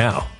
now.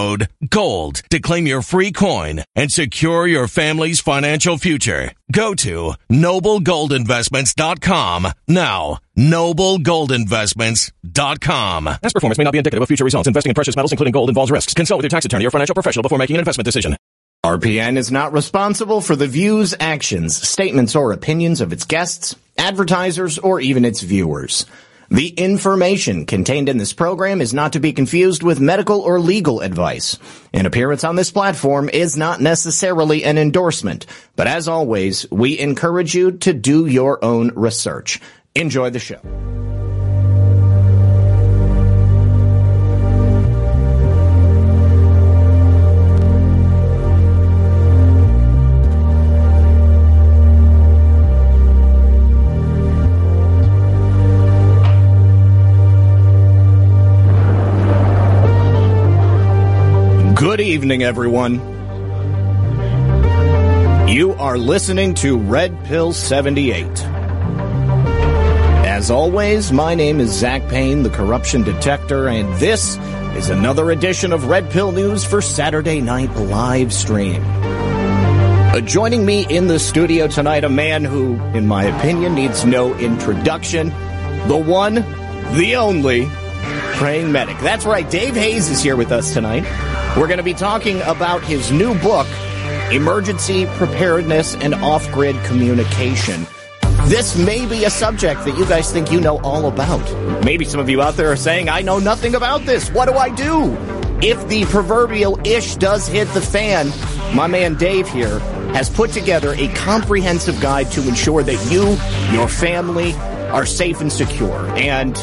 code GOLD to claim your free coin and secure your family's financial future. Go to noblegoldinvestments.com now. Noblegoldinvestments.com. Past performance may not be indicative of future results. Investing in precious metals, including gold, involves risks. Consult with your tax attorney or financial professional before making an investment decision. RPN is not responsible for the views, actions, statements, or opinions of its guests, advertisers, or even its viewers. The information contained in this program is not to be confused with medical or legal advice. An appearance on this platform is not necessarily an endorsement, but as always, we encourage you to do your own research. Enjoy the show. Evening, everyone. You are listening to Red Pill 78. As always, my name is Zak Paine, the corruption detector, and this is another edition of Red Pill News for Saturday Night Live Stream. Uh, joining me in the studio tonight, a man who, in my opinion, needs no introduction. The one, the only, praying medic. That's right, Dave Hayes is here with us tonight. We're going to be talking about his new book, Emergency Preparedness and Off Grid Communication. This may be a subject that you guys think you know all about. Maybe some of you out there are saying, I know nothing about this. What do I do? If the proverbial ish does hit the fan, my man Dave here has put together a comprehensive guide to ensure that you, your family, are safe and secure. And,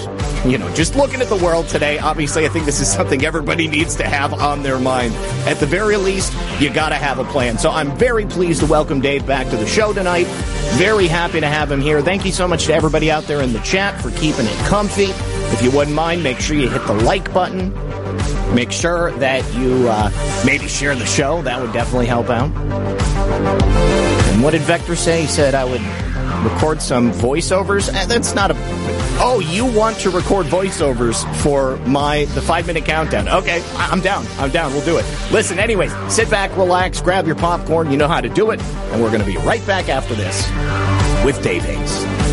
you know, just looking at the world today, obviously, I think this is something everybody needs to have on their mind. At the very least, you got to have a plan. So I'm very pleased to welcome Dave back to the show tonight. Very happy to have him here. Thank you so much to everybody out there in the chat for keeping it comfy. If you wouldn't mind, make sure you hit the like button. Make sure that you uh, maybe share the show. That would definitely help out. And what did Vector say? He said I would record some voiceovers. Eh, that's not a. Oh, you want to record voiceovers for my the five minute countdown? Okay, I'm down. I'm down. We'll do it. Listen, anyways, sit back, relax, grab your popcorn. You know how to do it, and we're going to be right back after this with Dave Hayes.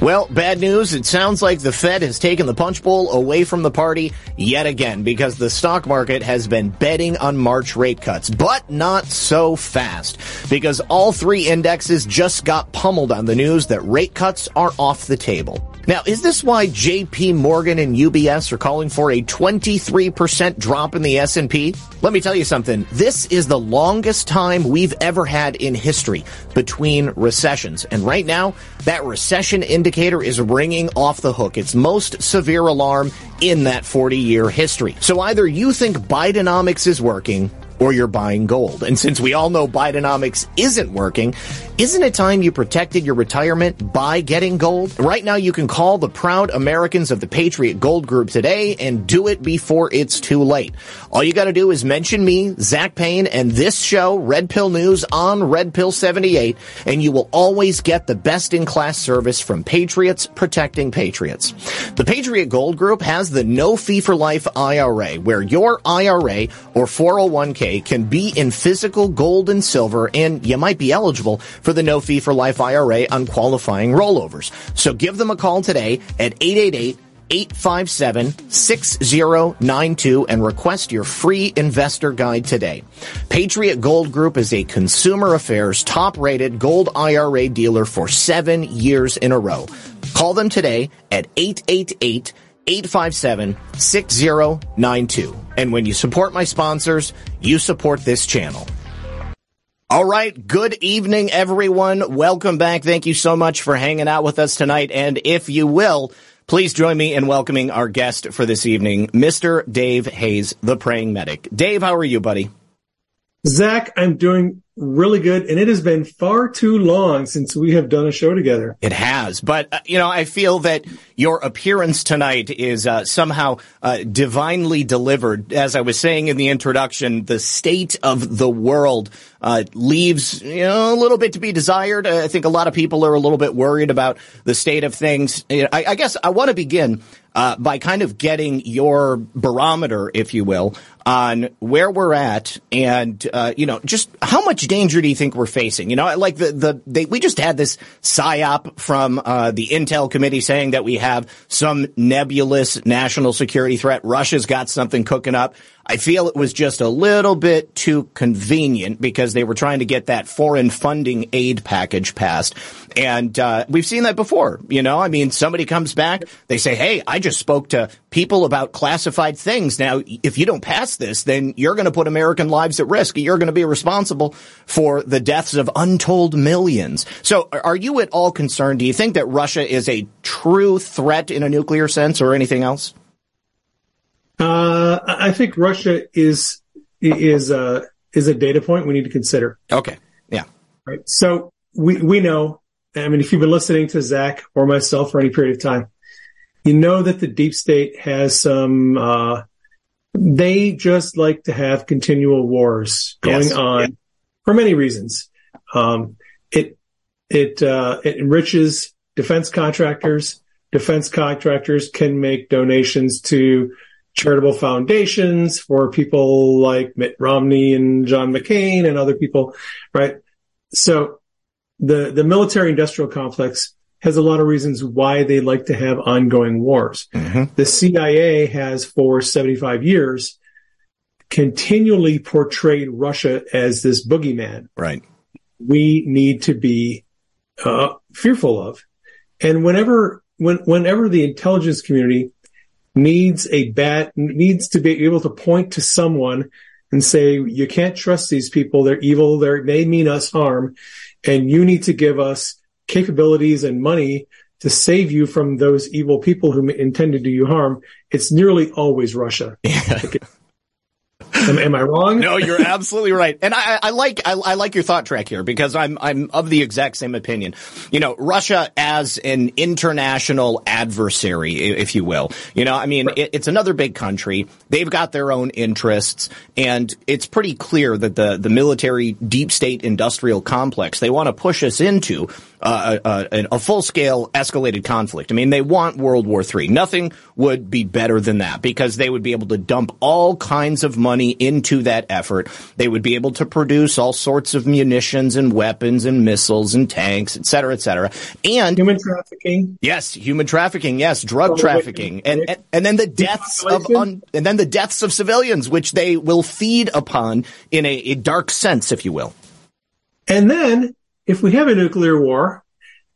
Well, bad news. It sounds like the Fed has taken the punch bowl away from the party yet again because the stock market has been betting on March rate cuts, but not so fast because all three indexes just got pummeled on the news that rate cuts are off the table. Now, is this why JP Morgan and UBS are calling for a 23% drop in the S&P? Let me tell you something. This is the longest time we've ever had in history between recessions. And right now, that recession indicator is ringing off the hook. Its most severe alarm in that 40 year history. So either you think Bidenomics is working or you're buying gold. And since we all know Bidenomics isn't working, isn't it time you protected your retirement by getting gold? Right now, you can call the proud Americans of the Patriot Gold Group today and do it before it's too late. All you got to do is mention me, Zak Paine, and this show, Red Pill News on Red Pill 78, and you will always get the best in class service from Patriots protecting Patriots. The Patriot Gold Group has the no fee for life IRA, where your IRA or 401k can be in physical gold and silver, and you might be eligible for the no fee for life IRA on qualifying rollovers. So give them a call today at 888 857 6092 and request your free investor guide today. Patriot Gold Group is a consumer affairs top rated gold IRA dealer for seven years in a row. Call them today at 888 857 6092. And when you support my sponsors, you support this channel. All right. Good evening, everyone. Welcome back. Thank you so much for hanging out with us tonight. And if you will, please join me in welcoming our guest for this evening, Mr. Dave Hayes, the praying medic. Dave, how are you, buddy? Zak, I'm doing really good, and it has been far too long since we have done a show together. It has, but uh, you know, I feel that your appearance tonight is uh, somehow uh, divinely delivered. As I was saying in the introduction, the state of the world uh, leaves you know, a little bit to be desired. I think a lot of people are a little bit worried about the state of things. I, I guess I want to begin uh, by kind of getting your barometer, if you will, on where we're at and, uh, you know, just how much danger do you think we're facing? You know, like the, the, they, we just had this psyop from, uh, the Intel committee saying that we have some nebulous national security threat. Russia's got something cooking up. I feel it was just a little bit too convenient because they were trying to get that foreign funding aid package passed. And, uh, we've seen that before. You know, I mean, somebody comes back, they say, Hey, I just spoke to people about classified things. Now, if you don't pass this, then you're going to put American lives at risk. You're going to be responsible for the deaths of untold millions. So are you at all concerned? Do you think that Russia is a true threat in a nuclear sense or anything else? Uh, I think Russia is is uh, is a data point we need to consider. Okay. Yeah. Right. So we we know. I mean, if you've been listening to Zak or myself for any period of time, you know that the deep state has some. Uh, they just like to have continual wars going yes. on yeah. for many reasons. Um, it it uh, it enriches defense contractors. Defense contractors can make donations to charitable foundations for people like Mitt Romney and John McCain and other people, right? So the, the military industrial complex has a lot of reasons why they like to have ongoing wars. Mm-hmm. The CIA has for 75 years continually portrayed Russia as this boogeyman. Right. We need to be uh, fearful of. And whenever, when, whenever the intelligence community needs a bat needs to be able to point to someone and say, you can't trust these people. They're evil. They're, they mean us harm. And you need to give us capabilities and money to save you from those evil people who intend to do you harm. It's nearly always Russia. Yeah. Am, am, I wrong? No, you're absolutely right. And I, I like I, I, like your thought track here because I'm I'm of the exact same opinion. You know, Russia as an international adversary, if you will. You know, I mean, right. it, it's another big country. They've got their own interests, and it's pretty clear that the the military deep state industrial complex they want to push us into uh, a, a full scale escalated conflict. I mean, they want World War III. Nothing would be better than that because they would be able to dump all kinds of money into that effort. They would be able to produce all sorts of munitions and weapons and missiles and tanks, et cetera, et cetera. And human trafficking. Yes, human trafficking. Yes, drug trafficking, and, and and then the deaths of un, and then the deaths of civilians, which they will feed upon in a, a dark sense, if you will. And then if we have a nuclear war,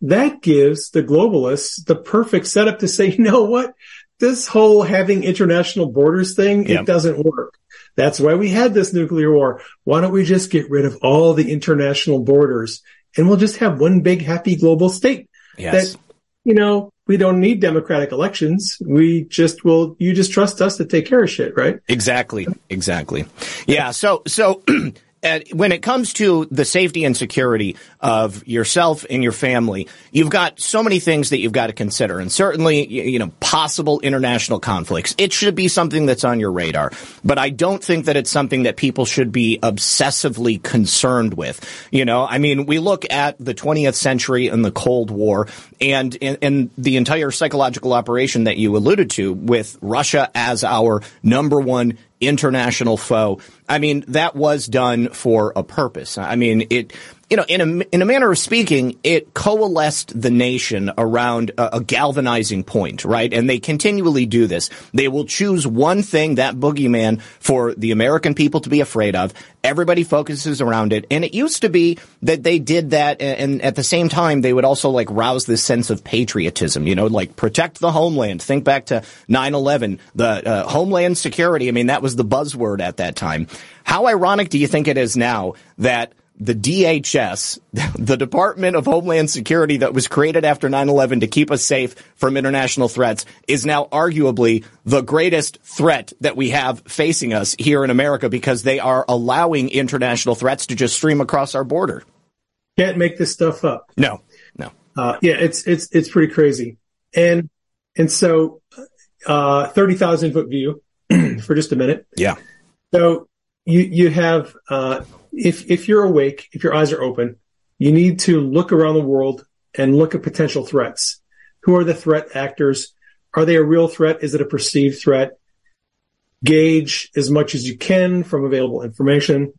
that gives the globalists the perfect setup to say, you know what? This whole having international borders thing, it doesn't work. That's why we had this nuclear war. Why don't we just get rid of all the international borders and we'll just have one big happy global state yes. that, you know, we don't need democratic elections. We just will, you just trust us to take care of shit, right? Exactly. Exactly. Yeah. So, so when it comes to the safety and security of yourself and your family, you've got so many things that you've got to consider. And certainly, you know, possible international conflicts. It should be something that's on your radar. But I don't think that it's something that people should be obsessively concerned with. You know, I mean, we look at the 20th century and the Cold War and, and, and the entire psychological operation that you alluded to with Russia as our number one international foe. I mean, that was done for a purpose. I mean, it, you know, in a, in a manner of speaking, it coalesced the nation around a, a, galvanizing point, right? And they continually do this. They will choose one thing, that boogeyman, for the American people to be afraid of. Everybody focuses around it. And it used to be that they did that, and, and at the same time, they would also like rouse this sense of patriotism, you know, like protect the homeland. Think back to 9-11, the uh, homeland security. I mean, that was the buzzword at that time. How ironic do you think it is now that the DHS, the Department of Homeland Security that was created after 9-11 to keep us safe from international threats is now arguably the greatest threat that we have facing us here in America because they are allowing international threats to just stream across our border. Can't make this stuff up. No, no. Uh, yeah, it's, it's, it's pretty crazy. And, and so, uh, 30,000 foot view for just a minute. Yeah. So you, you have, uh, if if you're awake, if your eyes are open, you need to look around the world and look at potential threats. Who are the threat actors? are they a real threat? Is it a perceived threat? Gauge as much as you can from available information.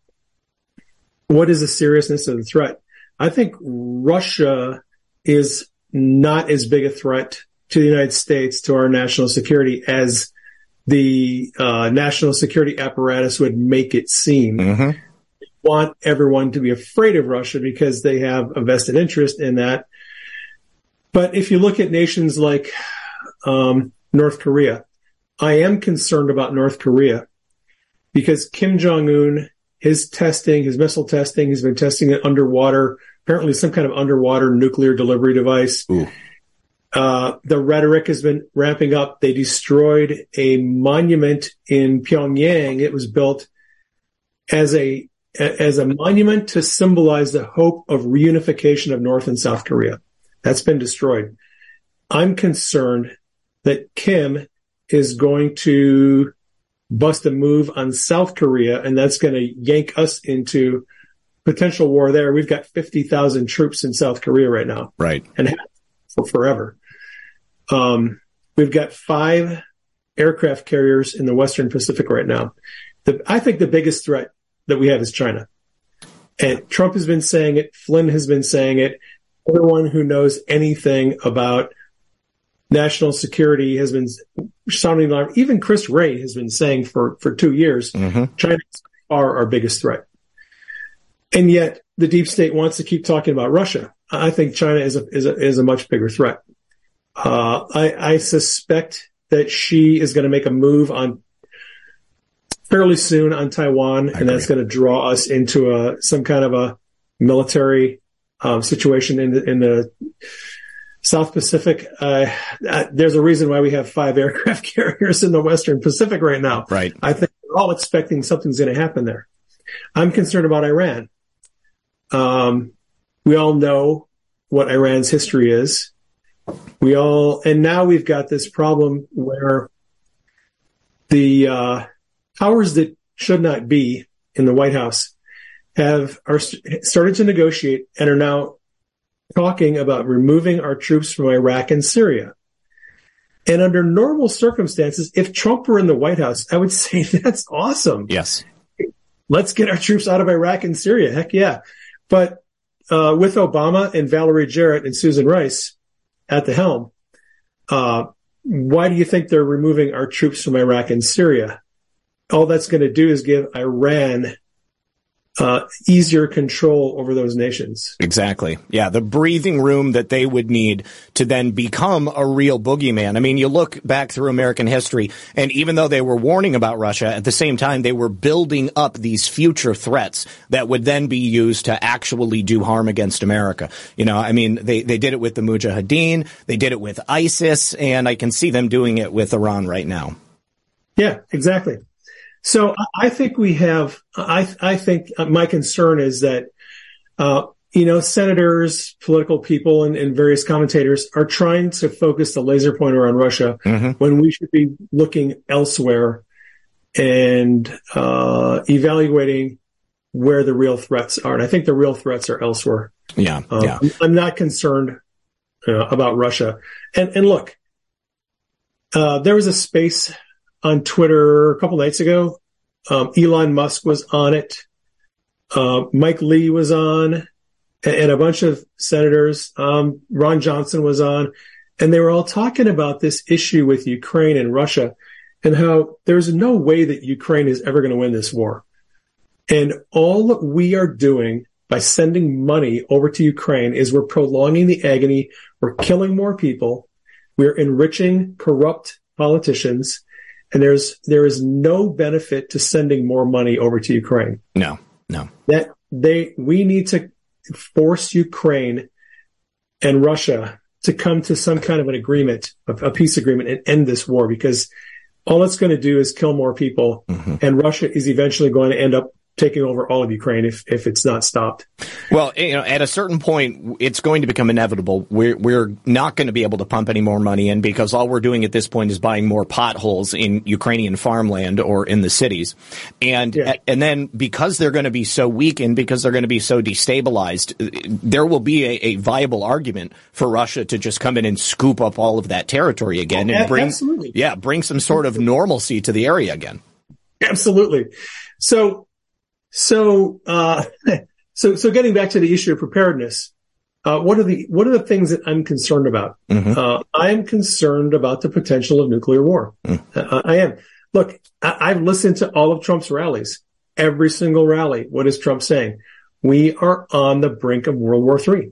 What is the seriousness of the threat? I think Russia is not as big a threat to the United States, to our national security as the uh, national security apparatus would make it seem. Mm-hmm. Want everyone to be afraid of Russia because they have a vested interest in that. But if you look at nations like um, North Korea, I am concerned about North Korea because Kim Jong Un, his testing, his missile testing, he's been testing it underwater, apparently some kind of underwater nuclear delivery device. Ooh. Uh, the rhetoric has been ramping up. They destroyed a monument in Pyongyang. It was built as a as a monument to symbolize the hope of reunification of North and South Korea. That's been destroyed. I'm concerned that Kim is going to bust a move on South Korea, and that's going to yank us into potential war there. We've got 50,000 troops in South Korea right now. Right. And for forever. Um, we've got five aircraft carriers in the Western Pacific right now. The, I think the biggest threat that we have is China. And Trump has been saying it. Flynn has been saying it. Everyone who knows anything about national security has been sounding alarm. Even Chris Wray has been saying for, for two years, mm-hmm. China are our biggest threat. And yet the deep state wants to keep talking about Russia. I think China is a, is a, is a much bigger threat. Uh, I, I suspect that Xi is going to make a move on fairly soon on Taiwan, and that's going to draw us into a some kind of a military um, situation in the in the South Pacific. Uh, uh, there's a reason why we have five aircraft carriers in the Western Pacific right now. Right. I think we're all expecting something's going to happen there. I'm concerned about Iran. Um, we all know what Iran's history is. We all, and now we've got this problem where the uh, powers that should not be in the White House have are started to negotiate and are now talking about removing our troops from Iraq and Syria. And under normal circumstances, if Trump were in the White House, I would say that's awesome. Yes. Let's get our troops out of Iraq and Syria. Heck yeah. But uh, with Obama and Valerie Jarrett and Susan Rice at the helm, uh, why do you think they're removing our troops from Iraq and Syria? All that's going to do is give Iran uh, easier control over those nations. Exactly. Yeah, the breathing room that they would need to then become a real boogeyman. I mean, you look back through American history, and even though they were warning about Russia, at the same time they were building up these future threats that would then be used to actually do harm against America. You know, I mean, they they did it with the Mujahideen, they did it with ISIS, and I can see them doing it with Iran right now. Yeah, exactly. So I think we have, I, I think my concern is that, uh, you know, senators, political people, and, and, various commentators are trying to focus the laser pointer on Russia mm-hmm. when we should be looking elsewhere and uh, evaluating where the real threats are. And I think the real threats are elsewhere. Yeah, um, yeah. I'm not concerned uh, about Russia. And and look, uh, there was a space on Twitter a couple nights ago. Um, Elon Musk was on it. Uh, Mike Lee was on, and, and a bunch of senators. Um, Ron Johnson was on, and they were all talking about this issue with Ukraine and Russia, and how there's no way that Ukraine is ever going to win this war. And all we are doing by sending money over to Ukraine is we're prolonging the agony. We're killing more people. We're enriching corrupt politicians and there's there is no benefit to sending more money over to Ukraine. No, no. That they we need to force Ukraine and Russia to come to some kind of an agreement, a, a peace agreement, and end this war because all it's going to do is kill more people, mm-hmm. and Russia is eventually going to end up taking over all of Ukraine if, if it's not stopped. Well, you know, at a certain point, it's going to become inevitable. We're, we're not going to be able to pump any more money in because all we're doing at this point is buying more potholes in Ukrainian farmland or in the cities. And, yeah. and then because they're going to be so weakened, because they're going to be so destabilized, there will be a, a, viable argument for Russia to just come in and scoop up all of that territory again oh, and bring, absolutely. yeah, bring some sort of normalcy to the area again. Absolutely. So so, uh, so, so getting back to the issue of preparedness, uh, what are the what are the things that I'm concerned about? Mm-hmm. Uh, I am concerned about the potential of nuclear war. Mm. Uh, I am. Look, I, have listened to all of Trump's rallies. Every single rally, what is Trump saying? We are on the brink of World War III,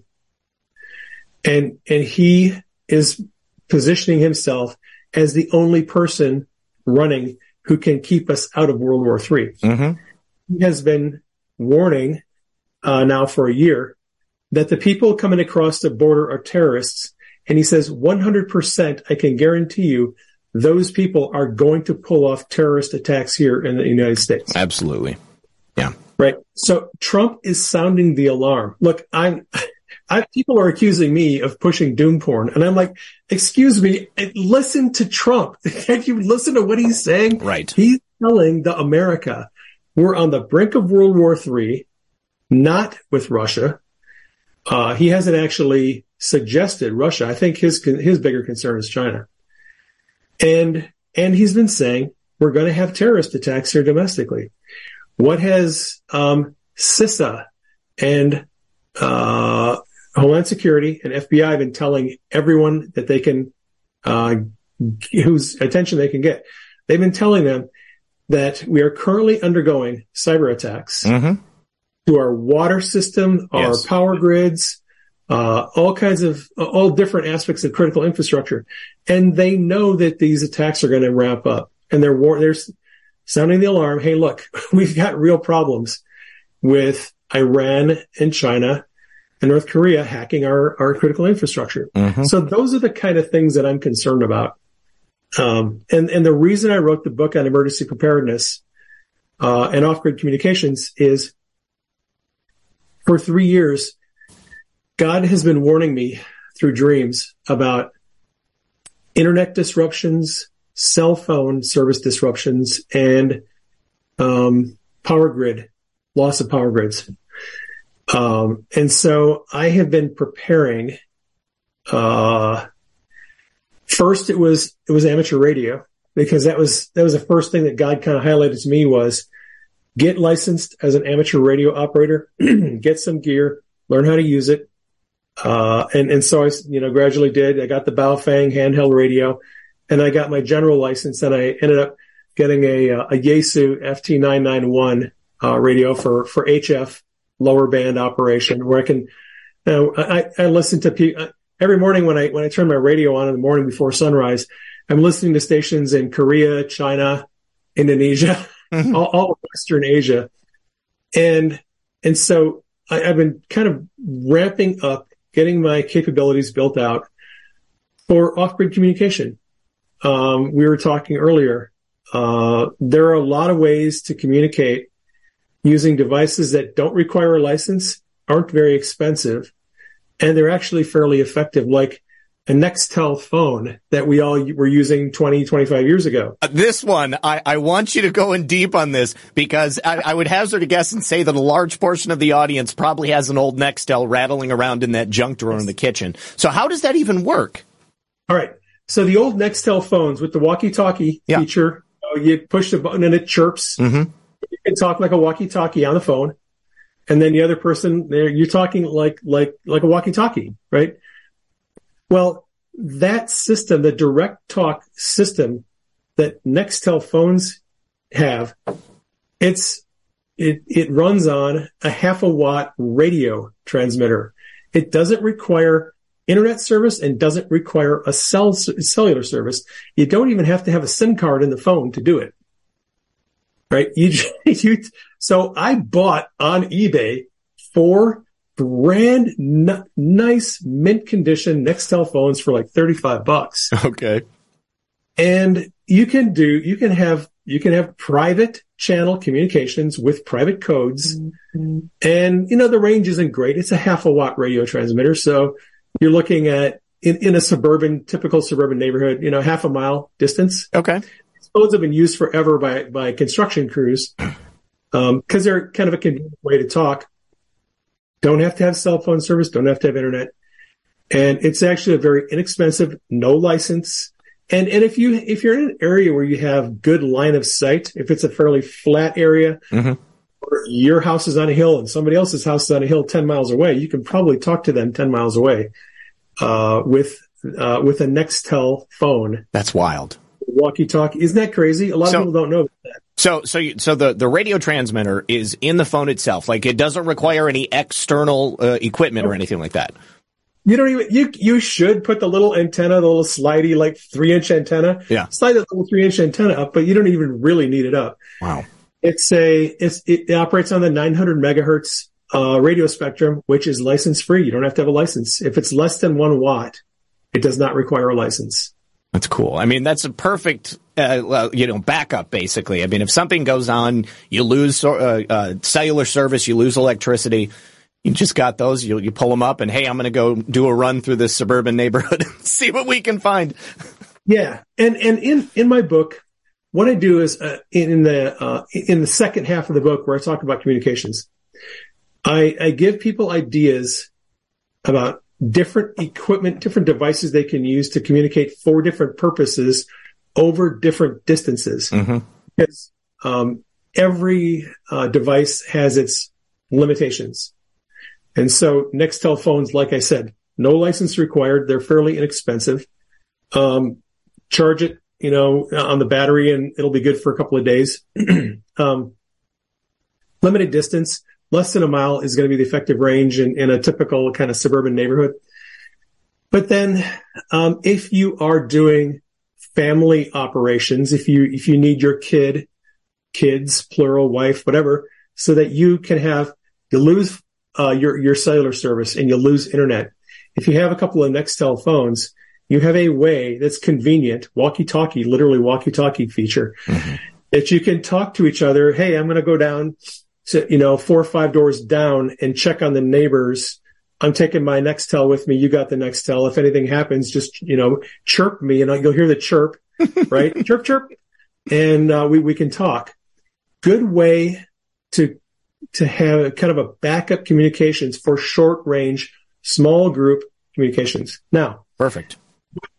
and and he is positioning himself as the only person running who can keep us out of World War III. Mm-hmm he has been warning uh, now for a year that the people coming across the border are terrorists. And he says 100%, I can guarantee you, those people are going to pull off terrorist attacks here in the United States. Absolutely. Yeah. Right. So Trump is sounding the alarm. Look, I'm, I, people are accusing me of pushing doom porn. And I'm like, excuse me, listen to Trump. Can't you listen to what he's saying? Right. He's telling the America we're on the brink of World War III, not with Russia. Uh, he hasn't actually suggested Russia. I think his his bigger concern is China. And and he's been saying we're going to have terrorist attacks here domestically. What has um, CISA and uh, Homeland Security and FBI been telling everyone that they can, uh, whose attention they can get? They've been telling them that we are currently undergoing cyber attacks mm-hmm. to our water system, our yes. power grids, uh, all kinds of all different aspects of critical infrastructure, and they know that these attacks are going to ramp up, and they're war- they're sounding the alarm. Hey, look, we've got real problems with Iran and China and North Korea hacking our our critical infrastructure. Mm-hmm. So those are the kind of things that I'm concerned about. Um, and, and the reason I wrote the book on emergency preparedness, uh, and off-grid communications is for three years, God has been warning me through dreams about internet disruptions, cell phone service disruptions, and um, power grid loss of power grids. Um, and so I have been preparing uh, first it was it was amateur radio because that was that was the first thing that God kind of highlighted to me was get licensed as an amateur radio operator, get some gear, learn how to use it. Uh, and, and so I, you know, gradually did. I got the Baofeng handheld radio and I got my general license and I ended up getting a, uh, a Yaesu FT991, uh, radio for, for HF lower band operation where I can, you know, I, I listen to people, every morning when I when I turn my radio on in the morning before sunrise, I'm listening to stations in Korea, China, Indonesia, mm-hmm. all, all, of Western Asia, and and so I, have been kind of ramping up, getting my capabilities built out for off-grid communication. Um, we were talking earlier. Uh, there are a lot of ways to communicate using devices that don't require a license, aren't very expensive, and they're actually fairly effective, like a Nextel phone that we all were using 20, 25 years ago. Uh, this one, I, I want you to go in deep on this because I, I, would hazard a guess and say that a large portion of the audience probably has an old Nextel rattling around in that junk drawer in the kitchen. So how does that even work? All right. So the old Nextel phones with the walkie-talkie yeah. feature, you, know, you, push the button and it chirps. Mm-hmm. You can talk like a walkie-talkie on the phone and then the other person there, you're talking like, like, like a walkie talkie, right? Well, that system, the direct talk system that Nextel phones have, it's, it, it runs on a half a watt radio transmitter. It doesn't require internet service and doesn't require a cell, cellular service. You don't even have to have a SIM card in the phone to do it right? You, you, so I bought on eBay four brand n- nice mint condition Nextel phones for like 35 bucks. Okay. And you can do, you can have you can have private channel communications with private codes. Mm-hmm. And, you know, the range isn't great. It's a half a watt radio transmitter. So you're looking at in, in a suburban, typical suburban neighborhood, you know, half a mile distance. Okay. Phones have been used forever by, by construction crews. Um, cause they're kind of a convenient way to talk. Don't have to have cell phone service. Don't have to have internet. And it's actually a very inexpensive, no license. And, and if you, if you're in an area where you have good line of sight, if it's a fairly flat area, mm-hmm. or your house is on a hill and somebody else's house is on a hill 10 miles away, you can probably talk to them 10 miles away, uh, with, uh, with a Nextel phone. That's wild. Walkie talkie. Isn't that crazy? A lot so, of people don't know that. So, so, you, so the, the radio transmitter is in the phone itself. Like it doesn't require any external uh, equipment or anything like that. You don't even you you should put the little antenna, the little slidey like three inch antenna. Yeah. Slide that little three inch antenna up, but you don't even really need it up. Wow. It's a it's it operates on the 900 megahertz uh, radio spectrum, which is license free. You don't have to have a license. If it's less than one watt, it does not require a license. That's cool. I mean, that's a perfect, uh, you know, backup basically. I mean, if something goes on, you lose uh, uh, cellular service, you lose electricity you just got those. You you pull them up, and hey, I'm going to go do a run through this suburban neighborhood and see what we can find. Yeah, and and in in my book, what I do is uh, in the uh, in the second half of the book where I talk about communications, I, I give people ideas about different equipment, different devices they can use to communicate for different purposes over different distances. Mm-hmm. Because um, every uh, device has its limitations. And so Nextel phones, like I said, no license required. They're fairly inexpensive. Um, charge it, you know, on the battery and it'll be good for a couple of days. um, limited distance, less than a mile is going to be the effective range in, in a typical kind of suburban neighborhood. But then, um, if you are doing family operations, if you, if you need your kid, kids, plural, wife, whatever, so that you can have, you lose uh, your your cellular service and you lose internet. If you have a couple of Nextel phones, you have a way that's convenient, walkie-talkie, literally walkie-talkie feature, mm-hmm. that you can talk to each other. Hey, I'm going to go down to you know four or five doors down and check on the neighbors. I'm taking my Nextel with me. You got the Nextel. If anything happens, just you know chirp me, and you'll hear the chirp, right? chirp, chirp, and uh, we we can talk. Good way to to have a kind of a backup communications for short range, small group communications. Now, perfect.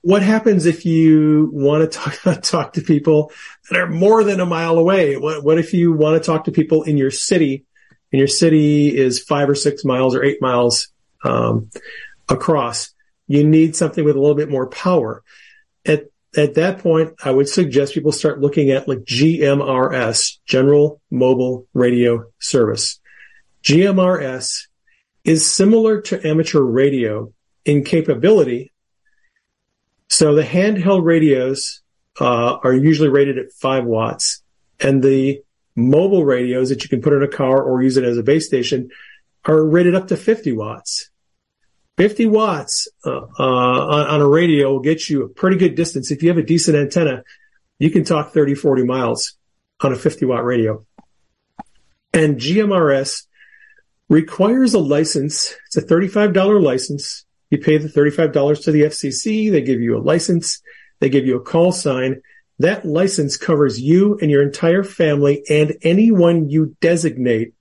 What happens if you want to talk, talk to people that are more than a mile away? What, what if you want to talk to people in your city and your city is five or six miles or eight miles, um, across? You need something with a little bit more power. At at that point, I would suggest people start looking at like GMRS, General Mobile Radio Service. GMRS is similar to amateur radio in capability. So the handheld radios uh, are usually rated at five watts, and the mobile radios that you can put in a car or use it as a base station are rated up to 50 watts. 50 watts uh, uh, on, on, a radio will get you a pretty good distance. If you have a decent antenna, you can talk 30, 40 miles on a 50 watt radio. And GMRS requires a license. It's a $35 license. You pay the $35 to the FCC. They give you a license. They give you a call sign. That license covers you and your entire family and anyone you designate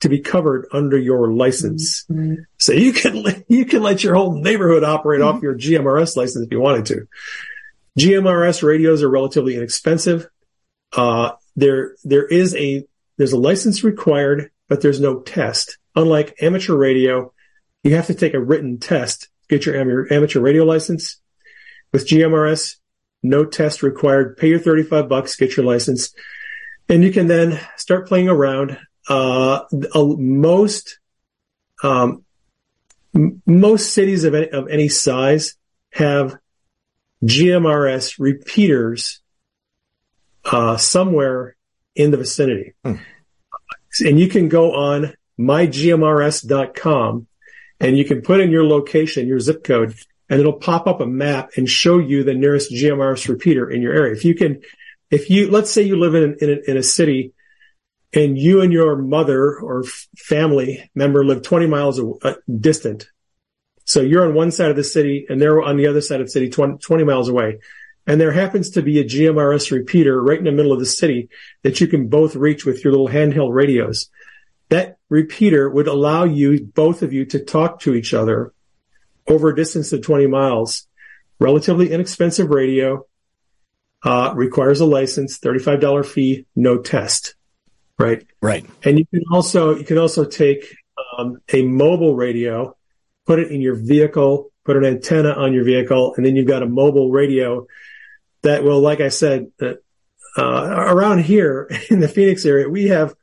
to be covered under your license. Mm-hmm. So you can, you can let your whole neighborhood operate mm-hmm. off your GMRS license if you wanted to. GMRS radios are relatively inexpensive. Uh, there, there is a, there's a license required, but there's no test. Unlike amateur radio, you have to take a written test, get your amateur radio license. With GMRS, no test required. Pay your 35 bucks, get your license. And you can then start playing around uh, most um, most cities of any, of any size have GMRS repeaters uh, somewhere in the vicinity. Hmm. And you can go on mygmrs.com and you can put in your location, your zip code, and it'll pop up a map and show you the nearest GMRS repeater in your area. If you can if you, let's say you live in, in, a, in a city and you and your mother or family member live 20 miles distant. So you're on one side of the city and they're on the other side of the city, 20, 20 miles away. And there happens to be a GMRS repeater right in the middle of the city that you can both reach with your little handheld radios. That repeater would allow you, both of you, to talk to each other over a distance of 20 miles. Relatively inexpensive radio, uh, requires a license, $35 fee, no test right? Right. And you can also you can also take um, a mobile radio, put it in your vehicle, put an antenna on your vehicle, and then you've got a mobile radio that will, like I said, uh, uh, around here in the Phoenix area, we have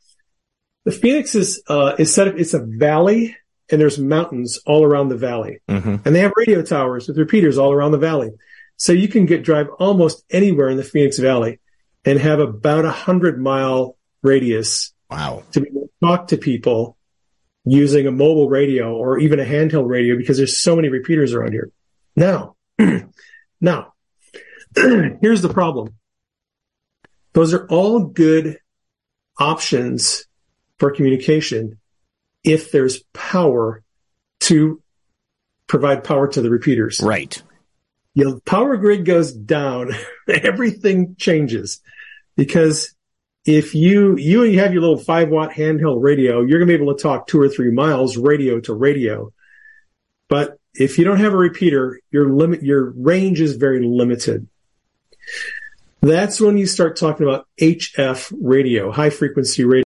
the Phoenix is uh, is set up. It's a valley, and there's mountains all around the valley, mm-hmm. and they have radio towers with repeaters all around the valley. So you can get drive almost anywhere in the Phoenix Valley and have about a hundred mile radius. Wow. To be able to talk to people using a mobile radio or even a handheld radio because there's so many repeaters around here. Now, now, here's the problem. Those are all good options for communication if there's power to provide power to the repeaters. Right. You know, power grid goes down, everything changes because if you you you have your little five watt handheld radio, you're going to be able to talk two or three miles radio to radio. But if you don't have a repeater, your limit your range is very limited. That's when you start talking about HF radio, high frequency radio.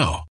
now.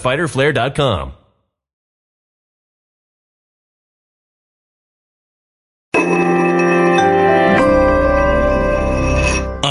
fighterflare.com.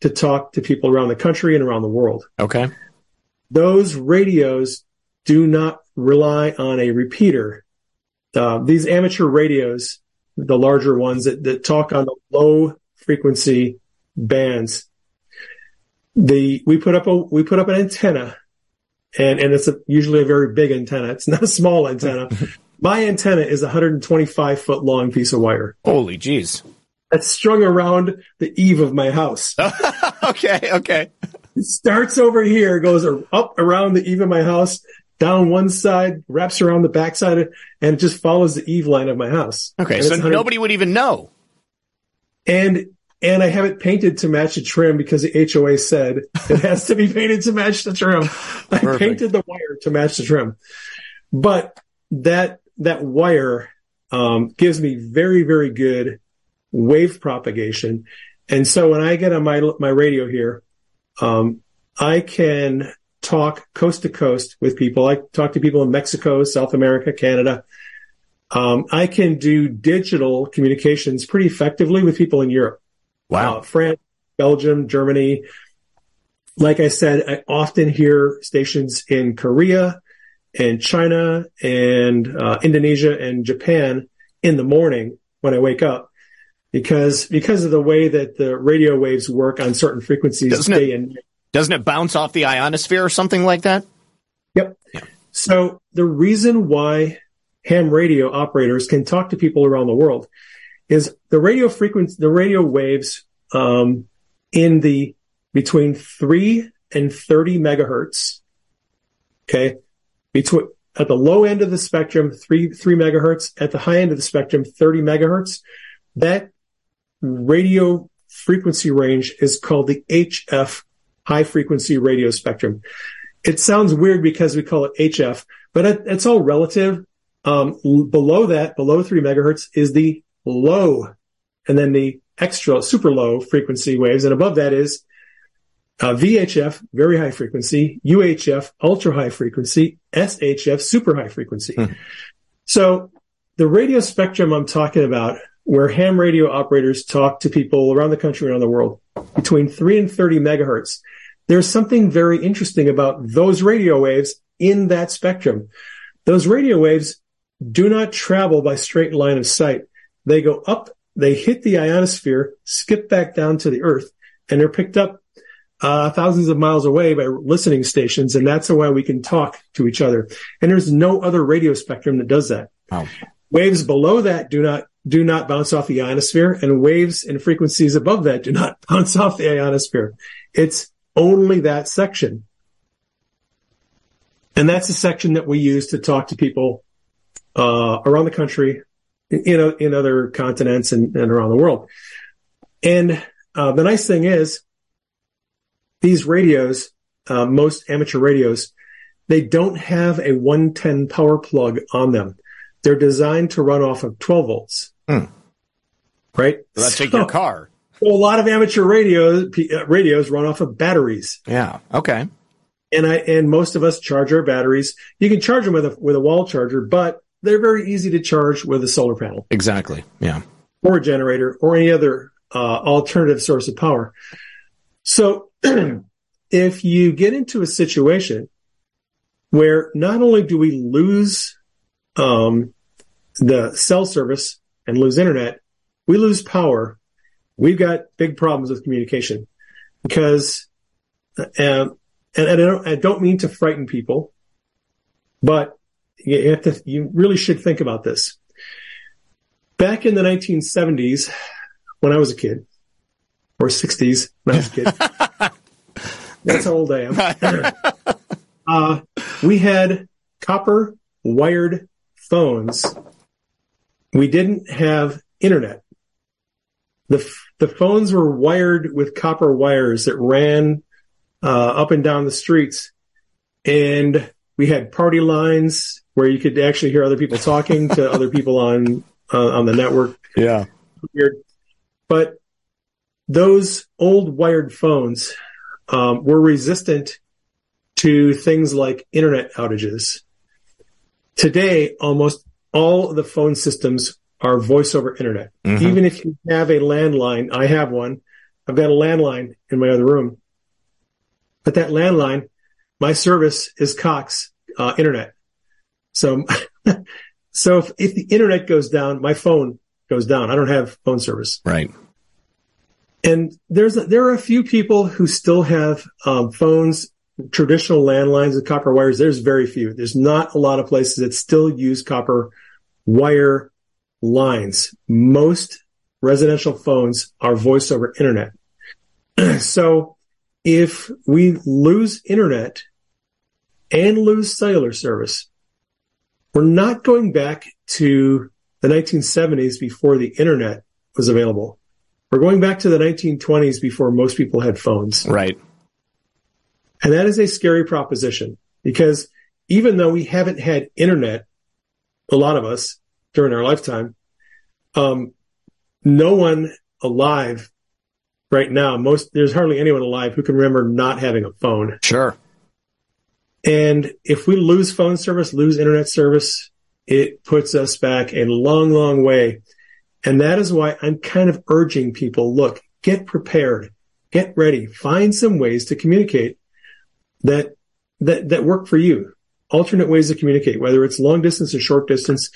to talk to people around the country and around the world. Okay. Those radios do not rely on a repeater. Uh, these amateur radios, the larger ones that, that talk on the low frequency bands, the we put up a we put up an antenna, and and it's a, usually a very big antenna. It's not a small antenna. My antenna is a 125 foot long piece of wire. Holy jeez. That's strung around the eave of my house. okay. Okay. It starts over here, goes up around the eave of my house, down one side, wraps around the back side, and it just follows the eave line of my house. Okay. And So 100 nobody would even know. and and I have it painted to match the trim because the HOA said it has to be painted to match the trim. I Perfect. painted the wire to match the trim, but that that wire um, gives me very very good wave propagation, and so when I get on my my radio here, um, I can talk coast to coast with people. I talk to people in Mexico, South America, Canada. Um, I can do digital communications pretty effectively with people in Europe uh, France, Belgium, Germany. Like I said, I often hear stations in Korea and China and uh, Indonesia and Japan in the morning when I wake up because because of the way that the radio waves work on certain frequencies Doesn't it- and. Doesn't it bounce off the ionosphere or something like that? Yep. So the reason why ham radio operators can talk to people around the world is the radio frequency, the radio waves, um, in the between three and 30 megahertz. Okay. Between, at the low end of the spectrum, three, three megahertz. At the high end of the spectrum, 30 megahertz. That radio frequency range is called the HF high frequency radio spectrum. It sounds weird because we call it HF, but it, it's all relative. Um, below that, below three megahertz is the low and then the extra super low frequency waves. And above that is uh, VHF, very high frequency, UHF, ultra high frequency, SHF, super high frequency. So the radio spectrum I'm talking about, where ham radio operators talk to people around the country, around the world, between three and 30 megahertz, there's something very interesting about those radio waves in that spectrum. Those radio waves do not travel by straight line of sight. They go up, they hit the ionosphere, skip back down to the earth, and they're picked up uh, thousands of miles away by listening stations. And that's why we can talk to each other. And there's no other radio spectrum that does that. Wow. Waves below that do not do not bounce off the ionosphere, and waves and frequencies above that do not bounce off the ionosphere. It's only that section. And that's the section that we use to talk to people uh, around the country, know, in other continents and, and around the world. And uh, the nice thing is, these radios, uh, most amateur radios, they don't have a 110 power plug on them. They're designed to run off of 12 volts. Right? Let's take So- your car. so a lot of amateur radios uh, radios run off of batteries, Yeah. Okay. and I and most of us charge our batteries. You can charge them with a with a wall charger, but they're very easy to charge with a solar panel Exactly. Yeah. or a generator or any other uh, alternative source of power. So if you get into a situation where not only do we lose um, the cell service and lose internet, we lose power. We've got big problems with communication because, um, and, and I don't, I don't mean to frighten people, but you have to, you really should think about this. Back in the 1970s, when I was a kid, or 60s when I was a kid, that's how old I am. uh, we had copper wired phones. We didn't have internet. The, f- the phones were wired with copper wires that ran uh, up and down the streets. And we had party lines where you could actually hear other people talking to other people on uh, on the network. Yeah. Weird. But those old wired phones um, were resistant to things like internet outages. Today, almost all of the phone systems are voice over internet. Even if you have a landline, I have one. I've got a landline in my other room. But that landline, my service is Cox uh, internet. So, so if, if the internet goes down, my phone goes down. I don't have phone service. Right. And there's a, there are a few people who still have um, phones, traditional landlines with copper wires. There's very few. There's not a lot of places that still use copper wire lines. Most residential phones are voice over internet. so if we lose internet and lose cellular service, we're not going back to the 1970s before the internet was available. We're going back to the 1920s before most people had phones. Right. And that is a scary proposition because even though we haven't had internet, a lot of us during our lifetime, um, no one alive right now, most, there's hardly anyone alive who can remember not having a phone. Sure. And if we lose phone service, lose internet service, it puts us back a long, long way and that is why I'm kind of urging people, look, get prepared, get ready, find some ways to communicate that, that, that work for you. Alternate ways to communicate, whether it's long distance or short distance.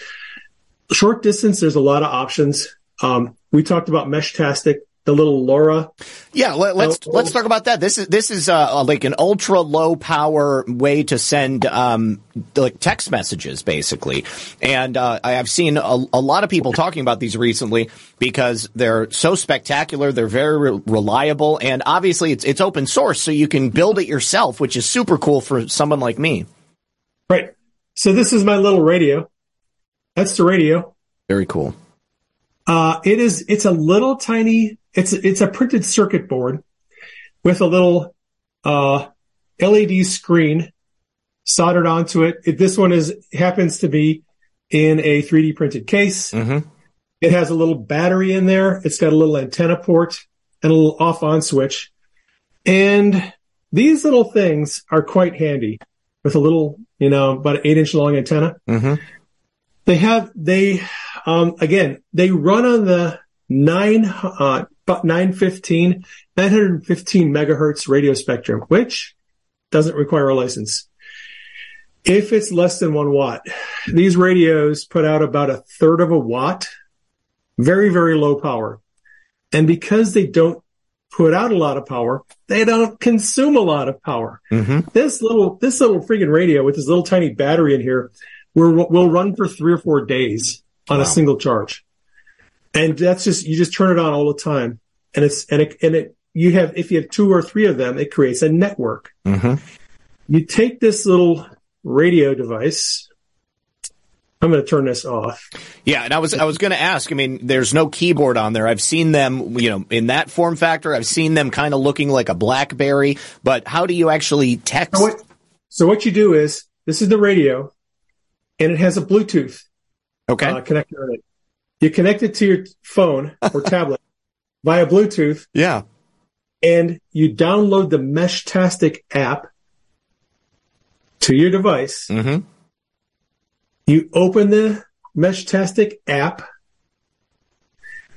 Short distance, there's a lot of options. Um, we talked about Meshtastic the little LoRa. Yeah, let, us let's, let's talk about that. This is this is uh, like an ultra low power way to send um, like text messages, basically. And uh, I have seen a, a, lot of people talking about these recently because they're so spectacular. They're very re- reliable, and obviously it's it's open source, so you can build it yourself, which is super cool for someone like me. Right. So this is my little radio. That's the radio. Very cool. Uh, it is. It's a little tiny it's it's a printed circuit board with a little uh, LED screen soldered onto it. it. This one is happens to be in a 3D printed case. Mm-hmm. It has a little battery in there. It's got a little antenna port and a little off on switch. And these little things are quite handy with a little, you know, about an eight inch long antenna. Mm-hmm. They have, they, um, again, they run on the nine, uh, 915, 915 megahertz radio spectrum, which doesn't require a license. If it's less than one watt, these radios put out about a third of a watt, very, very low power. And because they don't put out a lot of power, they don't consume a lot of power. Mm-hmm. This little, this little freaking radio with this little tiny battery in here will, will run for three or four days on wow. a single charge. And that's just, you just turn it on all the time. And it's, and it, and it, you have, if you have two or three of them, it creates a network. Mm-hmm. You take this little radio device. I'm going to turn this off. Yeah, and I was I was going to ask. I mean, there's no keyboard on there. I've seen them, you know, in that form factor. I've seen them kind of looking like a BlackBerry. But how do you actually text? So what, so what you do is this is the radio, and it has a Bluetooth okay uh, connector in it. You connect it to your phone or tablet via Bluetooth. Yeah. And you download the Meshtastic app to your device. Mm-hmm. You open the Meshtastic app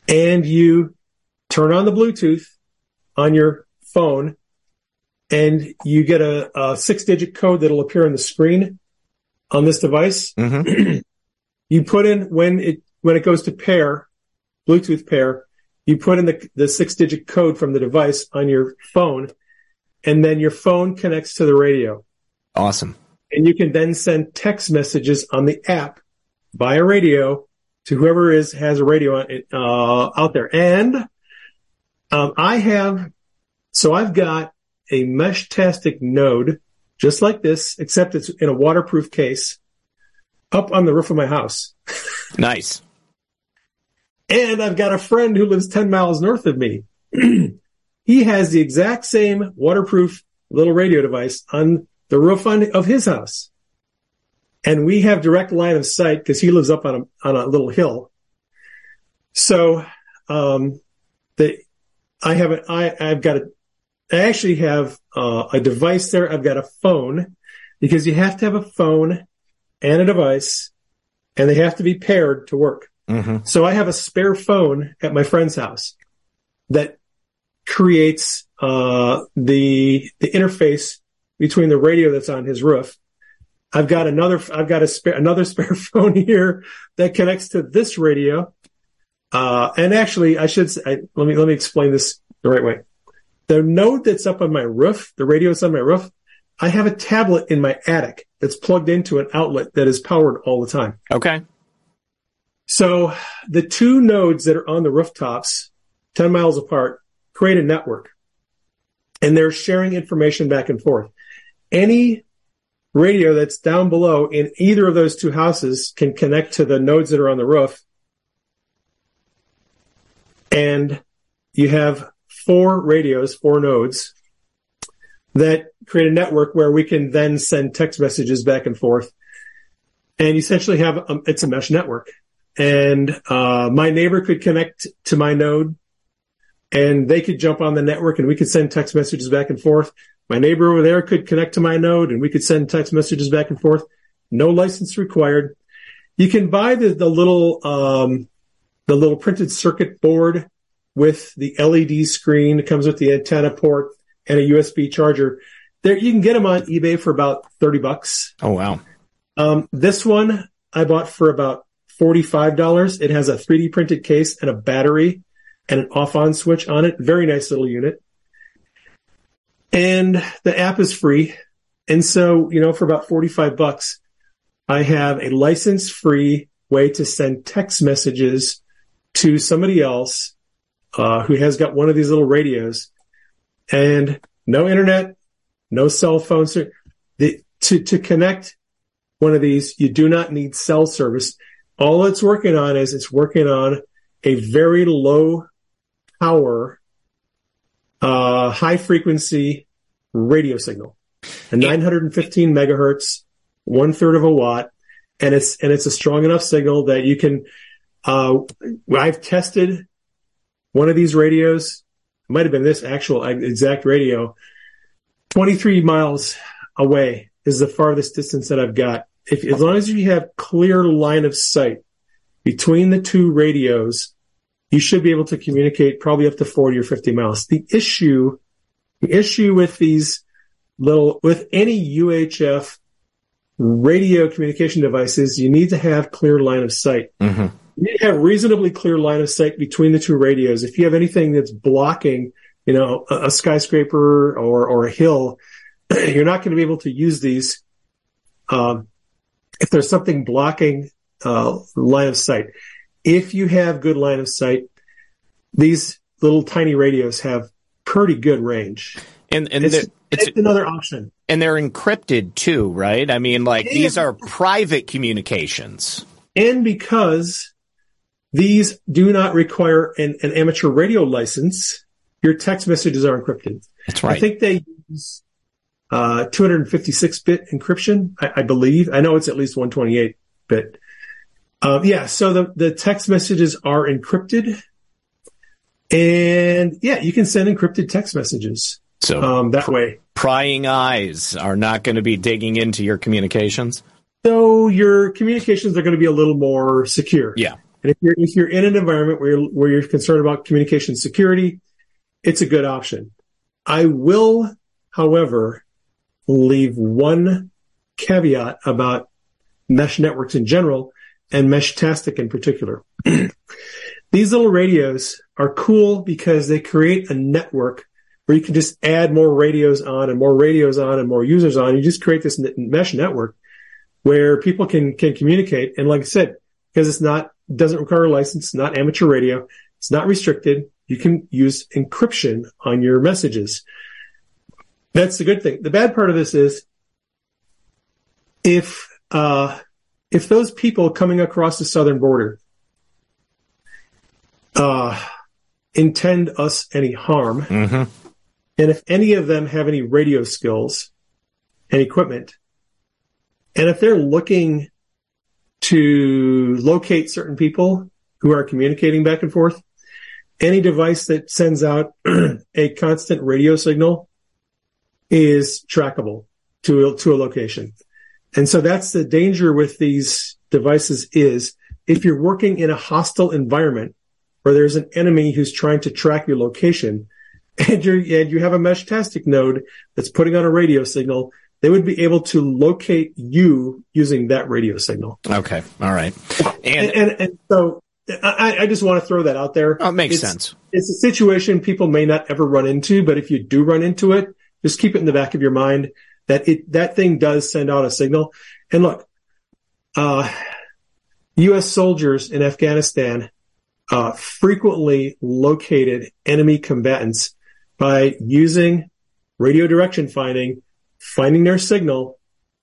and you turn on the Bluetooth on your phone and you get a, a six digit code that'll appear on the screen on this device. Mm-hmm. you put in when it when it goes to pair, Bluetooth pair, you put in the, the six digit code from the device on your phone and then your phone connects to the radio. Awesome. And you can then send text messages on the app via radio to whoever is has a radio uh, out there. And um, I have, so I've got a Meshtastic node just like this, except it's in a waterproof case up on the roof of my house. nice. And I've got a friend who lives 10 miles north of me. he has the exact same waterproof little radio device on the roof on, of his house. And we have direct line of sight because he lives up on a, on a little hill. So, um, the, I have an, I, I've got a, I actually have uh, a device there. I've got a phone because you have to have a phone and a device and they have to be paired to work. Mm-hmm. So I have a spare phone at my friend's house that creates uh, the the interface between the radio that's on his roof. I've got another I've got a spare another spare phone here that connects to this radio. Uh, and actually, I should say, I, let me let me explain this the right way. The node that's up on my roof, the radio that's on my roof, I have a tablet in my attic that's plugged into an outlet that is powered all the time. Okay. So the two nodes that are on the rooftops, 10 miles apart, create a network and they're sharing information back and forth. Any radio that's down below in either of those two houses can connect to the nodes that are on the roof. And you have four radios, four nodes that create a network where we can then send text messages back and forth. And essentially have, a, it's a mesh network. And, uh, my neighbor could connect to my node and they could jump on the network and we could send text messages back and forth. My neighbor over there could connect to my node and we could send text messages back and forth. No license required. You can buy the, the little, um, the little printed circuit board with the LED screen. It comes with the antenna port and a USB charger. There, you can get them on eBay for about 30 bucks. Oh, wow. Um, this one I bought for about $45. It has a 3D printed case and a battery and an off on switch on it. Very nice little unit. And the app is free. And so, you know, for about 45 bucks, I have a license free way to send text messages to somebody else, uh, who has got one of these little radios and no internet, no cell phone. The, to, to connect one of these, you do not need cell service. All it's working on is it's working on a very low power, uh, high frequency radio signal, a 915 megahertz, one third of a watt. And it's, and it's a strong enough signal that you can, uh, I've tested one of these radios. It might have been this actual exact radio. 23 miles away is the farthest distance that I've got. If, as long as you have clear line of sight between the two radios, you should be able to communicate probably up to 40 or 50 miles. The issue, the issue with these little, with any UHF radio communication devices, you need to have clear line of sight. Mm-hmm. You need to have reasonably clear line of sight between the two radios. If you have anything that's blocking, you know, a, a skyscraper or, or a hill, you're not going to be able to use these. Um, if there's something blocking, uh, line of sight. If you have good line of sight, these little tiny radios have pretty good range. And, and it's, it's, it's another option. And they're encrypted too, right? I mean, like these are private communications. And because these do not require an, an amateur radio license, your text messages are encrypted. That's right. I think they use uh, 256 bit encryption, I, I, believe. I know it's at least 128 bit. Um, yeah, so the, the text messages are encrypted. And yeah, you can send encrypted text messages. So um, that way, prying eyes are not going to be digging into your communications. So your communications are going to be a little more secure. Yeah. And if you're if you're in an environment where you're, where you're concerned about communication security, it's a good option. I will, however, leave one caveat about mesh networks in general, and Meshtastic in particular. These little radios are cool because they create a network where you can just add more radios on and more radios on and more users on. You just create this mesh network where people can, can communicate. And like I said, because it's not, doesn't require a license, not amateur radio, it's not restricted. You can use encryption on your messages. That's the good thing. The bad part of this is if, uh, if those people coming across the southern border uh, intend us any harm, mm-hmm. and if any of them have any radio skills and equipment, and if they're looking to locate certain people who are communicating back and forth, any device that sends out a constant radio signal is trackable to a, to a location. And so that's the danger with these devices is if you're working in a hostile environment where there's an enemy who's trying to track your location, and you and you have a Meshtastic node that's putting on a radio signal, they would be able to locate you using that radio signal. Okay, all right, and and, and, and so I, I, just want to throw that out there. Oh, it makes it's, sense. It's a situation people may not ever run into, but if you do run into it, just keep it in the back of your mind that it that thing does send out a signal. And look, uh, U.S. soldiers in Afghanistan uh, frequently located enemy combatants by using radio direction finding, finding their signal,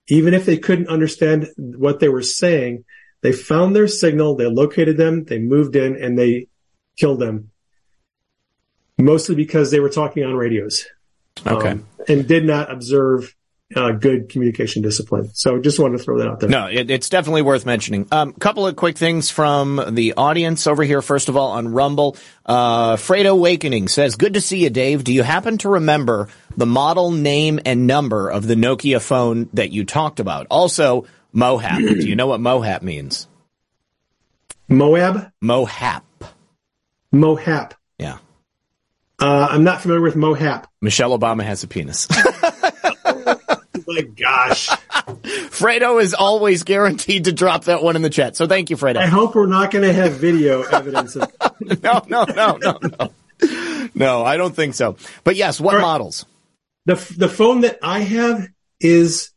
even if they couldn't understand what they were saying. They found their signal, they located them, they moved in, and they killed them. Mostly because they were talking on radios. Okay. Um, and did not observe uh, good communication discipline. So just wanted to throw that out there. No, it, it's definitely worth mentioning. A um, couple of quick things from the audience over here. First of all, on Rumble, uh, Fredo Awakening says, "Good to see you, Dave. Do you happen to remember the model name and number of the Nokia phone that you talked about? Also, Mohap. do you know what Mohap means? Moab. Mohap. Mohap. Yeah. Uh, I'm not familiar with Mohap. Michelle Obama has a penis. my gosh. Fredo is always guaranteed to drop that one in the chat. So thank you, Fredo. I hope we're not going to have video evidence of No, no, no, no, no. No, I don't think so. But yes, what right. models? The the phone that I have is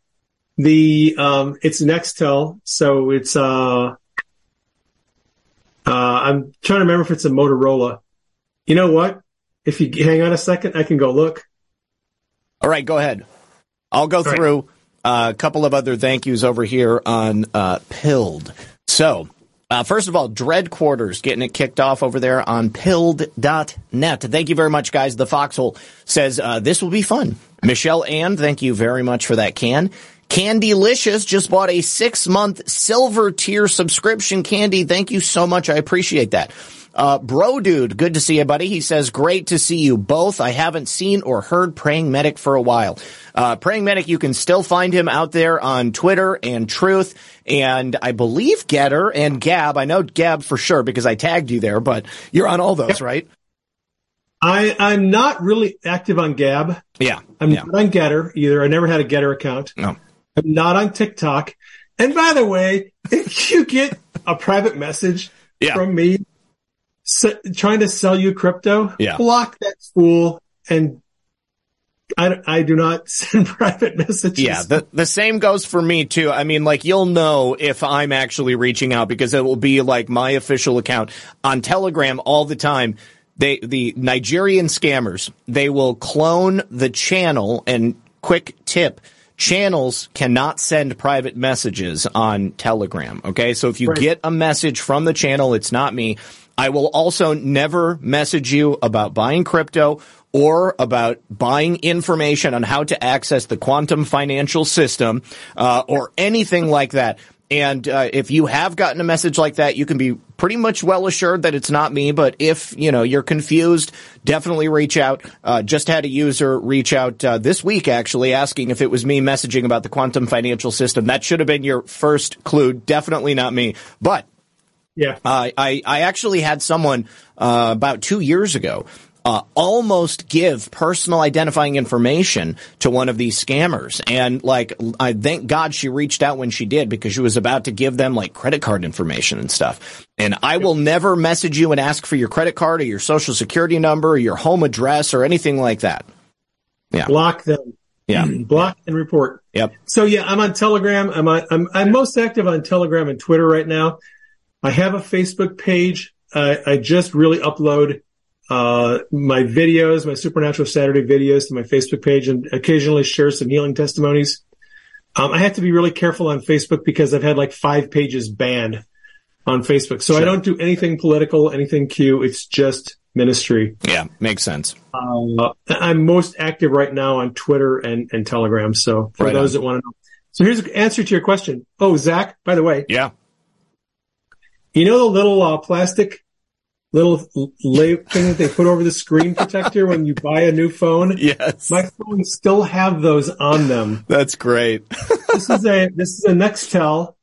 the um it's Nextel, so it's uh uh I'm trying to remember if it's a Motorola. You know what? If you hang on a second, I can go look. All right, go ahead. I'll go through uh, a couple of other thank yous over here on uh, Pilled. So, uh, first of all, Dread Quarters getting it kicked off over there on pilled.net. Thank you very much, guys. The Foxhole says uh, this will be fun. Michelle Ann, thank you very much for that can. Candylicious just bought a six month silver tier subscription. Candy, thank you so much. I appreciate that. Uh, bro dude, good to see you, buddy. He says, great to see you both. I haven't seen or heard Praying Medic for a while. Uh, Praying Medic, you can still find him out there on Twitter and Truth and I believe Gettr and Gab. I know Gab for sure because I tagged you there, but you're on all those, right? I, I'm not really active on Gab. Yeah. I'm yeah. not on Gettr either. I never had a Gettr account. No. I'm not on TikTok. And by the way, if you get a private message yeah. from me trying to sell you crypto, yeah. block that fool and I, I do not send private messages. Yeah, the, the same goes for me too. I mean, like, you'll know if I'm actually reaching out because it will be like my official account on Telegram all the time. They, the Nigerian scammers, they will clone the channel and quick tip. Channels cannot send private messages on Telegram. Okay. So if you right. get a message from the channel, it's not me. I will also never message you about buying crypto or about buying information on how to access the quantum financial system uh, or anything like that. And uh, if you have gotten a message like that, you can be pretty much well assured that it's not me. But if you know you're confused, definitely reach out. Uh, just had a user reach out uh, this week actually asking if it was me messaging about the quantum financial system. That should have been your first clue. Definitely not me. But yeah, I I actually had someone uh, about two years ago uh, almost give personal identifying information to one of these scammers. And like, I thank God she reached out when she did because she was about to give them like credit card information and stuff. And I will never message you and ask for your credit card or your social security number or your home address or anything like that. Yeah. Block them. Yeah. Block and report. Yep. So yeah, I'm on Telegram. I'm on, I'm, I'm most active on Telegram and Twitter right now. I have a Facebook page. Uh, I just really upload uh, my videos, my Supernatural Saturday videos to my Facebook page and occasionally share some healing testimonies. Um, I have to be really careful on Facebook because I've had like five pages banned on Facebook. So sure. I don't do anything political, anything Q. It's just ministry. Yeah, makes sense. Uh, I'm most active right now on Twitter and, and Telegram. So for right those on. that want to know. So here's the answer to your question. Oh, Zak, by the way. Yeah. You know the little uh, plastic little thing that they put over the screen protector when you buy a new phone. Yes. My phones still have those on them. That's great. this is a this is a Nextel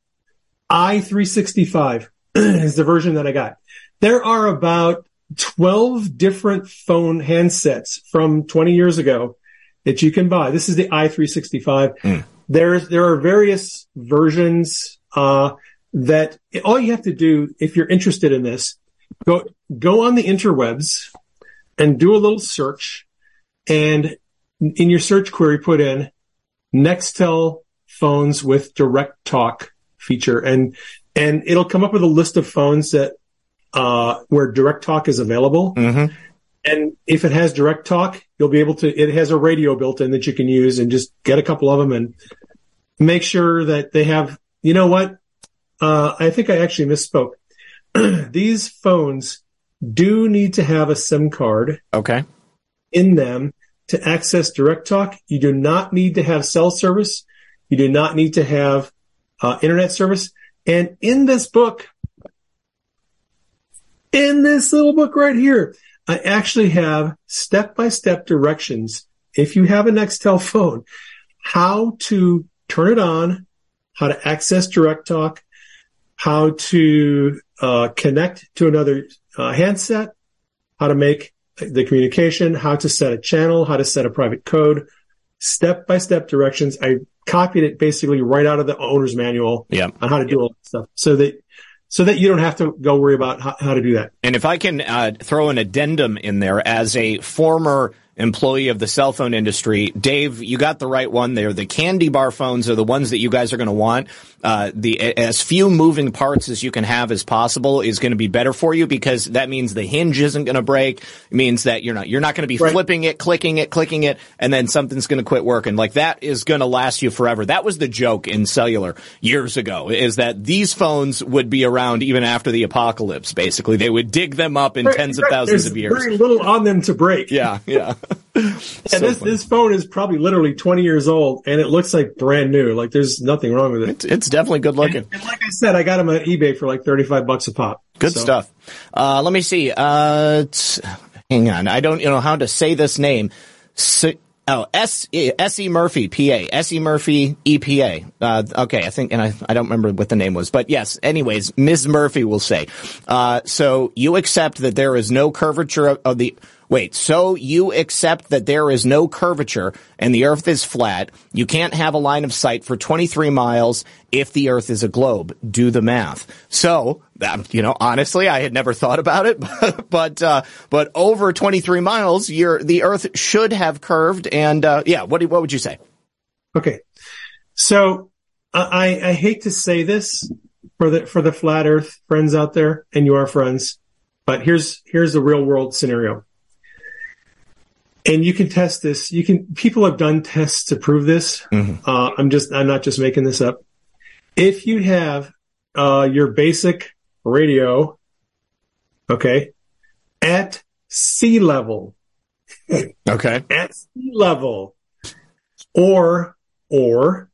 i365 is the version that I got. There are about 12 different phone handsets from 20 years ago that you can buy. This is the i365. Mm. There's, there are various versions, uh, that all you have to do if you're interested in this, go, go on the interwebs and do a little search and in your search query put in Nextel phones with direct talk feature and, and it'll come up with a list of phones that, uh, where direct talk is available. Mm-hmm. And if it has direct talk, you'll be able to, it has a radio built in that you can use and just get a couple of them and make sure that they have, you know what? Uh, I think I actually misspoke. These phones do need to have a SIM card. Okay. In them to access direct talk. You do not need to have cell service. You do not need to have uh, internet service. And in this book, in this little book right here, I actually have step by step directions. If you have a Nextel phone, how to turn it on, how to access direct talk, how to uh, connect to another uh, handset, how to make the communication, how to set a channel, how to set a private code, step by step directions. I copied it basically right out of the owner's manual yep. on how to do all that stuff so that so that you don't have to go worry about how, how to do that. And if I can uh, throw an addendum in there as a former employee of the cell phone industry. Dave, you got the right one there. The candy bar phones are the ones that you guys are going to want. Uh, the as few moving parts as you can have as possible is going to be better for you because that means the hinge isn't going to break. It means that you're not you're not going to be right. flipping it, clicking it, clicking it, and then something's going to quit working. Like that is going to last you forever. That was the joke in cellular years ago. Is that these phones would be around even after the apocalypse? Basically, they would dig them up in right, tens right. of thousands There's of years. Very little on them to break. Yeah, yeah. and so this funny. this phone is probably literally 20 years old, and it looks like brand new. Like there's nothing wrong with it. It's, it's definitely good looking. And, and, like I said, I got them on eBay for like 35 bucks a pop. Good so. stuff. Uh, let me see. Uh, hang on, I don't you know how to say this name. Oh, S S E Murphy, PA. S E Murphy, EPA. Uh, okay, I think, and I, I don't remember what the name was, but yes. Anyways, Ms. Murphy will say. Uh, so you accept that there is no curvature of, of the Wait, so you accept that there is no curvature and the earth is flat. You can't have a line of sight for 23 miles if the earth is a globe. Do the math. So, um, you know, honestly, I had never thought about it, but, but, uh, but over 23 miles, the earth should have curved. And, uh, yeah, what, what would you say? Okay. So I, I hate to say this for the, for the flat earth friends out there and you are friends, but here's, here's the real world scenario and you can test this. You can, people have done tests to prove this. Mm-hmm. Uh, I'm just, I'm not just making this up. If you have, uh, your basic radio, okay, at sea level. okay. At sea level. Or, or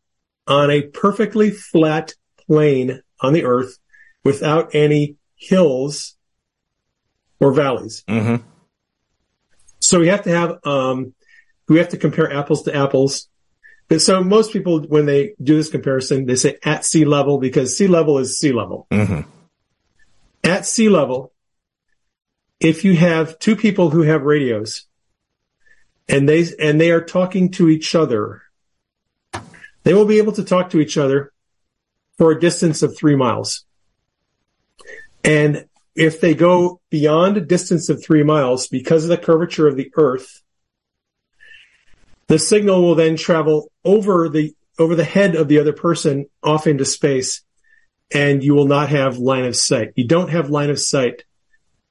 on a perfectly flat plane on the earth without any hills or valleys. Mm-hmm. So we have to have, um, we have to compare apples to apples. And so most people, when they do this comparison, they say at sea level because sea level is sea level. Mm-hmm. At sea level, if you have two people who have radios and they, and they are talking to each other, they will be able to talk to each other for a distance of three miles. And if they go beyond a distance of three miles because of the curvature of the earth, the signal will then travel over the, over the head of the other person off into space and you will not have line of sight. You don't have line of sight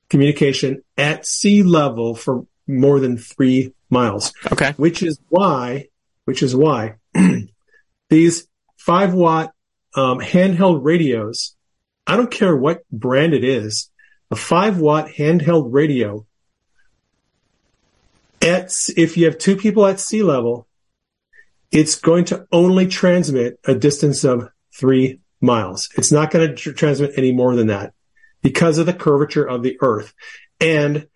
communication at sea level for more than three miles. Okay. Which is why, which is why these five watt um, handheld radios, I don't care what brand it is, a five watt handheld radio at, if you have two people at sea level, it's going to only transmit a distance of three miles. It's not going to tr- transmit any more than that because of the curvature of the earth. And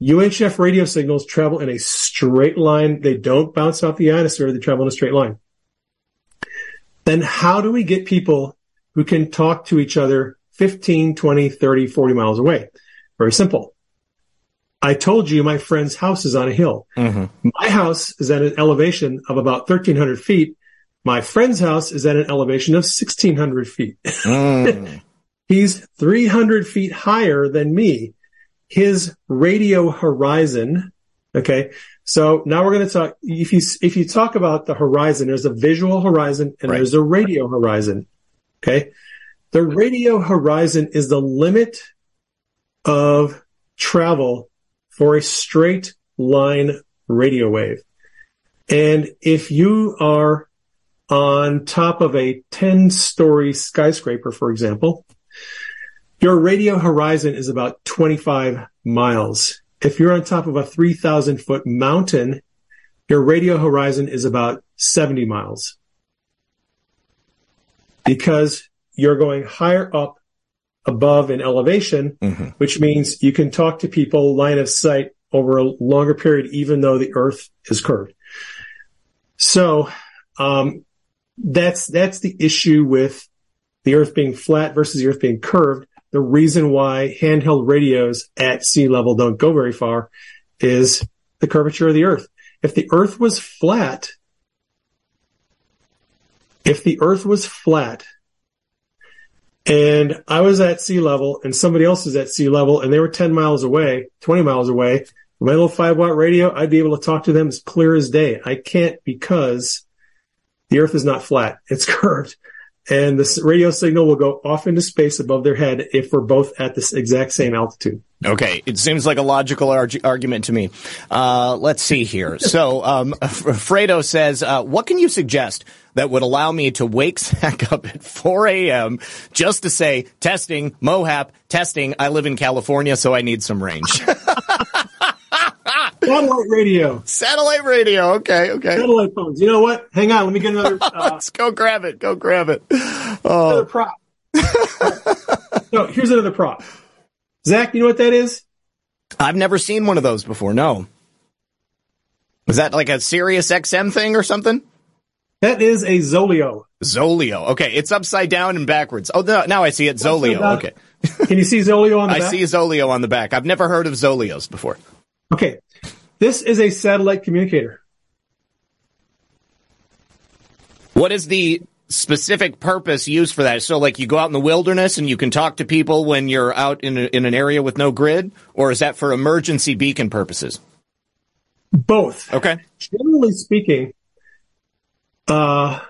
UHF radio signals travel in a straight line. They don't bounce off the ionosphere. They travel in a straight line. Then how do we get people who can talk to each other 15, 20, 30, 40 miles away. Very simple. I told you my friend's house is on a hill. Mm-hmm. My house is at an elevation of about 1300 feet. My friend's house is at an elevation of 1600 feet. Mm. He's 300 feet higher than me. His radio horizon. Okay. So now we're going to talk, if you, if you talk about the horizon, there's a visual horizon and Right. there's a radio horizon. Okay. The radio horizon is the limit of travel for a straight line radio wave. And if you are on top of a 10 story skyscraper, for example, your radio horizon is about 25 miles. If you're on top of a 3,000 foot mountain, your radio horizon is about 70 miles. Because you're going higher up above in elevation, Mhm. which means you can talk to people line of sight over a longer period, even though the earth is curved. So, um, that's, that's the issue with the earth being flat versus the earth being curved. The reason why handheld radios at sea level don't go very far is the curvature of the earth. If the earth was flat, if the earth was flat and I was at sea level and somebody else was at sea level and they were 10 miles away, 20 miles away, my little five watt radio, I'd be able to talk to them as clear as day. I can't because the earth is not flat. It's curved. And this radio signal will go off into space above their head if we're both at this exact same altitude. Okay, it seems like a logical arg- argument to me. Uh, let's see here. So, um, Fredo says, uh, "What can you suggest that would allow me to wake Zak up at 4 a.m. just to say testing, Mohap, testing? I live in California, so I need some range." Satellite radio, Satellite radio. Okay, okay. satellite phones. You know what? Hang on. Let me get another, uh, Let's go grab it. Go grab it. another prop. no, here's another prop. Zak, you know what that is? I've never seen one of those before. No. Is that like a Sirius XM thing or something? That is a Zoleo. Zoleo. Okay, it's upside down and backwards. Oh, no, now I see it. Zoleo. Okay. Can you see Zoleo on the back? I back? see Zoleo on the back. I've never heard of Zoleos before. Okay. This is a satellite communicator. What is the specific purpose used for that? So, like, you go out in the wilderness and you can talk to people when you're out in, a, in an area with no grid, or is that for emergency beacon purposes? Both. Okay. Generally speaking, uh,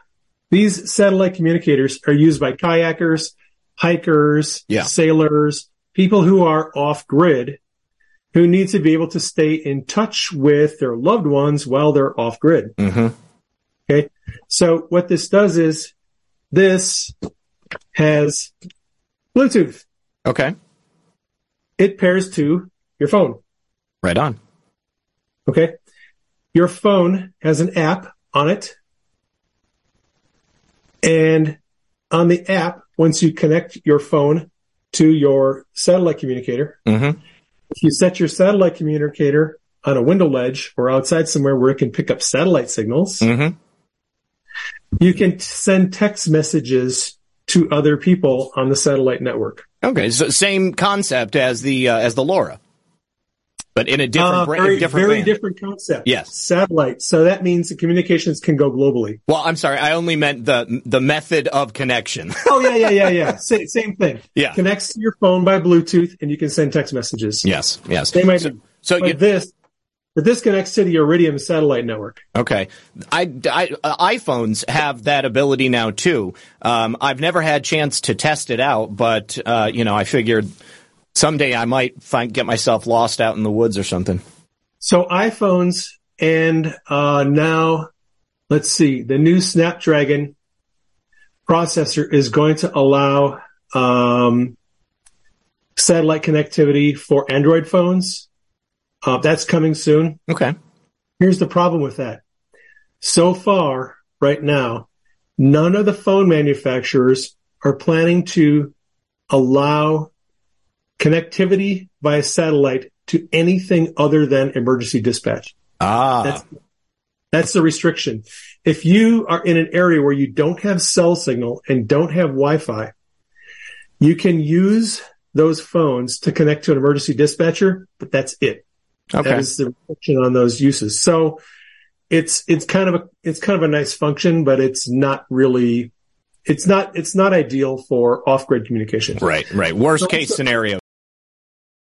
these satellite communicators are used by kayakers, hikers, Yeah. sailors, people who are off grid, who need to be able to stay in touch with their loved ones while they're off grid. Mm-hmm. Okay. So what this does is this has Bluetooth. Okay. It pairs to your phone. Right on. Okay. Your phone has an app on it. And on the app, once you connect your phone to your satellite communicator, Mm-hmm. If you set your satellite communicator on a window ledge or outside somewhere where it can pick up satellite signals, Mm-hmm. you can t- send text messages to other people on the satellite network. Okay. So same concept as the uh, as the LoRa, but in a different Uh, very, different very band. different concept. Yes. Satellite. So that means the communications can go globally. Well, I'm sorry. I only meant the the method of connection. Oh yeah, yeah, yeah, yeah. Sa- same thing. Yeah. Connects to your phone by Bluetooth, and you can send text messages. yes. Yes. So, idea. so but you, this, but this connects to the Iridium satellite network. Okay, I, I- uh, iPhones have that ability now too. Um, I've never had chance to test it out, but uh, you know, I figured someday I might find get myself lost out in the woods or something. So iPhones and uh, now, let's see, the new Snapdragon processor is going to allow um, satellite connectivity for Android phones. Uh, that's coming soon. Okay, Here's the problem with that. So far, right now, none of the phone manufacturers are planning to allow connectivity via satellite to anything other than emergency dispatch. ah, That's, that's the restriction. If you are in an area where you don't have cell signal and don't have Wi-Fi, you can use those phones to connect to an emergency dispatcher, but that's it. Okay. That is the restriction on those uses. So it's it's kind of a it's kind of a nice function, but it's not really it's not it's not ideal for off grid communication. Right, right. Worst case scenario.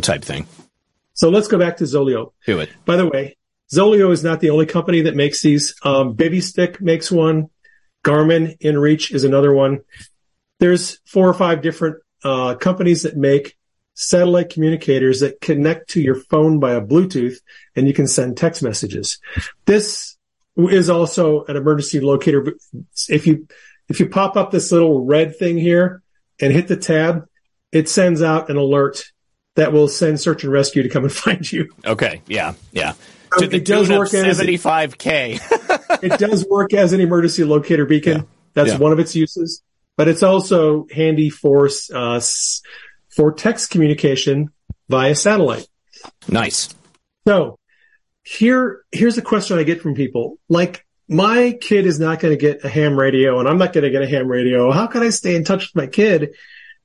Type thing. So let's go back to Zoleo. Do it. By the way, Zoleo is not the only company that makes these. Um, Bivy Stick makes one. Garmin InReach is another one. There's four or five different uh, companies that make satellite communicators that connect to your phone by a Bluetooth, and you can send text messages. This is also an emergency locator. But If you if you pop up this little red thing here and hit the tab, it sends out an alert that will send search and rescue to come and find you. Okay. Yeah. Yeah. The it does work as 75k. it does work as an emergency locator beacon. Yeah. That's Yeah. one of its uses, but it's also handy for uh, for text communication via satellite. nice. So here here's a question I get from people. Like my kid is not going to get a ham radio and I'm not going to get a ham radio. How can I stay in touch with my kid?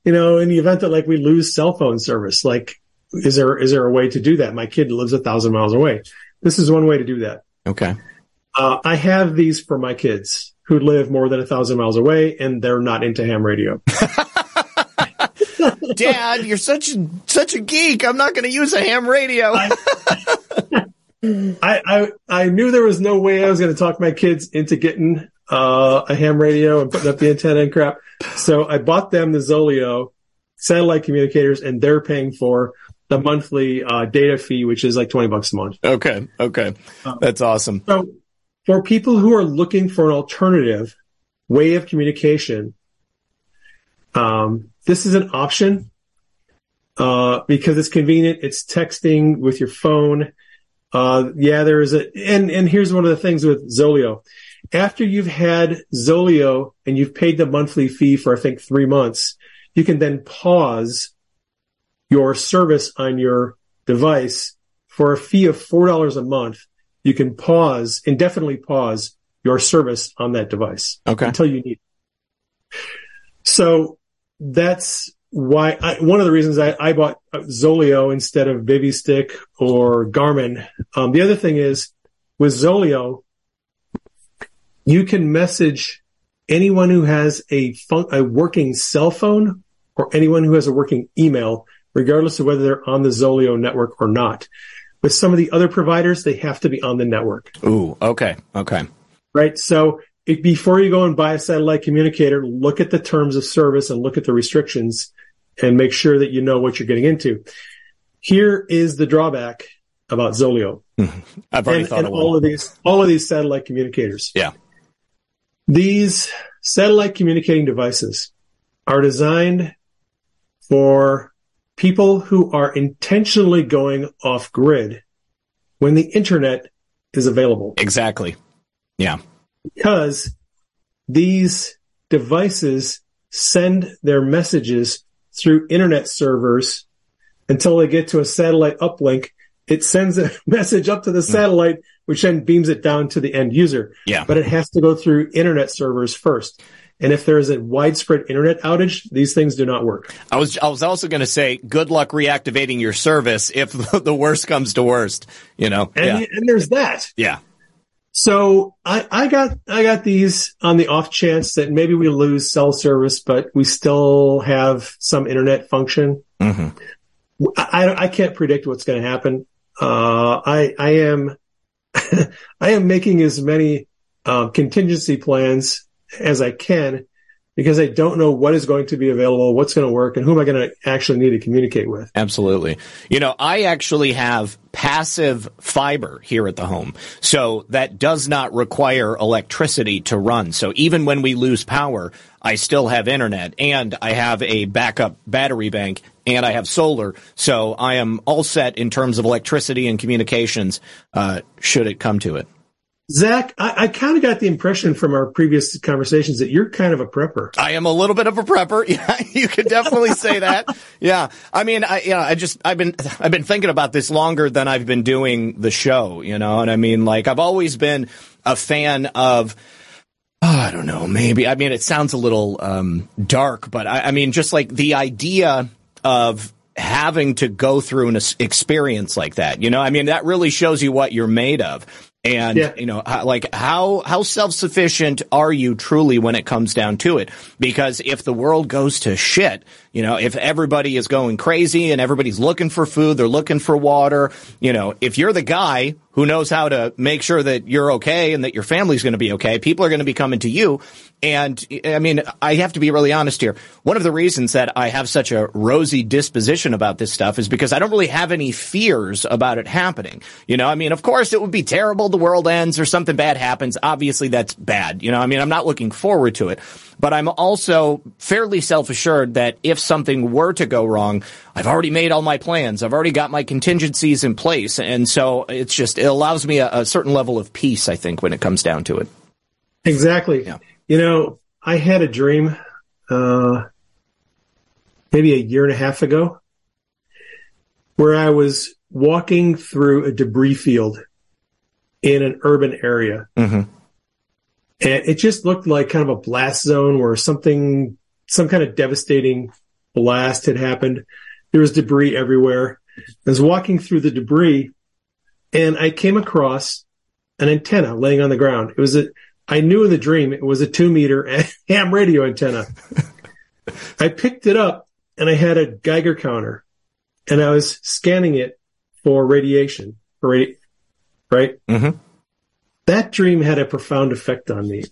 You know, in the event that like we lose cell phone service, like is there is there a way to do that? My kid lives a thousand miles away. This is one way to do that. Okay. Uh, I have these for my kids who live more than a thousand miles away and they're not into ham radio. Dad, you're such a, such a geek. I'm not going to use a ham radio. I, I, I knew there was no way I was going to talk my kids into getting, uh, a ham radio and putting up the antenna and crap. So I bought them the Zoleo satellite communicators and they're paying for the monthly, uh, data fee, which is like 20 bucks a month. okay. Okay. That's awesome. So for people who are looking for an alternative way of communication, um, this is an option uh, because it's convenient. It's texting with your phone. Uh, yeah, there is a, and, and here's one of the things with Zoleo. After you've had Zoleo and you've paid the monthly fee for, I think, three months, you can then pause your service on your device for a fee of $4 a month. You can pause, indefinitely pause your service on that device Okay. until you need. it. So that's why I, one of the reasons I, I bought Zoleo instead of Bivy Stick or Garmin. Um, the other thing is with Zoleo, you can message anyone who has a fun, a working cell phone or anyone who has a working email, regardless of whether they're on the Zoleo network or not. With some of the other providers, they have to be on the network Ooh. Okay. Okay. right? So it, before you go and buy a satellite communicator, look at the terms of service and look at the restrictions and make sure that you know what you're getting into. Here is the drawback about Zoleo I've already and, thought and of all one. of these, all of these satellite communicators. Yeah. These satellite communicating devices are designed for people who are intentionally going off grid when the internet is available Exactly. Yeah. because these devices send their messages through internet servers until they get to a satellite uplink. It sends a message up to the hmm. satellite, which then beams it down to the end user. Yeah. But it has to go through internet servers first. And if there is a widespread internet outage, these things do not work. I was I was also going to say, good luck reactivating your service if the worst comes to worst. You know. And, yeah. and there's that. Yeah. So I, I got I got these on the off chance that maybe we lose cell service, but we still have some internet function. Mhm. I, I can't predict what's going to happen. Uh, I I am I am making as many um, contingency plans as I can because I don't know what is going to be available, what's going to work, and who am I going to actually need to communicate with. Absolutely. You know, I actually have passive fiber here at the home. So that does not require electricity to run. So even when we lose power, I still have internet and I have a backup battery bank and I have solar. So I am all set in terms of electricity and communications, uh, should it come to it. Zak, I, I kind of got the impression from our previous conversations that you're kind of a prepper. I am a little bit of a prepper. Yeah, you could definitely say that. Yeah. I mean, I, you know, I just, I've been, I've been thinking about this longer than I've been doing the show, you know, and I mean, like, I've always been a fan of, oh, I don't know, maybe, I mean, it sounds a little, um, dark, but I, I mean, just like the idea of having to go through an experience like that, you know, I mean, that really shows you what you're made of. And, yeah. you know, like how, how self-sufficient are you truly when it comes down to it? Because if the world goes to shit, you know, if everybody is going crazy and everybody's looking for food, they're looking for water, you know, if you're the guy who knows how to make sure that you're okay and that your family's going to be okay, people are going to be coming to you. And I mean, I have to be really honest here. One of the reasons that I have such a rosy disposition about this stuff is because I don't really have any fears about it happening. You know, I mean, of course it would be terrible. The world ends or something bad happens. Obviously that's bad. You know, I mean, I'm not looking forward to it, but I'm also fairly self-assured that if something were to go wrong, I've already made all my plans. I've already got my contingencies in place. And so it's just, it allows me a, a certain level of peace, I think, when it comes down to it. Exactly. Yeah. You know, I had a dream, uh, maybe a year and a half ago where I was walking through a debris field in an urban area. Mm-hmm. And it just looked like kind of a blast zone where something, some kind of devastating blast had happened. There was debris everywhere. I was walking through the debris and I came across an antenna laying on the ground. It was a, I knew in the dream it was a two meter ham radio antenna. I picked it up and I had a Geiger counter and I was scanning it for radiation, right? Right. Mm-hmm. That dream had a profound effect on me.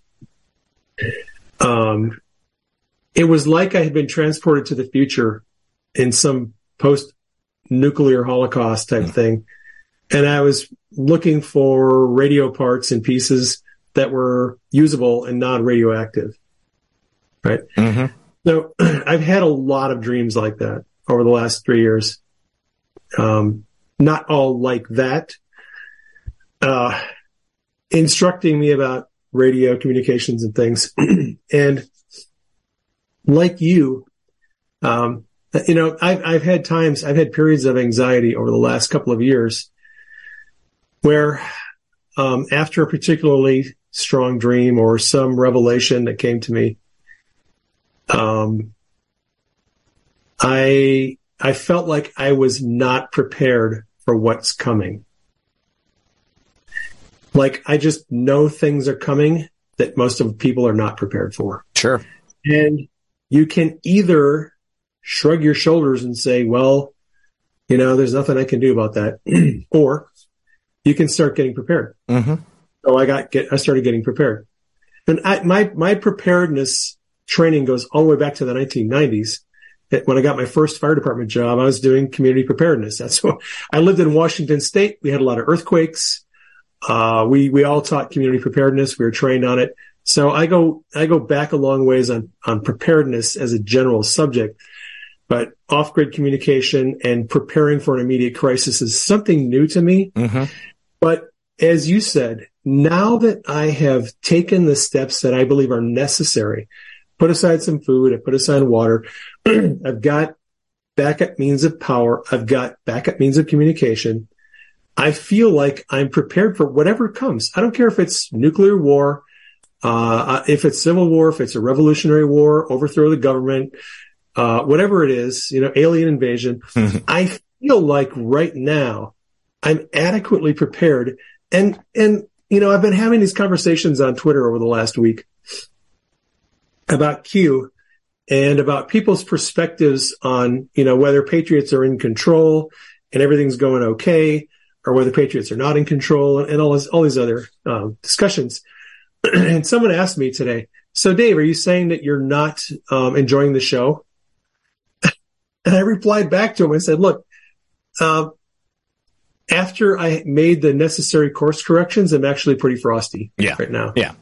Um, it was like I had been transported to the future in some post nuclear holocaust type mm-hmm. thing. And I was looking for radio parts and pieces that were usable and non-radioactive. Right. Mm-hmm. So I've had a lot of dreams like that over the last three years. Um, not all like that. Uh, instructing me about radio communications and things. and like you, um, you know, I've, I've had times, I've had periods of anxiety over the last couple of years where, um, after a particularly strong dream or some revelation that came to me, um, I I felt like I was not prepared for what's coming. Like I just know things are coming that most of people are not prepared for. Sure. And you can either shrug your shoulders and say, well, you know, there's nothing I can do about that. or you can start getting prepared. Mm-hmm. So I got get I started getting prepared, and I, my my preparedness training goes all the way back to the 1990s. When I got my first fire department job, I was doing community preparedness. That's what I lived in Washington State. We had a lot of earthquakes. Uh, we we all taught community preparedness. We were trained on it. So I go I go back a long ways on on preparedness as a general subject. But off grid communication and preparing for an immediate crisis is something new to me. Mm-hmm. But as you said, now that I have taken the steps that I believe are necessary, put aside some food, I put aside water, I've got backup means of power, I've got backup means of communication. I feel like I'm prepared for whatever comes. I don't care if it's nuclear war, uh, if it's civil war, if it's a revolutionary war, overthrow the government, uh, whatever it is, you know, alien invasion. I feel like right now I'm adequately prepared. And, and you know, I've been having these conversations on Twitter over the last week about Q and about people's perspectives on, you know, whether patriots are in control and everything's going okay or whether patriots are not in control and all, this, all these other um, discussions. and someone asked me today, so Dave, are you saying that you're not um, enjoying the show? and I replied back to him and said, look, uh, after I made the necessary course corrections, I'm actually pretty frosty yeah. right now. Yeah.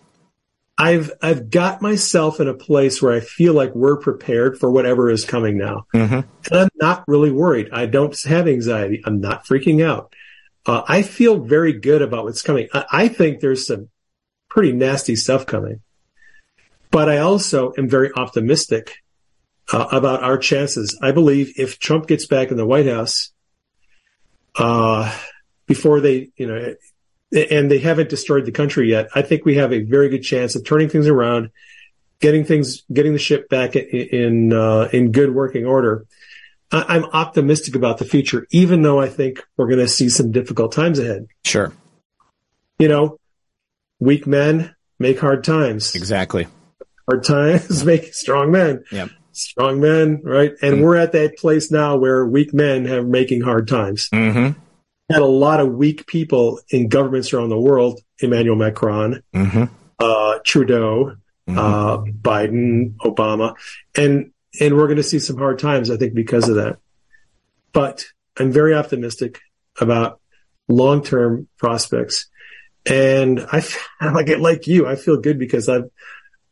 I've I've got myself in a place where I feel like we're prepared for whatever is coming now, mm-hmm. and I'm not really worried. I don't have anxiety. I'm not freaking out. Uh, I feel very good about what's coming. I, I, think there's some pretty nasty stuff coming, but I also am very optimistic uh, about our chances. I believe if Trump gets back in the White House, uh, before they, you know, and they haven't destroyed the country yet, I think we have a very good chance of turning things around, getting things, getting the ship back in in, uh, in good working order. I, am optimistic about the future, even though I think we're going to see some difficult times ahead. Sure. You know, weak men make hard times. Exactly. Hard times make strong men. Yeah. Strong men, right? And mm-hmm. we're at that place now where weak men have making hard times. Mm-hmm had a lot of weak people in governments around the world. Emmanuel Macron, mm-hmm. uh, Trudeau, mm-hmm. uh, Biden, Obama, and and we're going to see some hard times, I think, because of that. But I'm very optimistic about long term prospects, and I like it like you. I feel good because I've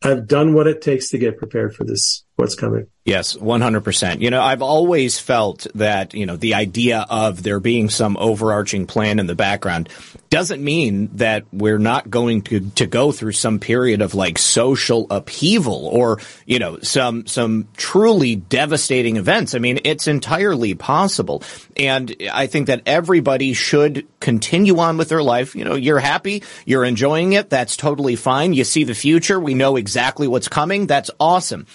I've done what it takes to get prepared for this, what's coming. Yes, 100%. You know, I've always felt that, you know, the idea of there being some overarching plan in the background doesn't mean that we're not going to, to go through some period of like social upheaval or, you know, some, some truly devastating events. I mean, it's entirely possible. And I think that everybody should continue on with their life. You know, you're happy, you're enjoying it. That's totally fine. You see the future. We know exactly what's coming. That's awesome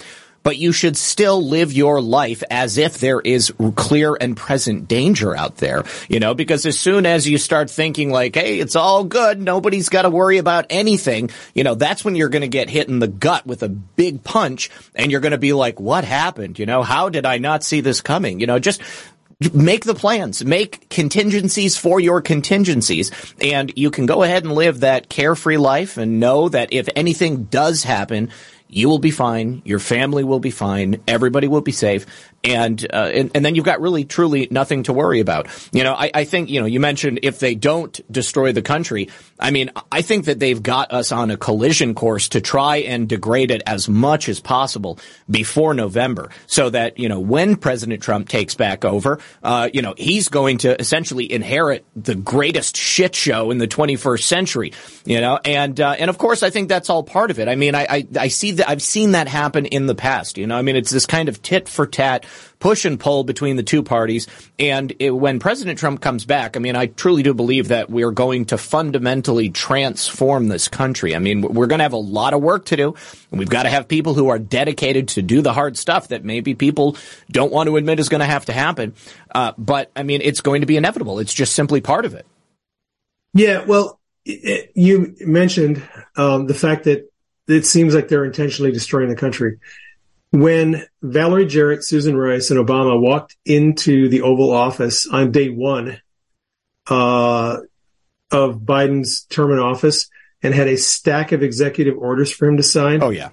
but you should still live your life as if there is clear and present danger out there, you know, because as soon as you start thinking like, hey, it's all good, nobody's got to worry about anything, you know, that's when you're going to get hit in the gut with a big punch and you're going to be like, what happened? You know, how did I not see this coming? You know, just make the plans, make contingencies for your contingencies, and you can go ahead and live that carefree life and know that if anything does happen, you will be fine. Your family will be fine. Everybody will be safe and, uh, and and then you've got really truly nothing to worry about. You know, I, I think you know you mentioned if they don't destroy the country. I mean, I think that they've got us on a collision course to try and degrade it as much as possible before November, so that you know when President Trump takes back over, uh, you know he's going to essentially inherit the greatest shit show in the 21st century. You know, and uh, and of course I think that's all part of it. I mean, I I, I see that I've seen that happen in the past. You know, I mean it's this kind of tit for tat push and pull between the two parties. And it, when President Trump comes back, I mean, I truly do believe that we're going to fundamentally transform this country. I mean, we're going to have a lot of work to do. We've got to have people who are dedicated to do the hard stuff that maybe people don't want to admit is going to have to happen. Uh, but I mean, it's going to be inevitable. It's just simply part of it. Yeah. Well, it, you mentioned um, the fact that it seems like they're intentionally destroying the country when Valerie Jarrett, Susan Rice, and Obama walked into the Oval Office on day one uh, of Biden's term in office and had a stack of executive orders for him to sign. Oh yeah,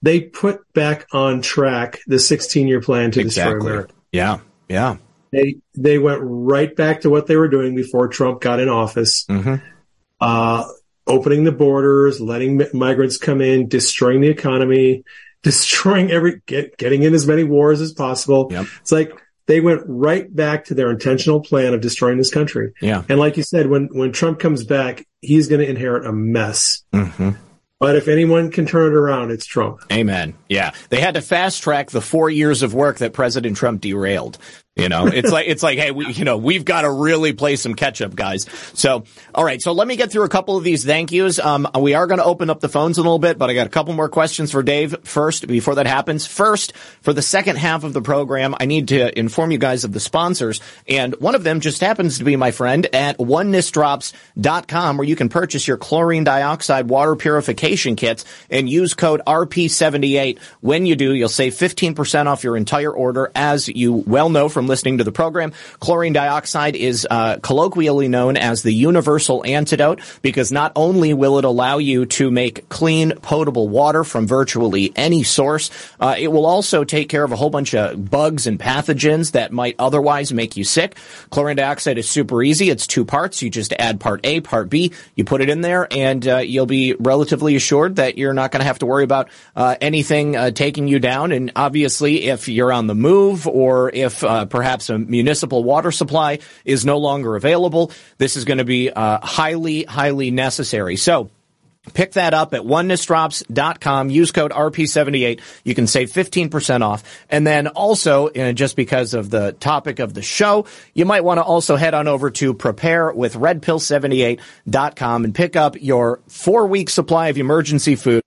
they put back on track the 16 year plan to exactly. destroy America. Yeah, yeah. They they went right back to what they were doing before Trump got in office. Mm-hmm. Uh, opening the borders, letting migrants come in, destroying the economy, destroying every, get, getting in as many wars as possible. Yep. It's like they went right back to their intentional plan of destroying this country. Yeah. And like you said, when, when Trump comes back, he's going to inherit a mess. Mm-hmm. But if anyone can turn it around, it's Trump. Amen. Yeah. They had to fast track the four years of work that President Trump derailed. You know, it's like, it's like, hey, we, you know, we've got to really play some catch up, guys. So, all right. So let me get through a couple of these thank yous. Um, we are going to open up the phones a little bit, but I got a couple more questions for Dave first before that happens. First, for the second half of the program, I need to inform you guys of the sponsors. And one of them just happens to be my friend at onenessdrops.com where you can purchase your chlorine dioxide water purification kits and use code RP78. When you do, you'll save 15% off your entire order. As you well know from from listening to the program. Chlorine dioxide is uh, colloquially known as the universal antidote because not only will it allow you to make clean, potable water from virtually any source, uh, it will also take care of a whole bunch of bugs and pathogens that might otherwise make you sick. Chlorine dioxide is super easy. It's two parts. You just add part A, part B. You put it in there, and uh, you'll be relatively assured that you're not going to have to worry about uh, anything uh, taking you down. And obviously, if you're on the move or if uh, perhaps a municipal water supply is no longer available, this is going to be uh, highly, highly necessary. So. Pick that up at onenessdrops.com. Use code RP78. You can save 15% off. And then also, uh, just because of the topic of the show, you might want to also head on over to preparewithredpill78.com and pick up your four week supply of emergency food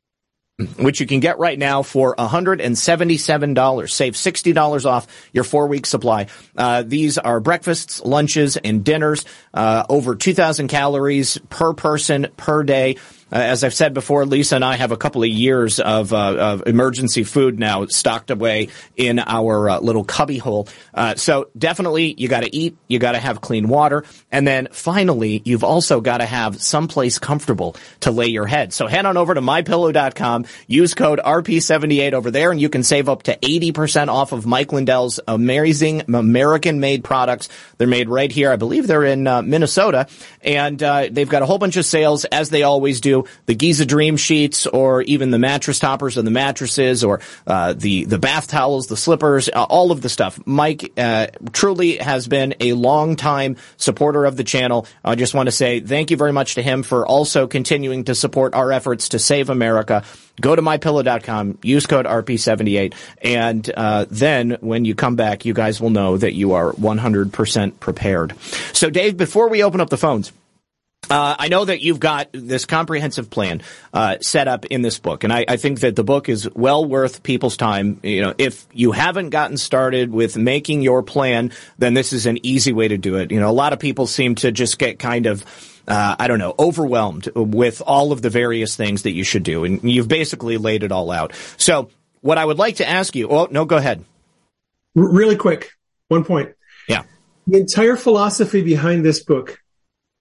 which you can get right now for $177. Save $60 off your four week supply. Uh, these are breakfasts, lunches, and dinners, uh, over 2,000 calories per person per day. Uh, as I've said before, Lisa and I have a couple of years of, uh, of emergency food now stocked away in our uh, little cubby hole. Uh, so definitely, you got to eat, you got to have clean water, and then finally, you've also got to have someplace comfortable to lay your head. So head on over to mypillow.com, use code RP78 over there, and you can save up to 80% off of Mike Lindell's amazing American-made products. They're made right here. I believe they're in uh, Minnesota, and they've got a whole bunch of sales as they always do the Giza Dream sheets or even the mattress toppers and the mattresses or uh, the the bath towels, the slippers, uh, all of the stuff. Mike uh, truly has been a long time supporter of the channel. I just want to say thank you very much to him for also continuing to support our efforts to save America. Go to mypillow.com, use code RP78, and uh, then when you come back, you guys will know that you are 100% prepared. So, Dave, before we open up the phones, uh, I know that you've got this comprehensive plan uh, set up in this book, and I, I, think that the book is well worth people's time. You know, if you haven't gotten started with making your plan, then this is an easy way to do it. You know, a lot of people seem to just get kind of uh, I don't know, overwhelmed with all of the various things that you should do, and you've basically laid it all out. So, what I would like to ask you, oh no, go ahead. R- really quick, one point. Yeah, the entire philosophy behind this book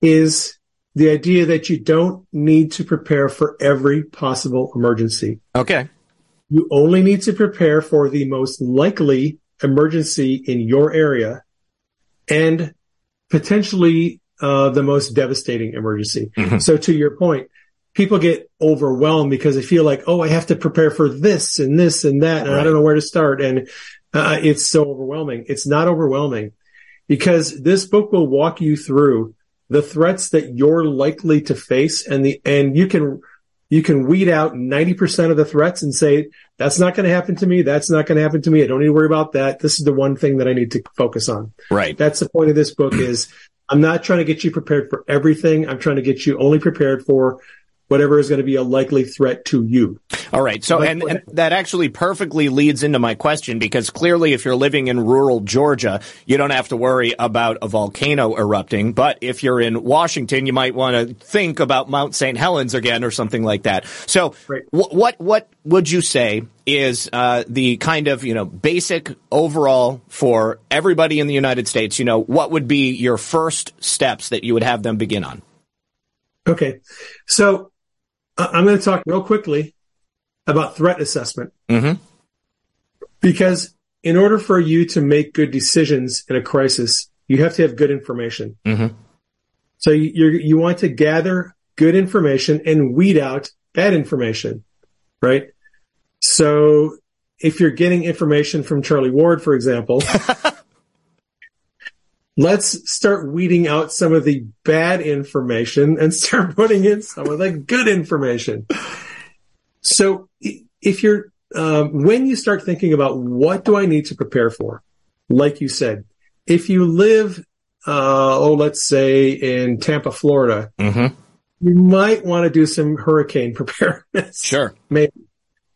is the idea that you don't need to prepare for every possible emergency. Okay. You only need to prepare for the most likely emergency in your area and potentially uh, the most devastating emergency. Mm-hmm. So to your point, people get overwhelmed because they feel like, oh, I have to prepare for this and this and that, and right. I don't know where to start. And uh, it's so overwhelming. It's not overwhelming because this book will walk you through the threats that you're likely to face and the, and you can, you can weed out 90% of the threats and say, that's not going to happen to me. That's not going to happen to me. I don't need to worry about that. This is the one thing that I need to focus on. Right. That's the point of this book is I'm not trying to get you prepared for everything. I'm trying to get you only prepared for whatever is going to be a likely threat to you. All right. So, and, and, that actually perfectly leads into my question because clearly if you're living in rural Georgia, you don't have to worry about a volcano erupting. But if you're in Washington, you might want to think about Mount St. Helens again or something like that. So right. w- what, what would you say is uh, the kind of, you know, basic overall for everybody in the United States, you know, what would be your first steps that you would have them begin on? Okay. So I'm going to talk real quickly about threat assessment. Mm-hmm. Because in order for you to make good decisions in a crisis, you have to have good information. Mm-hmm. So you you want to gather good information and weed out bad information, right? So if you're getting information from Charlie Ward, for example, let's start weeding out some of the bad information and start putting in some of the good information. So if you're, um, when you start thinking about what do I need to prepare for, like you said, if you live, uh, oh, let's say in Tampa, Florida, mm-hmm. you might want to do some hurricane preparedness. Sure. Maybe,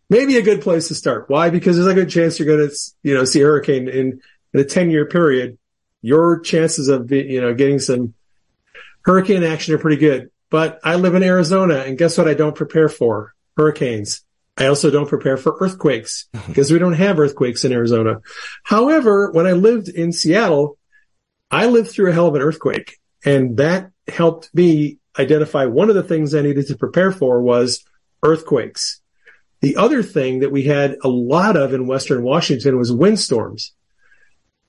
maybe a good place to start. Why? Because there's a good chance you're going to, you know, see a hurricane in, in a 10 year period your chances of you know getting some hurricane action are pretty good. But I live in Arizona, and guess what? I don't prepare for hurricanes. I also don't prepare for earthquakes because we don't have earthquakes in Arizona. However, when I lived in Seattle, I lived through a hell of an earthquake and that helped me identify one of the things I needed to prepare for was earthquakes. The other thing that we had a lot of in Western Washington was windstorms.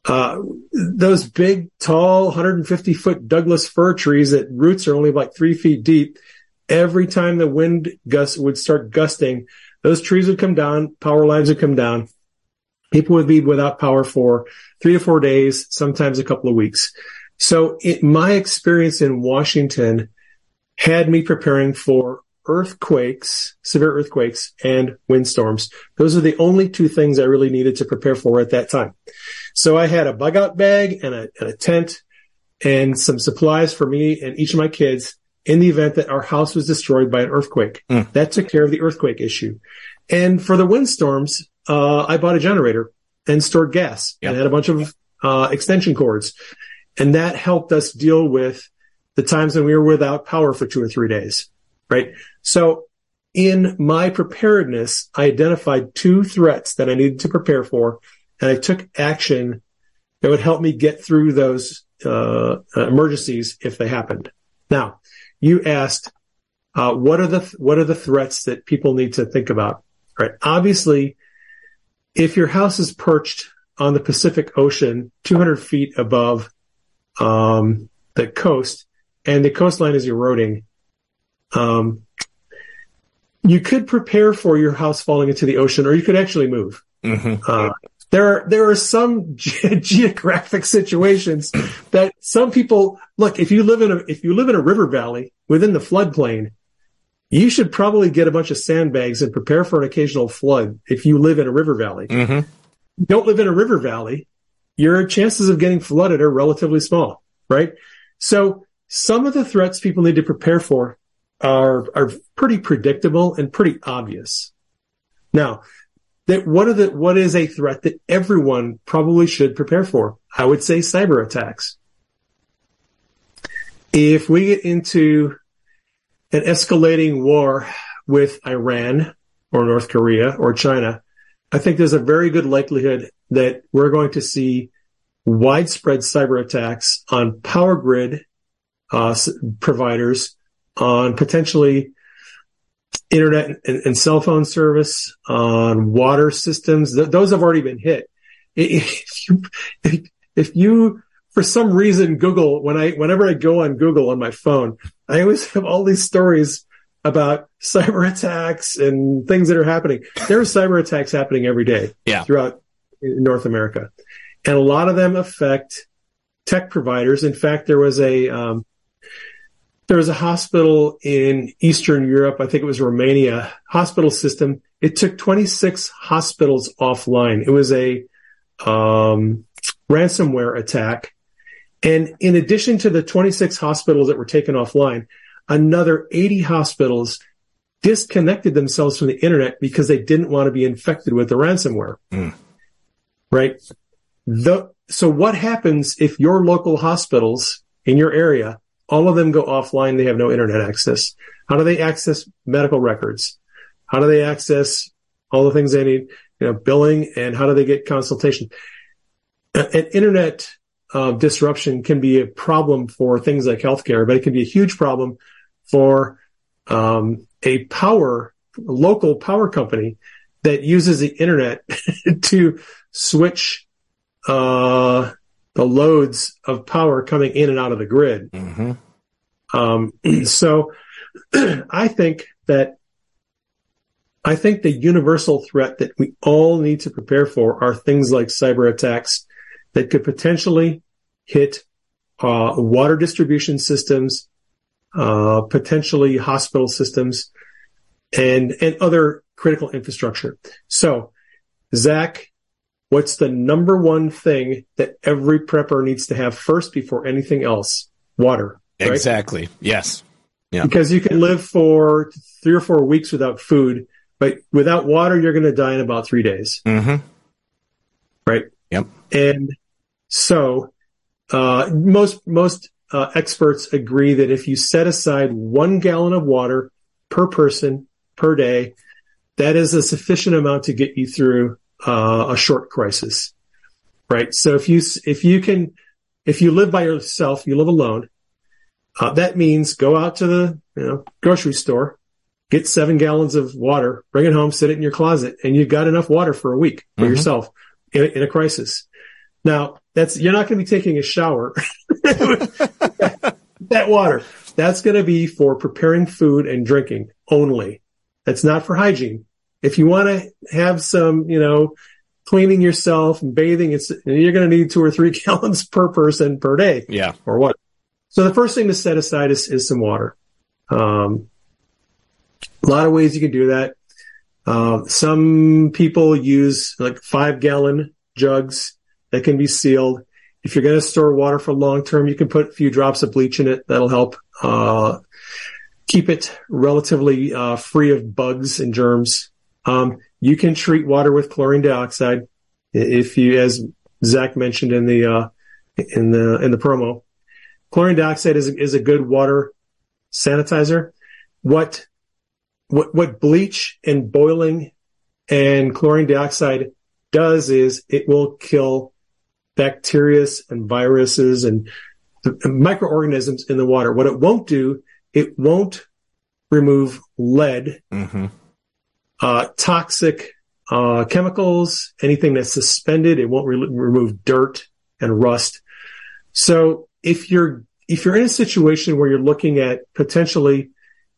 Uh, those big, tall, 150 foot Douglas fir trees that roots are only like three feet deep. Every time the wind gust would start gusting, those trees would come down, power lines would come down. People would be without power for three to four days, sometimes a couple of weeks. So it, my experience in Washington had me preparing for earthquakes, severe earthquakes and windstorms. Those are the only two things I really needed to prepare for at that time. So I had a bug out bag and a, and a tent and some supplies for me and each of my kids in the event that our house was destroyed by an earthquake. Mm. That took care of the earthquake issue. And for the windstorms, uh, I bought a generator and stored gas yep. and had a bunch of, uh, extension cords. And that helped us deal with the times when we were without power for two or three days. Right. So in my preparedness, I identified two threats that I needed to prepare for and I took action that would help me get through those, uh, emergencies if they happened. Now, you asked, uh, what are the, what are the threats that people need to think about? Right. Obviously, if your house is perched on the Pacific Ocean, 200 feet above, um, the coast and the coastline is eroding, um, you could prepare for your house falling into the ocean or you could actually move. Mm-hmm. Uh, there are, there are some ge- geographic situations that some people look, if you live in a, if you live in a river valley within the floodplain, you should probably get a bunch of sandbags and prepare for an occasional flood if you live in a river valley. Mm-hmm. don't live in a river valley, your chances of getting flooded are relatively small, right? So some of the threats people need to prepare for are, are pretty predictable and pretty obvious. Now, that what are the, what is a threat that everyone probably should prepare for? I would say cyber attacks. If we get into an escalating war with Iran or North Korea or China, I think there's a very good likelihood that we're going to see widespread cyber attacks on power grid uh, providers, on potentially internet and, and, cell phone service, on water systems. Th- those have already been hit. If you, if you, for some reason, Google, when I, whenever I go on Google on my phone, I always have all these stories about cyber attacks and things that are happening. There are cyber attacks happening every day yeah. throughout North America. And a lot of them affect tech providers. In fact, there was a, um, there was a hospital in Eastern Europe. I think it was Romania hospital system. It took 26 hospitals offline. It was a, um, ransomware attack. And in addition to the 26 hospitals that were taken offline, another 80 hospitals disconnected themselves from the internet because they didn't want to be infected with the ransomware. Mm. Right. The, so what happens if your local hospitals in your area all of them go offline. They have no internet access. How do they access medical records? How do they access all the things they need? You know, billing and how do they get consultation? An internet uh, disruption can be a problem for things like healthcare, but it can be a huge problem for um, a power local power company that uses the internet to switch uh, the loads of power coming in and out of the grid. Mm-hmm. Um, so I think that I think the universal threat that we all need to prepare for are things like cyber attacks that could potentially hit uh, water distribution systems, uh, potentially hospital systems, and and other critical infrastructure. So, Zak, What's the number one thing that every prepper needs to have first before anything else? Water. Right? Exactly. Yes. Yeah. Because you can live for three or four weeks without food, but without water, you're going to die in about three days. Mm-hmm. Right. Yep. And so, uh, most, most, uh, experts agree that if you set aside one gallon of water per person per day, that is a sufficient amount to get you through uh, a short crisis, right? So if you if you can if you live by yourself, you live alone. Uh, that means go out to the you know grocery store, get seven gallons of water, bring it home, sit it in your closet, and you've got enough water for a week for mm-hmm. yourself in, in, a crisis. Now that's you're not going to be taking a shower. that water that's going to be for preparing food and drinking only. That's not for hygiene. If you want to have some, you know, cleaning yourself and bathing, it's, you're going to need two or three gallons per person per day. Yeah. Or what? So the first thing to set aside is, is some water. Um, a lot of ways you can do that. Uh, some people use like five gallon jugs that can be sealed. If you're going to store water for long term, you can put a few drops of bleach in it. That'll help uh, keep it relatively uh, free of bugs and germs. Um, you can treat water with chlorine dioxide if you, as Zak mentioned in the uh, in the in the promo. Chlorine dioxide is is a good water sanitizer. What what what bleach and boiling and chlorine dioxide does is it will kill bacteria and viruses and microorganisms in the water. What it won't do, it won't remove lead, mm-hmm. uh, toxic uh, chemicals, anything that's suspended. It won't re- remove dirt and rust. So if you're if you're in a situation where you're looking at potentially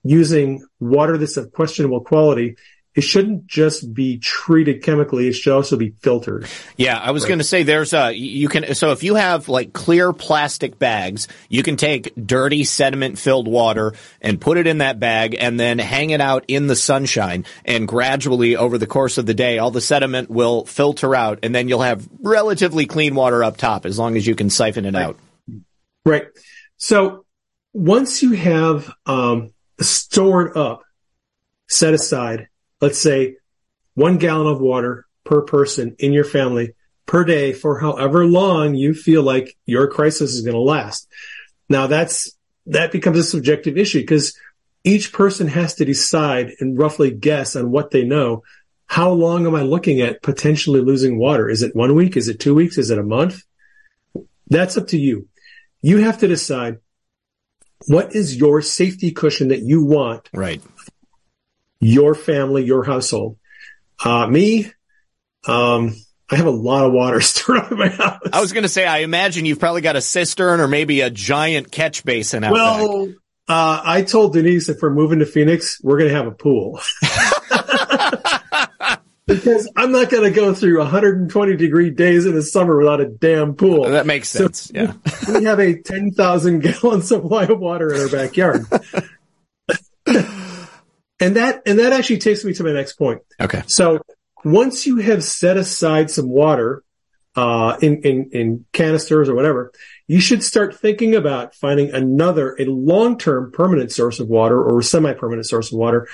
using water that's of questionable quality, it shouldn't just be treated chemically. It should also be filtered. Yeah, I was right. going to say there's a you can so if you have like clear plastic bags, you can take dirty sediment filled water and put it in that bag and then hang it out in the sunshine and gradually over the course of the day all the sediment will filter out and then you'll have relatively clean water up top as long as you can siphon it right. out. Right. So once you have um, stored up, set aside let's say one gallon of water per person in your family per day for however long you feel like your crisis is going to last. Now that's, that becomes a subjective issue because each person has to decide and roughly guess on what they know. How long am I looking at potentially losing water? Is it one week? Is it two weeks? Is it a month? That's up to you. You have to decide what is your safety cushion that you want right your family, your household. Uh, me, um, I have a lot of water stored up in my house. I was going to say, I imagine you've probably got a cistern or maybe a giant catch basin out well, uh, I told Denise if we're moving to Phoenix, we're going to have a pool. because I'm not going to go through 120 degree days in the summer without a damn pool. That makes sense. So yeah. we have a 10,000 gallon supply of water in our backyard and that and that actually takes me to my next point. Okay. So once you have set aside some water uh, in, in in canisters or whatever, you should start thinking about finding another a long term permanent source of water or semi permanent source of water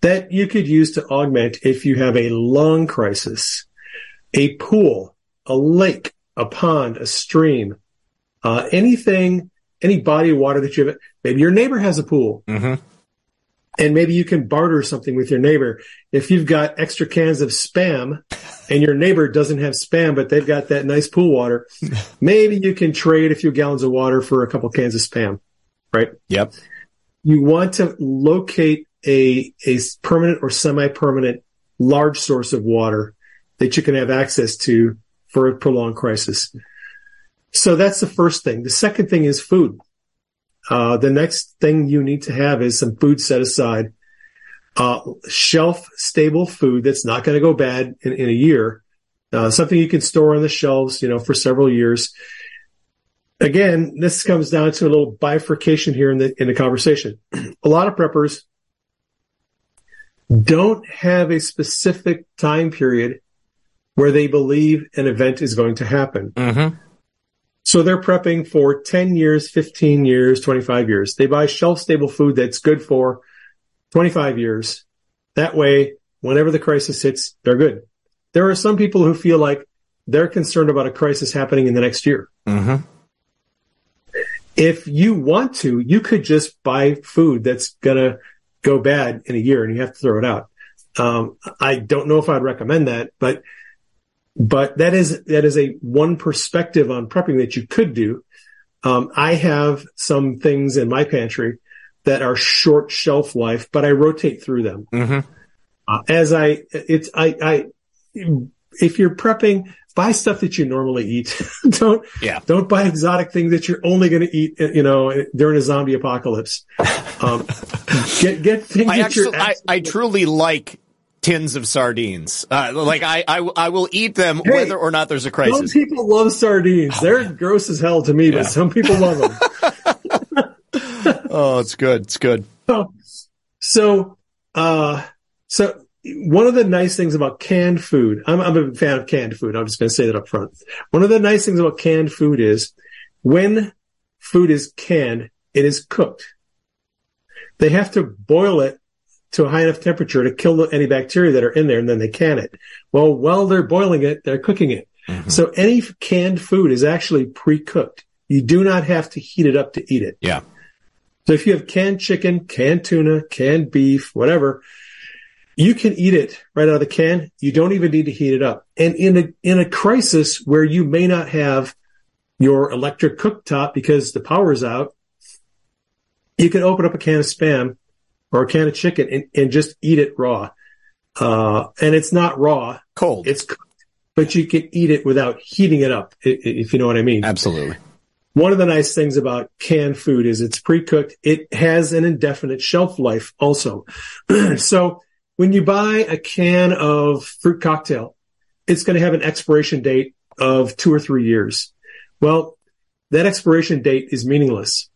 that you could use to augment if you have a long crisis, a pool, a lake, a pond, a stream, uh, anything, any body of water that you have. Maybe your neighbor has a pool. Mm-hmm and maybe you can barter something with your neighbor. If you've got extra cans of spam and your neighbor doesn't have spam, but they've got that nice pool water, maybe you can trade a few gallons of water for a couple cans of spam, right? Yep. You want to locate a, a permanent or semi-permanent large source of water that you can have access to for a prolonged crisis. So that's the first thing. The second thing is food. Uh, the next thing you need to have is some food set aside, uh, shelf stable food that's not going to go bad in, in a year. Uh, something you can store on the shelves, you know, for several years. Again, this comes down to a little bifurcation here in the in the conversation. a lot of preppers don't have a specific time period where they believe an event is going to happen. Mm-hmm. So they're prepping for 10 years, 15 years, 25 years. They buy shelf stable food that's good for 25 years. That way, whenever the crisis hits, they're good. There are some people who feel like they're concerned about a crisis happening in the next year. Mm-hmm. If you want to, you could just buy food that's going to go bad in a year and you have to throw it out. Um, I don't know if I'd recommend that, but but that is that is a one perspective on prepping that you could do. Um, I have some things in my pantry that are short shelf life, but I rotate through them. Mm-hmm. Uh, as I, it's, I, I, if you're prepping, buy stuff that you normally eat. don't, Yeah. don't buy exotic things that you're only going to eat, you know, during a zombie apocalypse. Um, get, get things I actually, I, I truly like tins of sardines. Uh, like I, I, I will eat them Hey, whether or not there's a crisis. Some people love sardines. They're gross as hell to me, Yeah. but some people love them. Oh, it's good. It's good. So, so, uh, so one of the nice things about canned food, I'm, I'm a fan of canned food. I'm just going to say that up front. One of the nice things about canned food is when food is canned, it is cooked. They have to boil it to a high enough temperature to kill any bacteria that are in there and then they can it. Well, while they're boiling it, they're cooking it. Mm-hmm. So any canned food is actually pre-cooked. You do not have to heat it up to eat it. Yeah. So if you have canned chicken, canned tuna, canned beef, whatever, you can eat it right out of the can. You don't even need to heat it up. And in a, in a crisis where you may not have your electric cooktop because the power is out, you can open up a can of spam or a can of chicken and, and just eat it raw. Uh, and it's not raw. Cold. It's cooked, but you can eat it without heating it up, if you know what I mean. Absolutely. One of the nice things about canned food is it's pre-cooked. It has an indefinite shelf life also. so when you buy a can of fruit cocktail, it's going to have an expiration date of two or three years. Well, that expiration date is meaningless.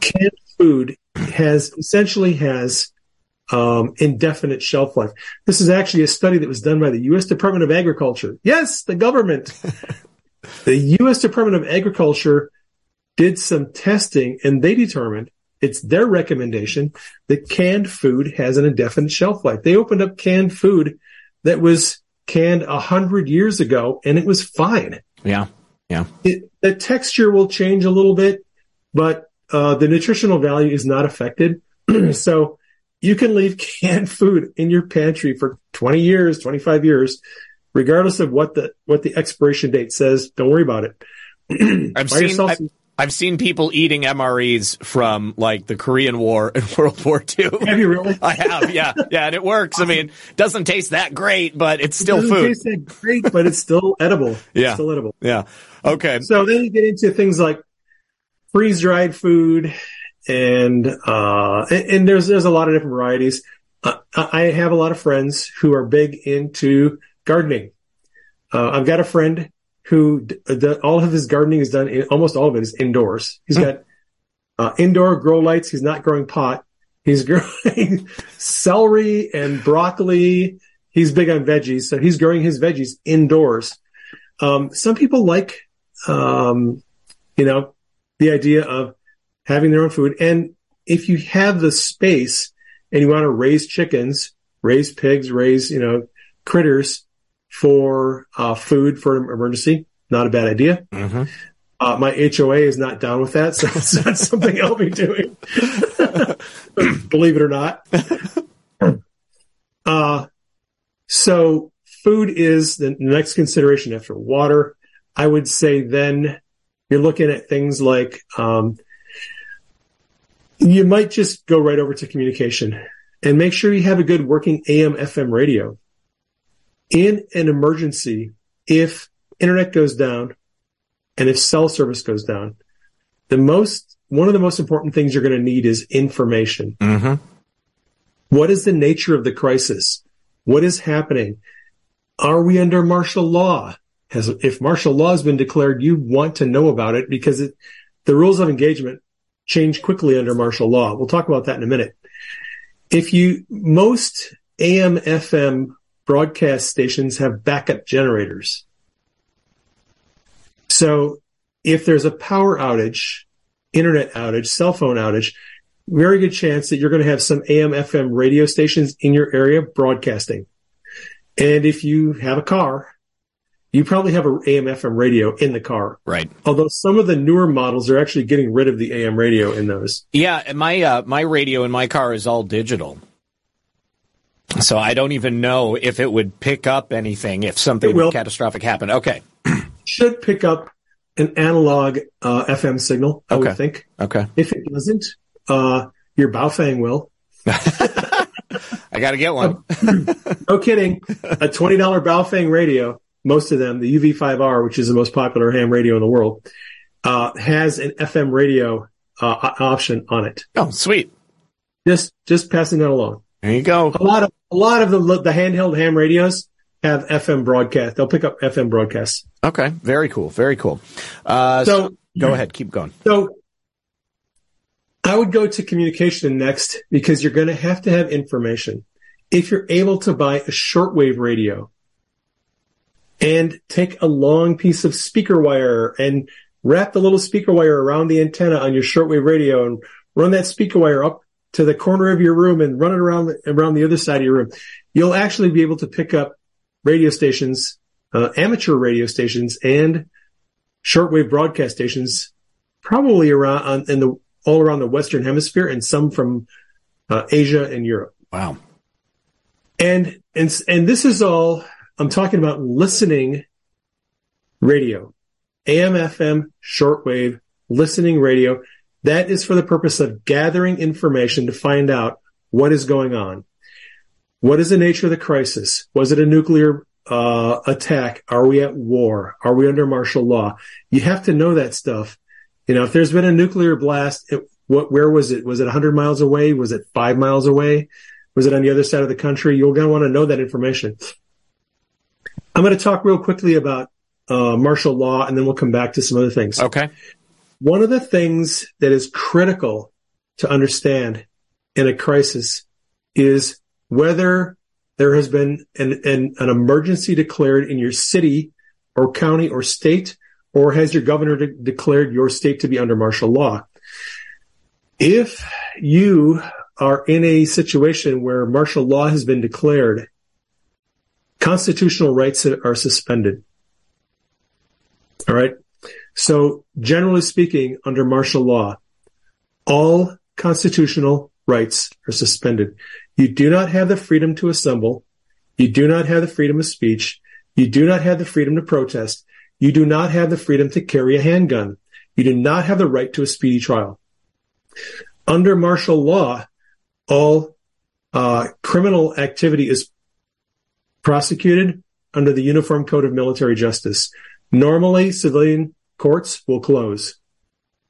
Canned food has essentially has um, indefinite shelf life. This is actually a study that was done by the U.S. Department of Agriculture. Yes, the government. the U.S. Department of Agriculture did some testing and they determined it's their recommendation that canned food has an indefinite shelf life. They opened up canned food that was canned a hundred years ago and it was fine. Yeah. Yeah. It, the texture will change a little bit, but uh, the nutritional value is not affected. so you can leave canned food in your pantry for 20 years, 25 years, regardless of what the what the expiration date says. Don't worry about it. I've Buy seen yourself I've, some- I've seen people eating MREs from like the Korean War and World War II. Have you really? I have, yeah, yeah, and it works. I mean, doesn't taste that great, but it's still It doesn't food. taste that great, but it's still edible. Yeah. It's still edible. Yeah. Okay. So then you get into things like freeze dried food and, uh, and, and there's, there's a lot of different varieties. Uh, I have a lot of friends who are big into gardening. Uh, I've got a friend who d- d- all of his gardening is done in, almost all of it is indoors. He's got, uh, indoor grow lights. He's not growing pot. He's growing celery and broccoli. He's big on veggies. So he's growing his veggies indoors. Um, some people like, um, you know, the idea of having their own food. And if you have the space and you want to raise chickens, raise pigs, raise, you know, critters for, uh, food for an emergency, not a bad idea. Uh, my HOA is not down with that, so it's not something I'll be doing. Believe it or not. Uh, so food is the next consideration after water. I would say then you're looking at things like, um, you might just go right over to communication and make sure you have a good working AM FM radio. In an emergency, if internet goes down and if cell service goes down, the most, one of the most important things you're going to need is information. Mm-hmm. What is the nature of the crisis? What is happening? Are we under martial law? Has, if martial law has been declared, you want to know about it because it, the rules of engagement change quickly under martial law. We'll talk about that in a minute. If you, most AM, FM broadcast stations have backup generators. So if there's a power outage, internet outage, cell phone outage, very good chance that you're going to have some AM, FM radio stations in your area broadcasting. And if you have a car, you probably have a AM, FM radio in the car. Right. Although some of the newer models are actually getting rid of the AM radio in those. Yeah, my uh, my radio in my car is all digital. So I don't even know if it would pick up anything if something catastrophic happened. Okay. Should pick up an analog uh, FM signal, I Okay. would think. Okay. If it doesn't, uh, your Baofeng will. I got to get one. No kidding. A $20 Baofeng radio, most of them, the UV5R, which is the most popular ham radio in the world, uh, has an FM radio uh, option on it. Oh, sweet. Just just passing that along. There you go. A lot of a lot of the the handheld ham radios have FM broadcast. They'll pick up FM broadcasts. Okay. Very cool. Very cool. Uh, so, So go ahead. Keep going. So I would go to communication next because you're going to have to have information. If you're able to buy a shortwave radio and take a long piece of speaker wire and wrap the little speaker wire around the antenna on your shortwave radio and run that speaker wire up to the corner of your room and run it around around the other side of your room, you'll actually be able to pick up radio stations, uh, amateur radio stations and shortwave broadcast stations probably around on, in the all around the Western Hemisphere and some from uh, Asia and Europe. Wow. And and and this is all I'm talking about listening radio, AM, FM, shortwave, listening radio. That is for the purpose of gathering information to find out what is going on. What is the nature of the crisis? Was it a nuclear uh, attack? Are we at war? Are we under martial law? You have to know that stuff. You know, if there's been a nuclear blast, it, what, where was it? Was it 100 miles away? Was it five miles away? Was it on the other side of the country? You're going to want to know that information. I'm going to talk real quickly about uh, martial law, and then we'll come back to some other things. Okay. One of the things that is critical to understand in a crisis is whether there has been an, an, an emergency declared in your city or county or state, or has your governor de- declared your state to be under martial law. If you are in a situation where martial law has been declared, constitutional rights are suspended. All right. So generally speaking, under martial law, all constitutional rights are suspended. You do not have the freedom to assemble. You do not have the freedom of speech. You do not have the freedom to protest. You do not have the freedom to carry a handgun. You do not have the right to a speedy trial. Under martial law, all uh, criminal activity is prosecuted under the Uniform Code of Military Justice. Normally, civilian courts will close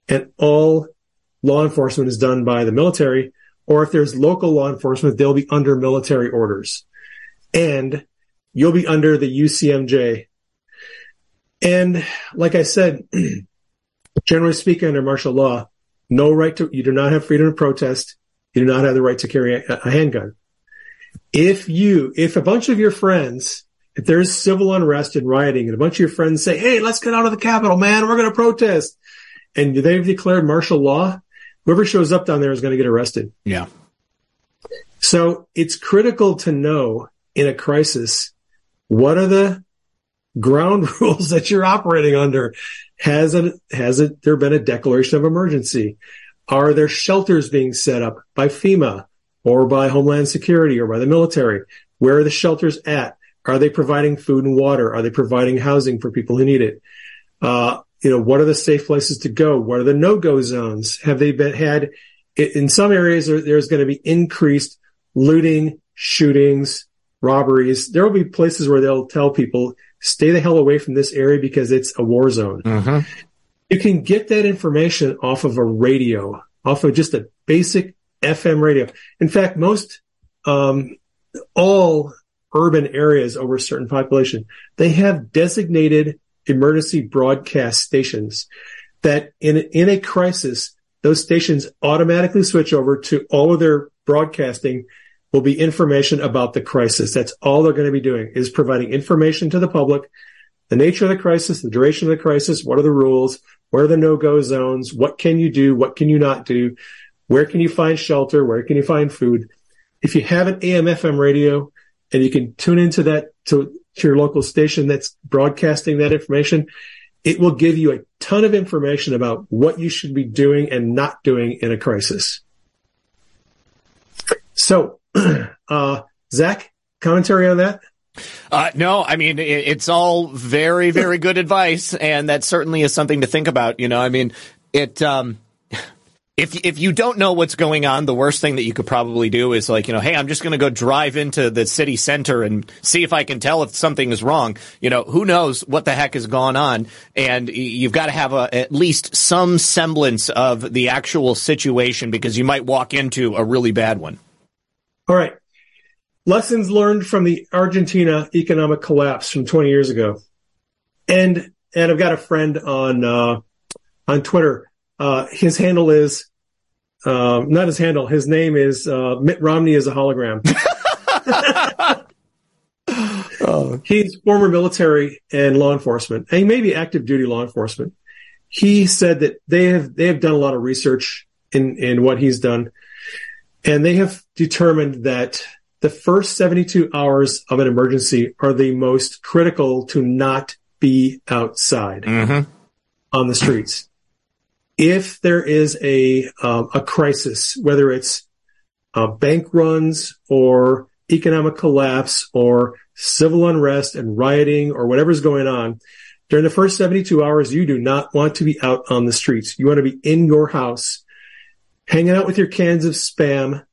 and all law enforcement is done by the military, or if there's local law enforcement, they'll be under military orders and you'll be under the UCMJ. And like I said, generally speaking, under martial law, no right to, you do not have freedom of protest. You do not have the right to carry a, a handgun. If you, if a bunch of your friends, if there's civil unrest and rioting and a bunch of your friends say, Hey, let's get out of the Capitol, man. We're going to protest. And they've declared martial law. Whoever shows up down there is going to get arrested. Yeah. So it's critical to know in a crisis, what are the ground rules that you're operating under? Has it, has it, there been a declaration of emergency? Are there shelters being set up by FEMA or by Homeland Security or by the military? Where are the shelters at? Are they providing food and water? Are they providing housing for people who need it? Uh, you know, what are the safe places to go? What are the no-go zones? Have they been had in some areas? There's going to be increased looting, shootings, robberies. There will be places where they'll tell people stay the hell away from this area because it's a war zone. You can get that information off of a radio, off of just a basic FM radio. In fact, most, um, all urban areas over a certain population, they have designated emergency broadcast stations that in, in a crisis, those stations automatically switch over to all of their broadcasting will be information about the crisis. That's all they're going to be doing is providing information to the public, the nature of the crisis, the duration of the crisis, what are the rules, where are the no-go zones, what can you do, what can you not do, where can you find shelter, where can you find food. If you have an AM FM radio and you can tune into that to, to your local station that's broadcasting that information, it will give you a ton of information about what you should be doing and not doing in a crisis. So, uh, Zak, commentary on that? Uh, no, I mean, it, it's all very, very good advice. And that certainly is something to think about. You know, I mean, it, um, if if you don't know what's going on, the worst thing that you could probably do is like, you know, hey, I'm just going to go drive into the city center and see if I can tell if something is wrong. You know, who knows what the heck has gone on, and you've got to have a, at least some semblance of the actual situation because you might walk into a really bad one. All right. Lessons learned from the Argentina economic collapse from 20 years ago. And and I've got a friend on uh, on Twitter. Uh, his handle is um, not his handle. His name is uh, Mitt Romney is a hologram. oh. He's former military and law enforcement, and maybe active duty law enforcement. He said that they have they have done a lot of research in in what he's done, and they have determined that the first 72 hours of an emergency are the most critical to not be outside mm-hmm. on the streets if there is a um, a crisis, whether it's uh, bank runs or economic collapse or civil unrest and rioting or whatever's going on, during the first 72 hours, you do not want to be out on the streets. You want to be in your house, hanging out with your cans of spam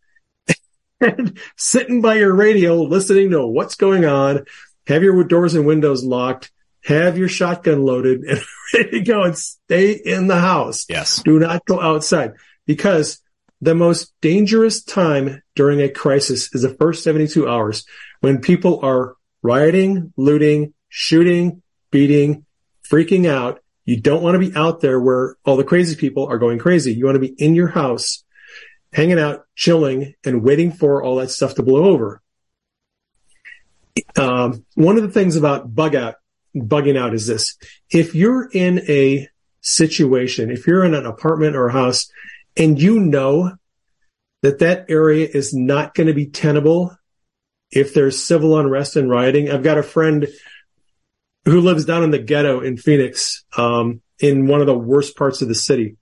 and sitting by your radio, listening to what's going on, have your doors and windows locked, have your shotgun loaded and ready to go and stay in the house. Yes. Do not go outside because the most dangerous time during a crisis is the first 72 hours when people are rioting, looting, shooting, beating, freaking out. You don't want to be out there where all the crazy people are going crazy. You want to be in your house, hanging out, chilling, and waiting for all that stuff to blow over. Um, one of the things about bug out bugging out is this. If you're in a situation, if you're in an apartment or a house and you know that that area is not going to be tenable if there's civil unrest and rioting. I've got a friend who lives down in the ghetto in Phoenix, um, in one of the worst parts of the city.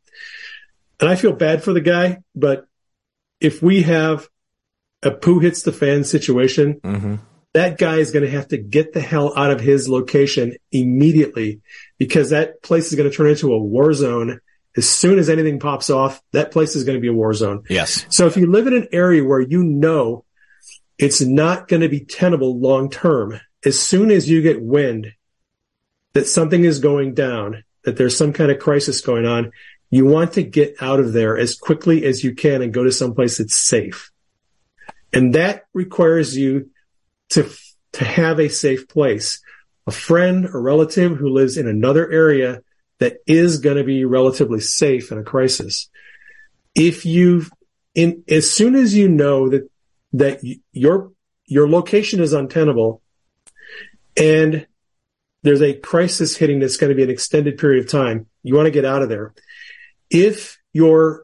And I feel bad for the guy, but if we have a poo hits the fan situation, mm-hmm that guy is going to have to get the hell out of his location immediately because that place is going to turn into a war zone. As soon as anything pops off, that place is going to be a war zone. Yes. So if you live in an area where you know it's not going to be tenable long term, as soon as you get wind that something is going down, that there's some kind of crisis going on, you want to get out of there as quickly as you can and go to someplace that's safe. And that requires you to, to have a safe place. A friend or relative who lives in another area that is going to be relatively safe in a crisis. If you, in, as soon as you know that, that your, your location is untenable and there's a crisis hitting that's going to be an extended period of time, you want to get out of there. If your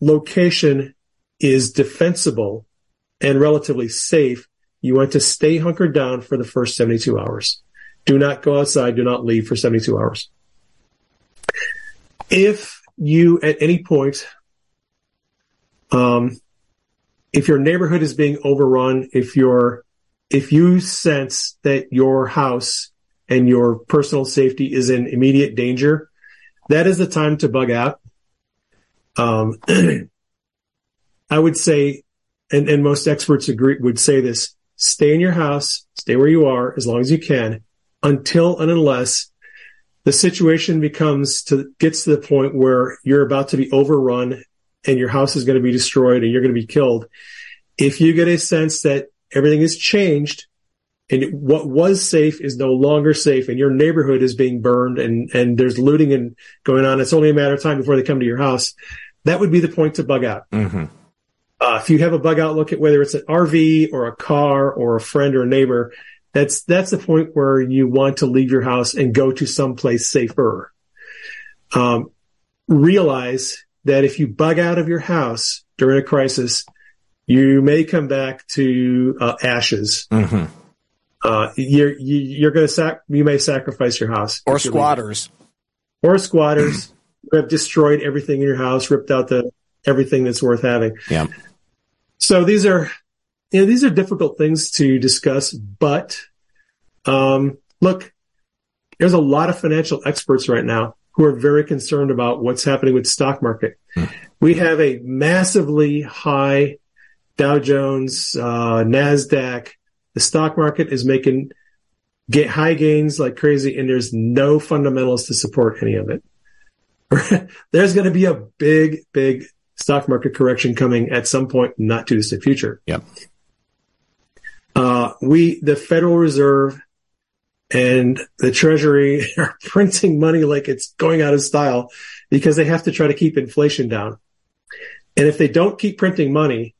location is defensible and relatively safe, you want to stay hunkered down for the first 72 hours. Do not go outside. Do not leave for 72 hours. If you at any point, um, if your neighborhood is being overrun, if you're, if you sense that your house and your personal safety is in immediate danger, that is the time to bug out. Um, I would say, and, and most experts agree, would say this, stay in your house, stay where you are as long as you can until and unless the situation becomes to gets to the point where you're about to be overrun and your house is going to be destroyed and you're going to be killed. If you get a sense that everything has changed and what was safe is no longer safe and your neighborhood is being burned and, and there's looting and going on, it's only a matter of time before they come to your house. That would be the point to bug out. Mm-hmm. Uh, if you have a bug out look at whether it's an RV or a car or a friend or a neighbor, that's that's the point where you want to leave your house and go to someplace safer. Um, realize that if you bug out of your house during a crisis, you may come back to uh, ashes. Mm-hmm. Uh, you're you, are you are going to sac- you may sacrifice your house or squatters or squatters who have destroyed everything in your house, ripped out the everything that's worth having. Yeah. So these are you know, these are difficult things to discuss, but, um, look, there's a lot of financial experts right now who are very concerned about what's happening with the stock market. Mm. We have a massively high Dow Jones, uh, NASDAQ. The stock market is making get high gains like crazy and there's no fundamentals to support any of it. there's going to be a big, big stock market correction coming at some point, not too distant future. Yep. Uh, we, the Federal Reserve and the Treasury are printing money like it's going out of style because they have to try to keep inflation down. And if they don't keep printing money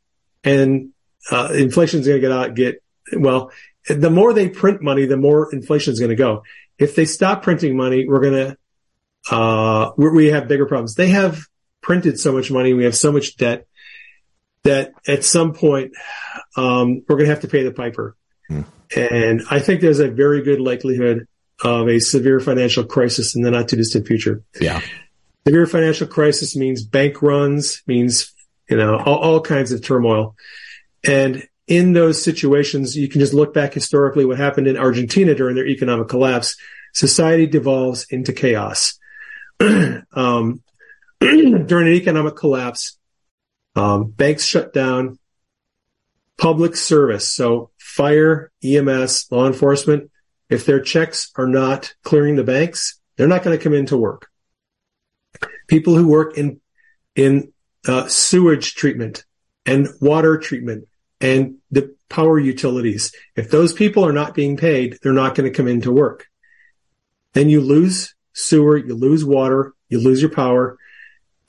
and uh, inflation is going to get out, get, well, the more they print money, the more inflation is going to go. If they stop printing money, we're going to, uh, we have bigger problems. They have printed so much money. We have so much debt that at some point, um, we're going to have to pay the piper. Hmm. And I think there's a very good likelihood of a severe financial crisis in the not too distant future. Yeah. Severe financial crisis means bank runs, means, you know, all, all kinds of turmoil. And in those situations, you can just look back historically what happened in Argentina during their economic collapse. Society devolves into chaos. um, during an economic collapse, um, banks shut down, public service, so fire, EMS, law enforcement, if their checks are not clearing the banks, they're not going to come into work. People who work in in uh, sewage treatment and water treatment and the power utilities. If those people are not being paid, they're not going to come into work. Then you lose sewer, you lose water, you lose your power,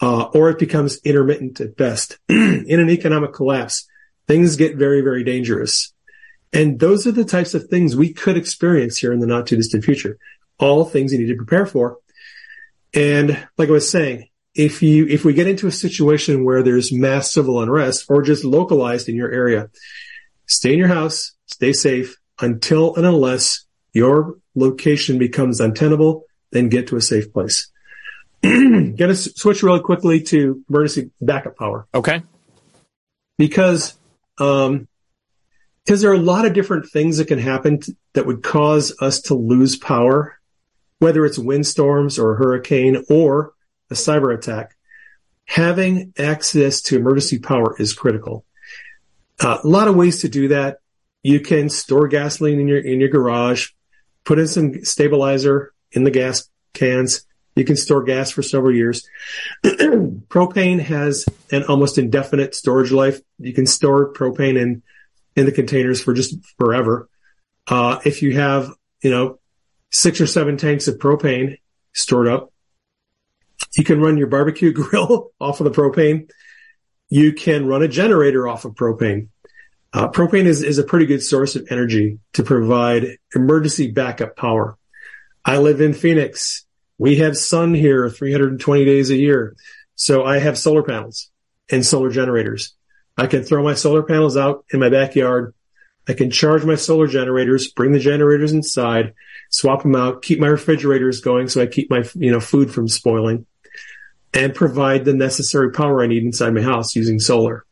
uh, or it becomes intermittent at best. In an economic collapse, things get very, very dangerous. And those are the types of things we could experience here in the not too distant future. All things you need to prepare for. And like I was saying, if you if we get into a situation where there's mass civil unrest or just localized in your area, stay in your house, stay safe until and unless your location becomes untenable, then get to a safe place. Get to switch really quickly to emergency backup power. Okay. Because um because there are a lot of different things that can happen t- that would cause us to lose power, whether it's windstorms or a hurricane or a cyber attack, having access to emergency power is critical. Uh, a lot of ways to do that. You can store gasoline in your in your garage, put in some stabilizer in the gas cans. You can store gas for several years. propane has an almost indefinite storage life. You can store propane in in the containers for just forever. Uh, if you have, you know, six or seven tanks of propane stored up, you can run your barbecue grill off of the propane. You can run a generator off of propane. Uh, propane is, is a pretty good source of energy to provide emergency backup power. I live in Phoenix. We have sun here 320 days a year. So I have solar panels and solar generators. I can throw my solar panels out in my backyard. I can charge my solar generators, bring the generators inside, swap them out, keep my refrigerators going so I keep my, you know, food from spoiling and provide the necessary power I need inside my house using solar.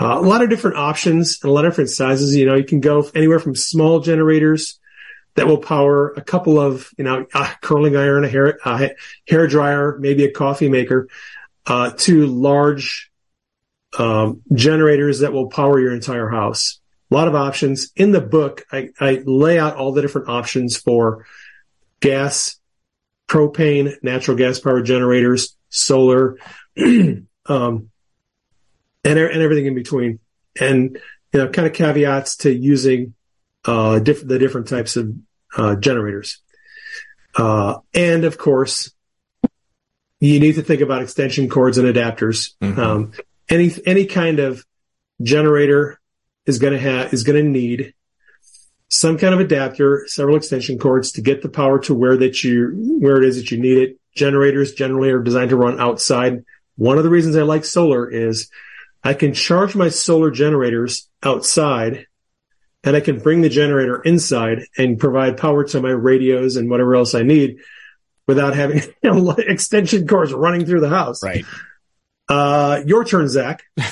Uh, a lot of different options and a lot of different sizes. You know, you can go anywhere from small generators that will power a couple of, you know, a curling iron, a hair, a hair dryer, maybe a coffee maker, uh, to large, um, generators that will power your entire house. A lot of options in the book. I, I lay out all the different options for gas, propane, natural gas powered generators, solar, um, and, and everything in between. And, you know, kind of caveats to using, uh, diff- the different types of, uh, generators. Uh, and of course, you need to think about extension cords and adapters. Mm-hmm. Um, any, any kind of generator is going to have, is going to need some kind of adapter, several extension cords to get the power to where that you, where it is that you need it generators generally are designed to run outside. One of the reasons I like solar is I can charge my solar generators outside and I can bring the generator inside and provide power to my radios and whatever else I need without having you know, extension cords running through the house. Right. Uh, your turn, Zak.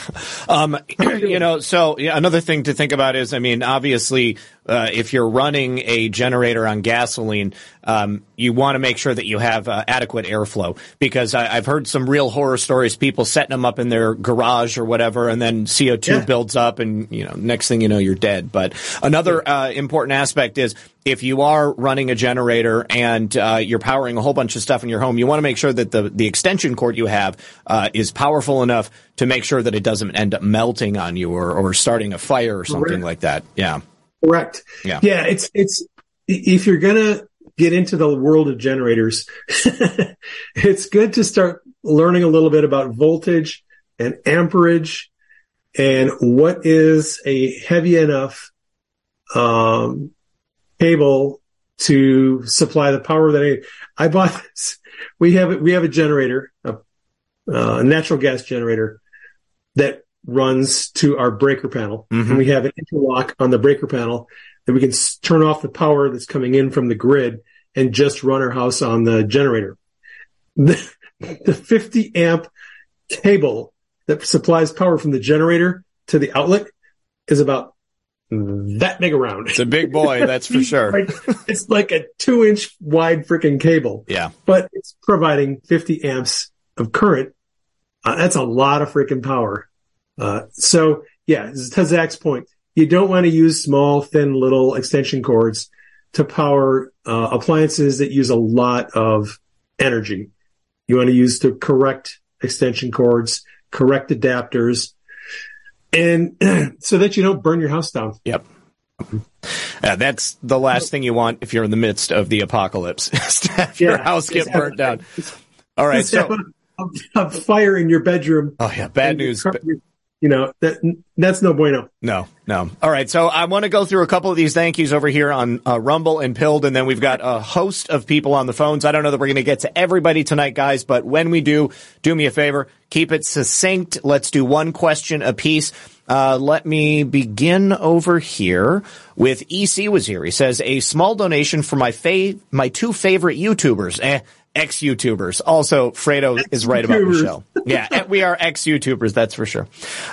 Um, you know, so yeah, another thing to think about is, I mean, obviously, uh, if you're running a generator on gasoline, um, you want to make sure that you have uh, adequate airflow because I, have heard some real horror stories, people setting them up in their garage or whatever, and then CO2 yeah. builds up, and you know, next thing you know, you're dead. But another uh, important aspect is if you are running a generator and uh, you're powering a whole bunch of stuff in your home, you want to make sure that the the extension cord you have uh, is powerful enough to make sure that it doesn't end up melting on you or, or starting a fire or something Correct. like that. Yeah. Correct. Yeah. Yeah. It's, it's, if you're going to get into the world of generators, it's good to start learning a little bit about voltage and amperage and what is a heavy enough, um, cable to supply the power that I, I bought this. We have, we have a generator, a, a natural gas generator that runs to our breaker panel. Mm-hmm. And we have an interlock on the breaker panel that we can turn off the power that's coming in from the grid and just run our house on the generator. The, the 50 amp cable that supplies power from the generator to the outlet is about that big around. It's a big boy, that's for sure. like, it's like a two inch wide freaking cable. Yeah. But it's providing 50 amps of current. Uh, that's a lot of freaking power. Uh, so yeah, to Zak's point, you don't want to use small, thin little extension cords to power uh, appliances that use a lot of energy. You want to use the correct extension cords, correct adapters, and so that you don't burn your house down. Yep. Uh, that's the last thing you want if you're in the midst of the apocalypse, have yeah, your house get burnt down. All right, so a, a, fire in your bedroom. Oh yeah, bad news you know that that's no bueno. No, no. All right, so I want to go through a couple of these thank yous over here on uh, Rumble and Pilled, and then we've got a host of people on the phones. I don't know that we're going to get to everybody tonight, guys, but when we do, do me a favor, keep it succinct. Let's do one question apiece. Uh, let me begin over here with EC was here. He says a small donation for my fa- my two favorite YouTubers. Eh, ex YouTubers. Also, Fredo ex-YouTubers. is right about Michelle. Yeah, we are ex YouTubers, that's for sure.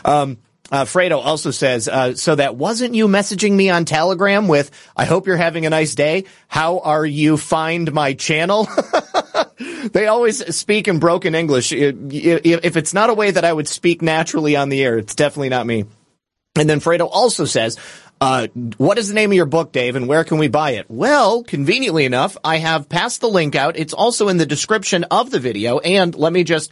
Um, uh, Fredo also says, uh, so that wasn't you messaging me on Telegram with, I hope you're having a nice day. How are you find my channel? they always speak in broken English. If it's not a way that I would speak naturally on the air, it's definitely not me. And then Fredo also says, uh, what is the name of your book, Dave, and where can we buy it? Well, conveniently enough, I have passed the link out. It's also in the description of the video. And let me just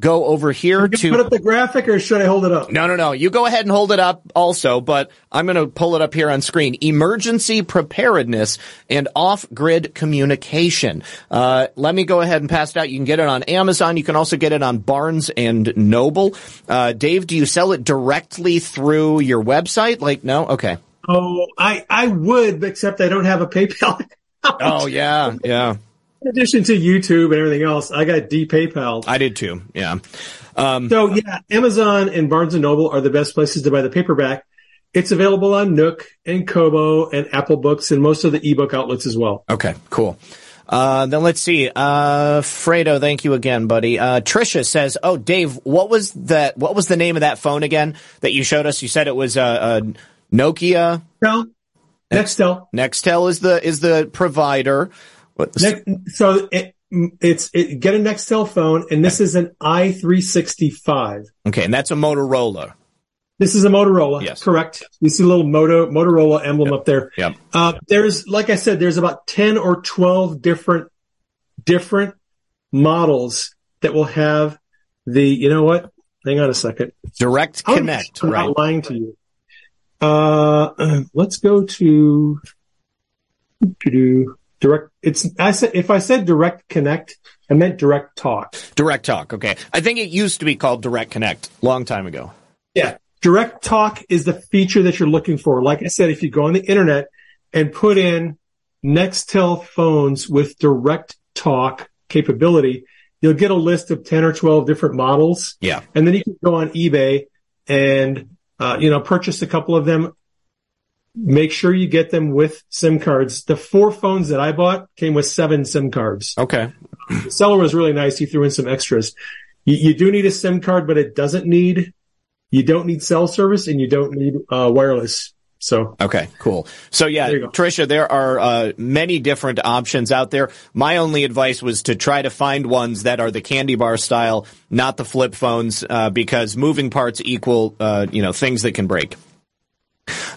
go over here to put up the graphic or should I hold it up? No, no, no. You go ahead and hold it up also, but I'm going to pull it up here on screen. Emergency preparedness and off-grid communication. Uh, let me go ahead and pass it out. You can get it on Amazon. You can also get it on Barnes and Noble. Uh, Dave, do you sell it directly through your website? Like, no? Okay. Oh, I, I would, except I don't have a PayPal. oh, yeah, yeah. In addition to YouTube and everything else, I got D PayPal. I did too. Yeah. Um, so yeah, Amazon and Barnes and Noble are the best places to buy the paperback. It's available on Nook and Kobo and Apple Books and most of the ebook outlets as well. Okay, cool. Uh, then let's see. Uh, Fredo, thank you again, buddy. Uh, Trisha says, "Oh, Dave, what was that? What was the name of that phone again that you showed us? You said it was a, uh, a Nokia. No, Nextel. Nextel is the is the provider. The... so it, it's it, get a Nextel phone, and this okay. is an i365. Okay, and that's a Motorola. This is a Motorola. Yes, correct. You see a little Moto Motorola emblem yep. up there. Yeah. Uh, there's, like I said, there's about ten or twelve different different models that will have the. You know what? Hang on a second. Direct Connect. I'm right. not lying to you. Uh, let's go to. Direct. It's I said if I said direct connect, I meant direct talk. Direct talk. Okay. I think it used to be called direct connect long time ago. Yeah. Direct talk is the feature that you're looking for. Like I said, if you go on the internet and put in Nextel phones with direct talk capability, you'll get a list of 10 or 12 different models. Yeah. And then you can go on eBay and, uh, you know, purchase a couple of them make sure you get them with SIM cards. The four phones that I bought came with seven SIM cards. Okay. The seller was really nice. He threw in some extras. You, you do need a SIM card, but it doesn't need, you don't need cell service and you don't need uh, wireless. So okay, cool. So yeah, There. Trisha, there are uh, many different options out there. My only advice was to try to find ones that are the candy bar style, not the flip phones, uh, because moving parts equal, uh, you know, things that can break.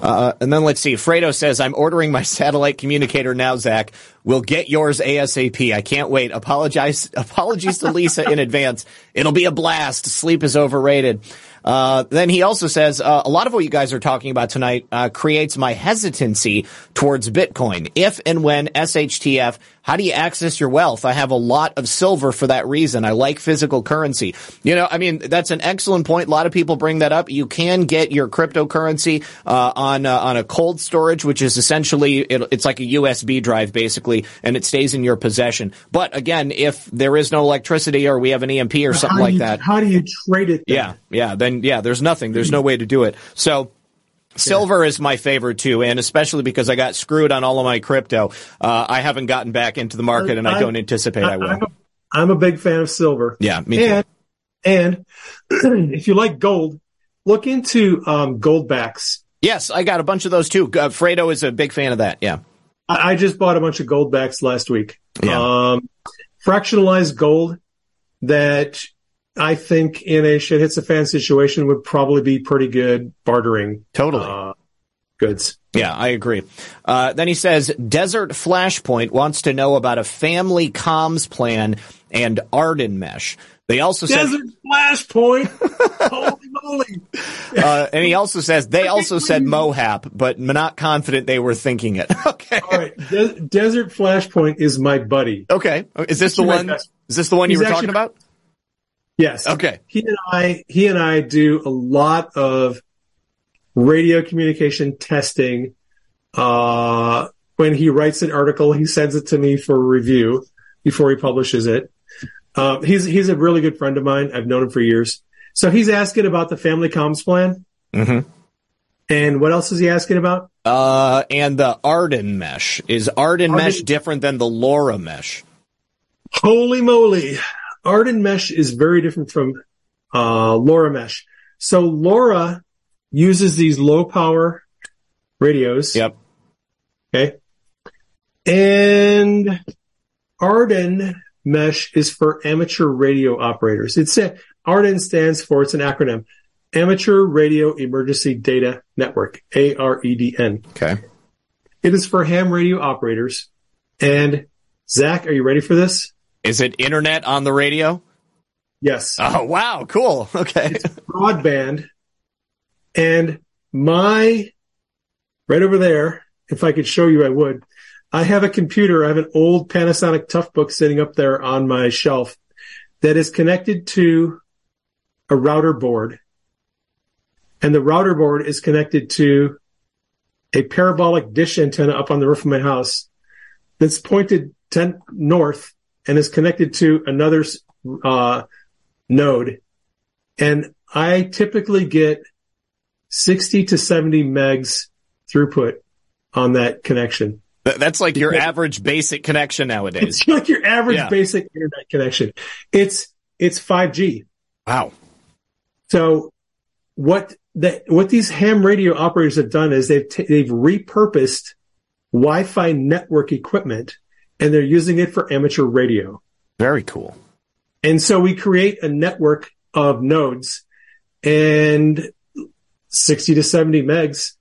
Uh, and then let's see. Fredo says, I'm ordering my satellite communicator now, Zak. We'll get yours ASAP. I can't wait. Apologize, apologies to Lisa in advance. It'll be a blast. Sleep is overrated. Uh, then he also says, uh, a lot of what you guys are talking about tonight, uh, creates my hesitancy towards Bitcoin. If and when SHTF, how do you access your wealth? I have a lot of silver for that reason. I like physical currency. You know, I mean, that's an excellent point. A lot of people bring that up. You can get your cryptocurrency, uh, on, uh, on a cold storage, which is essentially, it, it's like a USB drive basically, and it stays in your possession. But again, if there is no electricity or we have an EMP or something how like you- that. How do you trade it? then? Yeah, yeah. Then yeah, there's nothing. There's no way to do it. So. Silver is my favorite too, and especially because I got screwed on all of my crypto. Uh, I haven't gotten back into the market, and I I- don't anticipate I, will. I'm a, I'm a big fan of silver. Yeah, me too. and, And if you like gold, look into um, Goldbacks. Yes, I got a bunch of those too. Uh, Fredo is a big fan of that. Yeah. I, I just bought a bunch of Goldbacks last week. Yeah. Um, fractionalized gold that I think in a shit hits a fan situation would probably be pretty good bartering Totally. uh, goods. Yeah, I agree. Uh, then he says, Desert Flashpoint wants to know about a family comms plan and AREDN mesh. They also said, Desert flashpoint. Holy moly. uh, and he also says they also said Mohap, but not confident they were thinking it. okay. All right. De- Desert flashpoint is my buddy. Okay. Is this the one? Is this the one you He's were talking about? Yes. Okay. He and I, he and I do a lot of radio communication testing. Uh, when he writes an article, he sends it to me for review before he publishes it. Uh, he's, he's a really good friend of mine. I've known him for years. So he's asking about the family comms plan. Mhm. And what else is he asking about? Uh, and the AREDN mesh. Is AREDN, AREDN- mesh different than the LoRa mesh? Holy moly. AREDN Mesh is very different from uh, LoRa Mesh. So LoRa uses these low power radios. Yep. Okay. And AREDN Mesh is for amateur radio operators. It's a, AREDN stands for, it's an acronym, Amateur Radio Emergency Data Network, A-R-E-D-N. Okay. It is for ham radio operators. And Zak, are you ready for this? Is it internet on the radio? Yes. Oh, wow. Cool. Okay. It's broadband and my right over there if i could show you i would i have a computer i have an old panasonic toughbook sitting up there on my shelf that is connected to a router board and the router board is connected to a parabolic dish antenna up on the roof of my house that's pointed 10 north and is connected to another uh, node and I typically get 60 to 70 megs throughput on that connection. That's like your average basic connection nowadays. It's like your average Yeah. basic internet connection. It's, it's 5G. Wow. So what the, what these ham radio operators have done is they've, t- they've repurposed Wi-Fi network equipment and they're using it for amateur radio. Very cool. And so we create a network of nodes and 60 to 70 megs.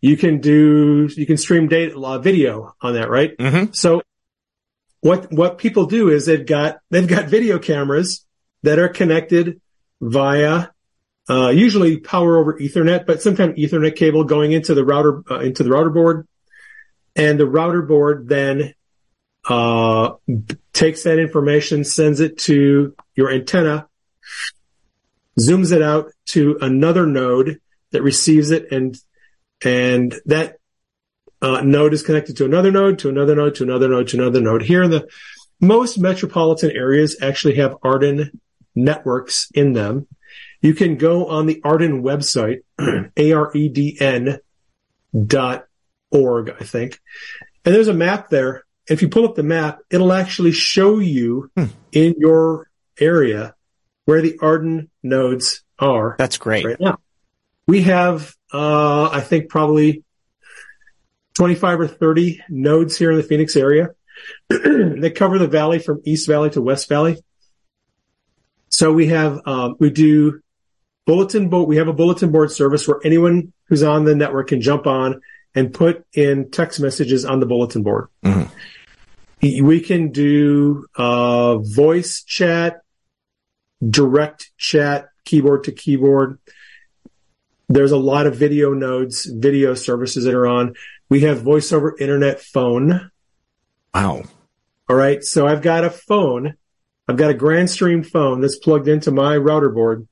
You can do, you can stream data, uh, video on that, right? Mhm. So what, what people do is they've got, they've got video cameras that are connected via, uh, usually power over ethernet, but sometimes ethernet cable going into the router, uh, into the router board. And the router board then, uh, takes that information, sends it to your antenna, zooms it out to another node that receives it and, and that, uh, node is connected to another node, to another node, to another node, to another node. Here the most metropolitan areas actually have AREDN networks in them. You can go on the AREDN website, A-R-E-D-N dot org, I think. And there's a map there. If you pull up the map, it'll actually show you in your area where the AREDN nodes are. That's great. Right now. We have, uh, I think probably 25 or 30 nodes here in the Phoenix area. they cover the valley from East Valley to West Valley. So we have, um, we do bulletin board. We have a bulletin board service where anyone who's on the network can jump on and put in text messages on the bulletin board. Mm-hmm. We can do, uh, voice chat, direct chat, keyboard to keyboard. There's a lot of video nodes, video services that are on. We have voice over internet phone. Wow. All right. So I've got a phone. I've got a Grandstream phone that's plugged into my router board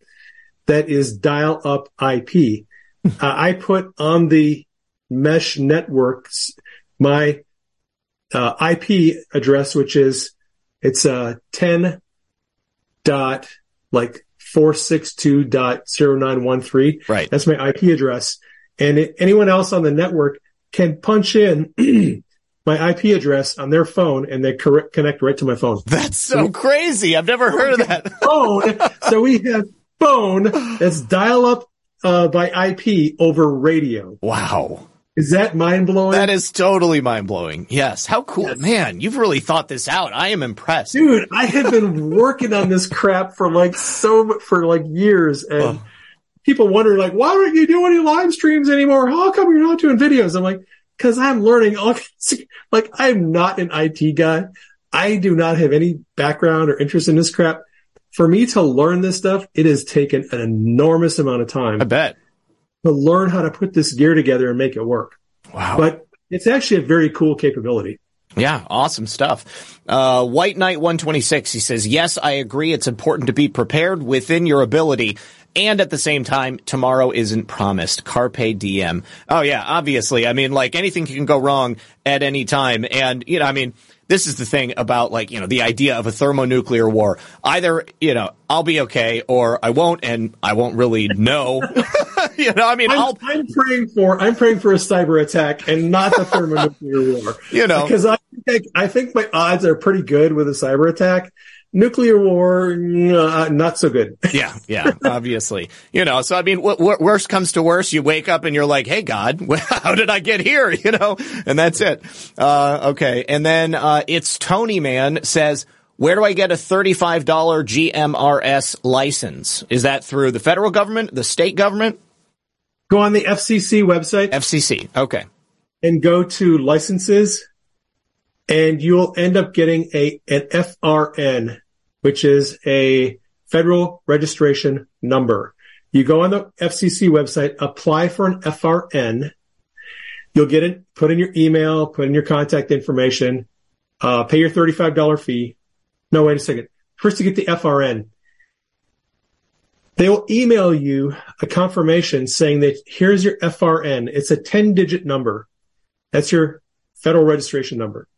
that is dial up IP. uh, I put on the mesh networks my uh, IP address, which is it's a uh, 10 dot like 462.0913. Right. That's my IP address. And it, anyone else on the network can punch in my IP address on their phone and they cor- connect right to my phone. That's so crazy. I've never heard of that. phone. so we have phone that's dial up uh, by IP over radio. Wow. Is that mind blowing? That is totally mind blowing. Yes. How cool. Yes. Man, you've really thought this out. I am impressed. Dude, I have been working on this crap for like so, for like years and oh. people wonder like, why don't you do any live streams anymore? How come you're not doing videos? I'm like, cause I'm learning all like I'm not an IT guy. I do not have any background or interest in this crap. For me to learn this stuff, it has taken an enormous amount of time. I bet to learn how to put this gear together and make it work. Wow. But it's actually a very cool capability. Yeah, awesome stuff. Uh, White Knight 126, he says, yes, I agree. It's important to be prepared within your ability. And at the same time, tomorrow isn't promised. Carpe diem. Oh yeah, obviously. I mean, like anything can go wrong at any time. And, you know, I mean, this is the thing about like, you know, the idea of a thermonuclear war. Either, you know, I'll be okay or I won't and I won't really know. you know, I mean, I'm, I'm, praying for, I'm praying for a cyber attack and not the thermonuclear war. You know, because I think, I think my odds are pretty good with a cyber attack nuclear war, uh, not so good. yeah, yeah, obviously. You know, so I mean, w- w- worst comes to worst, you wake up and you're like, "Hey, God, how did I get here?" You know, and that's it. Uh, okay, and then uh, it's Tony Man says. Where do I get a $35 GMRS license? Is that through the federal government, the state government? Go on the FCC website. FCC. Okay. And go to licenses and you'll end up getting a an FRN, which is a federal registration number. You go on the FCC website, apply for an FRN. You'll get it, put in your email, put in your contact information, uh, pay your $35 fee. No, wait a second. First to get the FRN, they will email you a confirmation saying that here's your FRN. It's a 10 digit number. That's your federal registration number.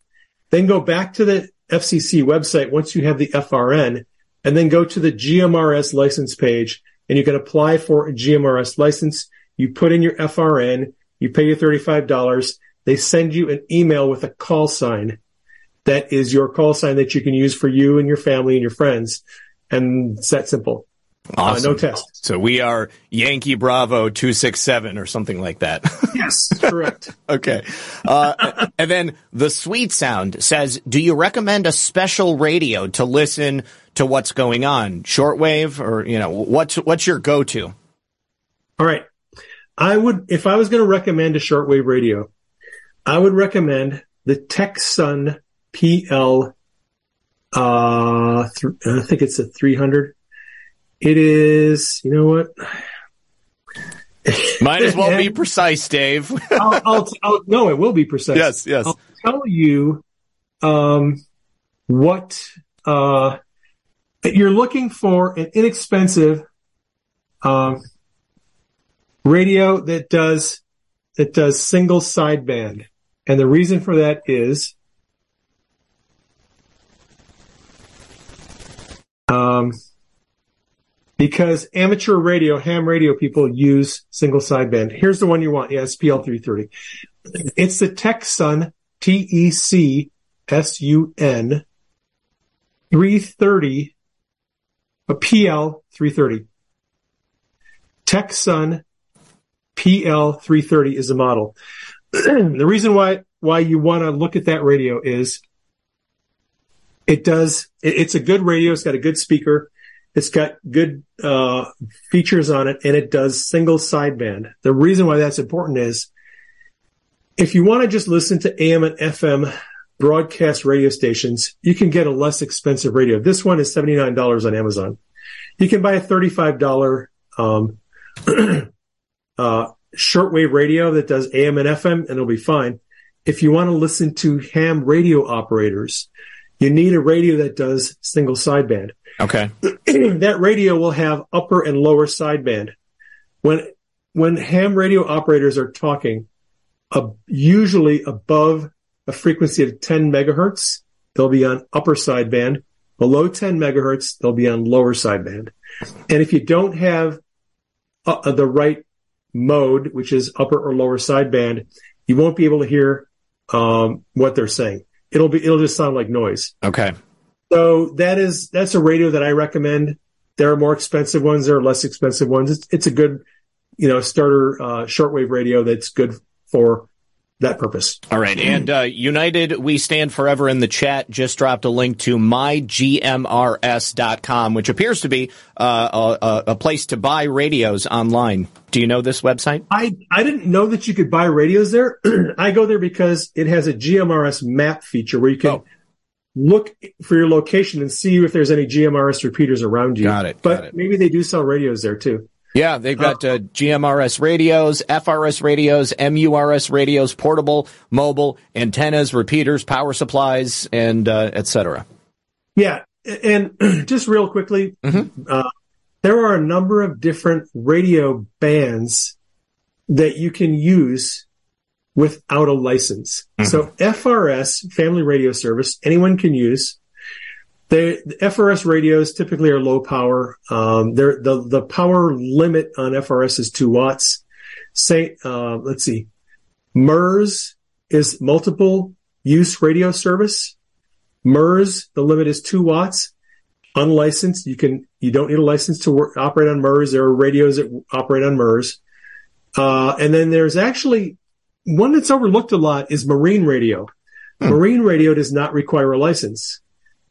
Then go back to the FCC website once you have the FRN and then go to the GMRS license page and you can apply for a GMRS license. You put in your FRN, you pay your $35. They send you an email with a call sign that is your call sign that you can use for you and your family and your friends. And it's that simple. Awesome. Uh, no test. So we are Yankee Bravo 267 or something like that. yes, correct. okay. Uh, and then the sweet sound says, do you recommend a special radio to listen to what's going on? Shortwave or, you know, what's, what's your go-to? All right. I would, if I was going to recommend a shortwave radio, I would recommend the Tecsun PL, uh, th- I think it's a 300 it is, you know what? Might as well be precise, Dave. I'll, I'll, I'll, no, it will be precise. Yes, yes. I'll tell you, um, what, uh, you're looking for an inexpensive, um, radio that does, that does single sideband. And the reason for that is, um, because amateur radio, ham radio people use single sideband. Here's the one you want. Yeah, SPL 330. It's the Tecsun, T-E-C-S-U-N 330 a PL 330. Tecsun PL 330 is a model. the reason why why you want to look at that radio is it does it, it's a good radio. It's got a good speaker. It's got good uh, features on it, and it does single sideband. The reason why that's important is if you want to just listen to AM and FM broadcast radio stations, you can get a less expensive radio. This one is $79 on Amazon. You can buy a $35 um, uh, shortwave radio that does AM and FM, and it'll be fine. If you want to listen to ham radio operators, you need a radio that does single sideband. Okay. that radio will have upper and lower sideband. When when ham radio operators are talking, uh, usually above a frequency of 10 megahertz, they'll be on upper sideband. Below 10 megahertz, they'll be on lower sideband. And if you don't have uh, the right mode, which is upper or lower sideband, you won't be able to hear um, what they're saying. It'll be it'll just sound like noise. Okay. So that is that's a radio that I recommend. There are more expensive ones. There are less expensive ones. It's, it's a good, you know, starter uh, shortwave radio that's good for that purpose. All right. And uh, United We Stand Forever in the chat just dropped a link to mygmrs.com, which appears to be uh, a, a, place to buy radios online. Do you know this website? I, I didn't know that you could buy radios there. I go there because it has a GMRS map feature where you can oh. Look for your location and see if there's any GMRS repeaters around you. Got it. But got it. maybe they do sell radios there too. Yeah, they've got uh, GMRS radios, FRS radios, MURS radios, portable, mobile, antennas, repeaters, power supplies, and uh, etc. Yeah, and just real quickly, mm-hmm. uh, there are a number of different radio bands that you can use without a license. Mm-hmm. So FRS, Family Radio Service, anyone can use. They, the FRS radios typically are low power. Um, the the power limit on FRS is two watts. Say, uh, let's see, MURS is multiple use radio service. MURS, the limit is two watts. Unlicensed, you can you don't need a license to work, operate on MURS. There are radios that operate on MURS. Uh, and then there's actually one that's overlooked a lot is marine radio. Hmm. Marine radio does not require a license.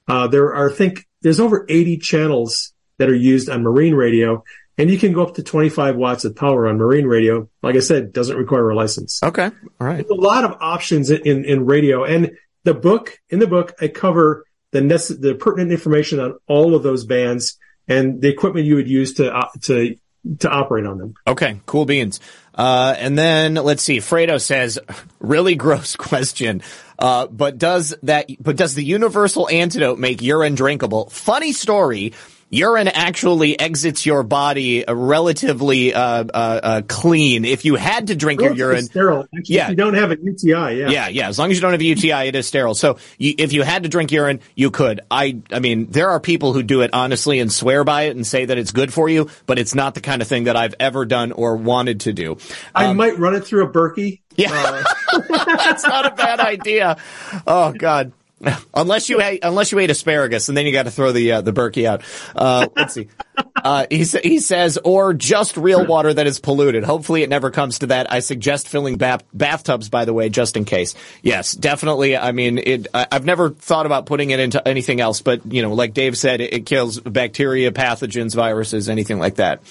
Uh, there are, I think, there's over 80 channels that are used on marine radio, and you can go up to 25 watts of power on marine radio. Like I said, doesn't require a license. Okay, all right. There's a lot of options in, in, in radio, and the book in the book I cover the nece- the pertinent information on all of those bands and the equipment you would use to uh, to to operate on them. Okay, cool beans. Uh, and then let's see. Fredo says, really gross question. Uh, but does that, but does the universal antidote make urine drinkable? Funny story urine actually exits your body relatively uh, uh, uh, clean. If you had to drink your urine, sterile. Actually, yeah, you don't have a UTI. Yeah, yeah, yeah. As long as you don't have a UTI, it is sterile. So you, if you had to drink urine, you could. I, I mean, there are people who do it honestly and swear by it and say that it's good for you, but it's not the kind of thing that I've ever done or wanted to do. I um, might run it through a Berkey. Yeah, uh. that's not a bad idea. Oh God. unless you ate, unless you ate asparagus, and then you got to throw the uh, the Berkey out. Uh, let's see. Uh, he sa- he says, or just real water that is polluted. Hopefully, it never comes to that. I suggest filling bath- bathtubs, by the way, just in case. Yes, definitely. I mean, it. I- have never thought about putting it into anything else, but you know, like Dave said, it, it kills bacteria, pathogens, viruses, anything like that.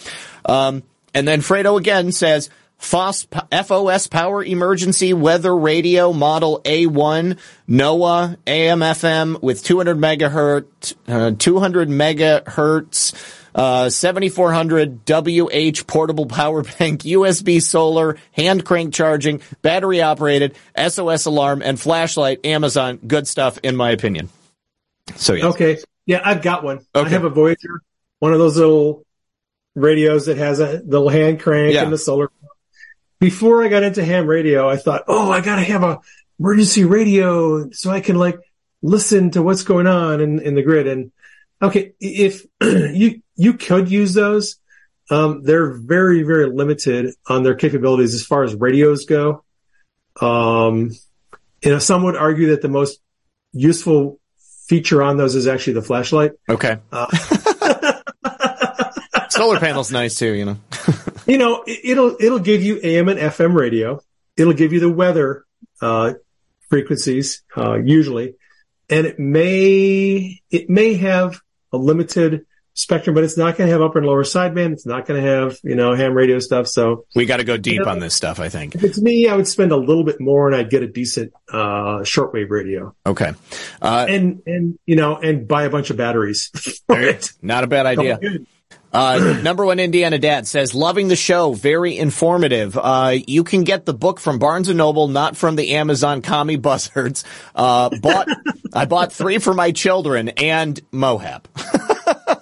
Um, and then Fredo again says. FOS, FOS Power Emergency Weather Radio Model A1 NOAA AM FM with 200 megahertz, uh, 200 megahertz, uh, 7400 WH portable power bank, USB solar, hand crank charging, battery operated, SOS alarm, and flashlight. Amazon, good stuff in my opinion. So yeah. Okay. Yeah, I've got one. Okay. I have a Voyager, one of those little radios that has a little hand crank Yeah. and the solar before I got into ham radio, I thought, oh, I got to have a emergency radio so I can like listen to what's going on in, in the grid. And okay, if you, you could use those, um, they're very, very limited on their capabilities as far as radios go. Um, you know, some would argue that the most useful feature on those is actually the flashlight. Okay. Uh, Solar panel's nice too, you know. You know, it, it'll it'll give you AM and FM radio. It'll give you the weather uh, frequencies uh, usually, and it may it may have a limited spectrum, but it's not going to have upper and lower sideband. It's not going to have you know ham radio stuff. So we got to go deep you know, on this stuff. I think if it's me, I would spend a little bit more, and I'd get a decent uh, shortwave radio. Okay, uh, and and you know, and buy a bunch of batteries. Not a bad idea. Uh, number one Indiana dad says, loving the show. Very informative. Uh, you can get the book from Barnes and Noble, not from the Amazon commie buzzards. Uh, bought, I bought three for my children and Mohab.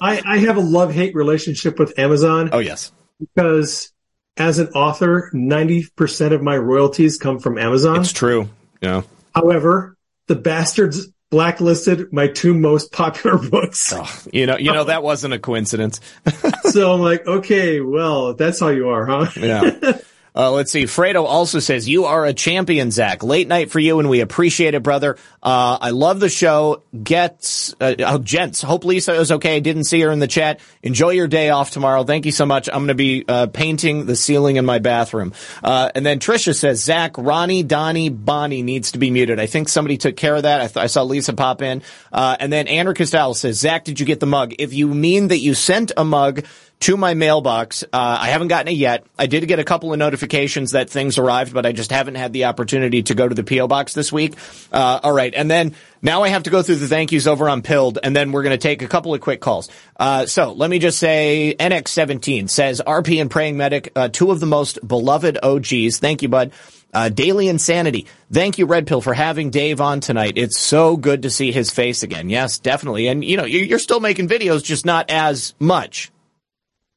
I, I have a love hate relationship with Amazon. Oh, yes. Because as an author, 90% of my royalties come from Amazon. It's true. Yeah. However, the bastards blacklisted my two most popular books. Oh, you know, you know that wasn't a coincidence. so I'm like, okay, well, that's how you are, huh? yeah. Uh, let's see. Fredo also says, you are a champion, Zak. Late night for you and we appreciate it, brother. Uh, I love the show. Get, uh, oh, gents, hope Lisa is okay. Didn't see her in the chat. Enjoy your day off tomorrow. Thank you so much. I'm going to be, uh, painting the ceiling in my bathroom. Uh, and then Trisha says, Zak, Ronnie, Donnie, Bonnie needs to be muted. I think somebody took care of that. I, th- I saw Lisa pop in. Uh, and then Andrew Costello says, Zak, did you get the mug? If you mean that you sent a mug, to my mailbox. Uh, I haven't gotten it yet. I did get a couple of notifications that things arrived, but I just haven't had the opportunity to go to the PO box this week. Uh, all right, and then now I have to go through the thank yous over on Pilled, and then we're going to take a couple of quick calls. Uh, so let me just say, NX17 says RP and Praying Medic, uh, two of the most beloved OGs. Thank you, bud. Uh, Daily Insanity. Thank you, Red Pill, for having Dave on tonight. It's so good to see his face again. Yes, definitely. And you know, you're still making videos, just not as much.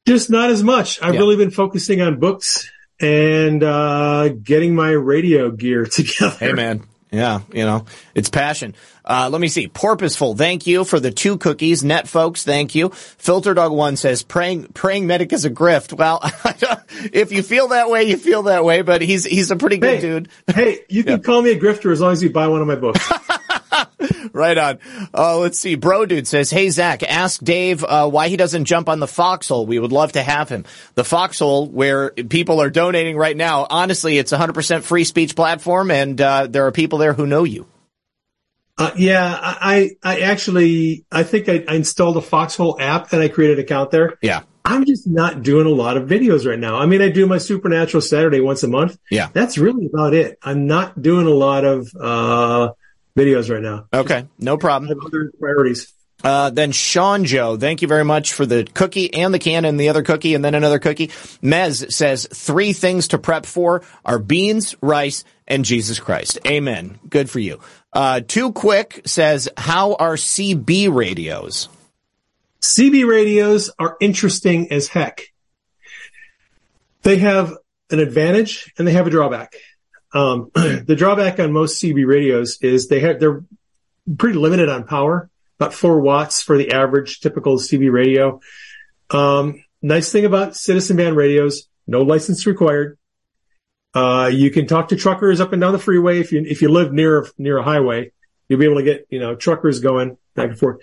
Just not as much. I've yeah. really been focusing on books and uh, getting my radio gear together. Hey, man. Yeah, you know, it's passion. Uh, let me see. Porpoiseful, thank you for the two cookies. Net folks, thank you. Filter Dog One says praying praying medic is a grift. Well, if you feel that way, you feel that way. But he's he's a pretty good hey, dude. hey, you can yeah. call me a grifter as long as you buy one of my books. right on. Uh, let's see. Bro dude says, Hey Zak, ask Dave, uh, why he doesn't jump on the foxhole. We would love to have him. The foxhole where people are donating right now. Honestly, it's a hundred percent free speech platform and, uh, there are people there who know you. Uh, yeah, I, I actually, I think I, I installed a Foxhole app and I created an account there. Yeah. I'm just not doing a lot of videos right now. I mean, I do my Supernatural Saturday once a month. Yeah. That's really about it. I'm not doing a lot of, uh, videos right now. Okay, no problem. Other priorities. Uh, then Sean Joe, thank you very much for the cookie and the can and the other cookie and then another cookie. Mez says three things to prep for are beans, rice, and Jesus Christ. Amen. Good for you. Uh, too quick says, how are CB radios? CB radios are interesting as heck. They have an advantage and they have a drawback. Um, the drawback on most CB radios is they have, they're pretty limited on power, about four watts for the average typical CB radio. Um, nice thing about citizen band radios, no license required. Uh, you can talk to truckers up and down the freeway. If you, if you live near, near a highway, you'll be able to get, you know, truckers going back and forth.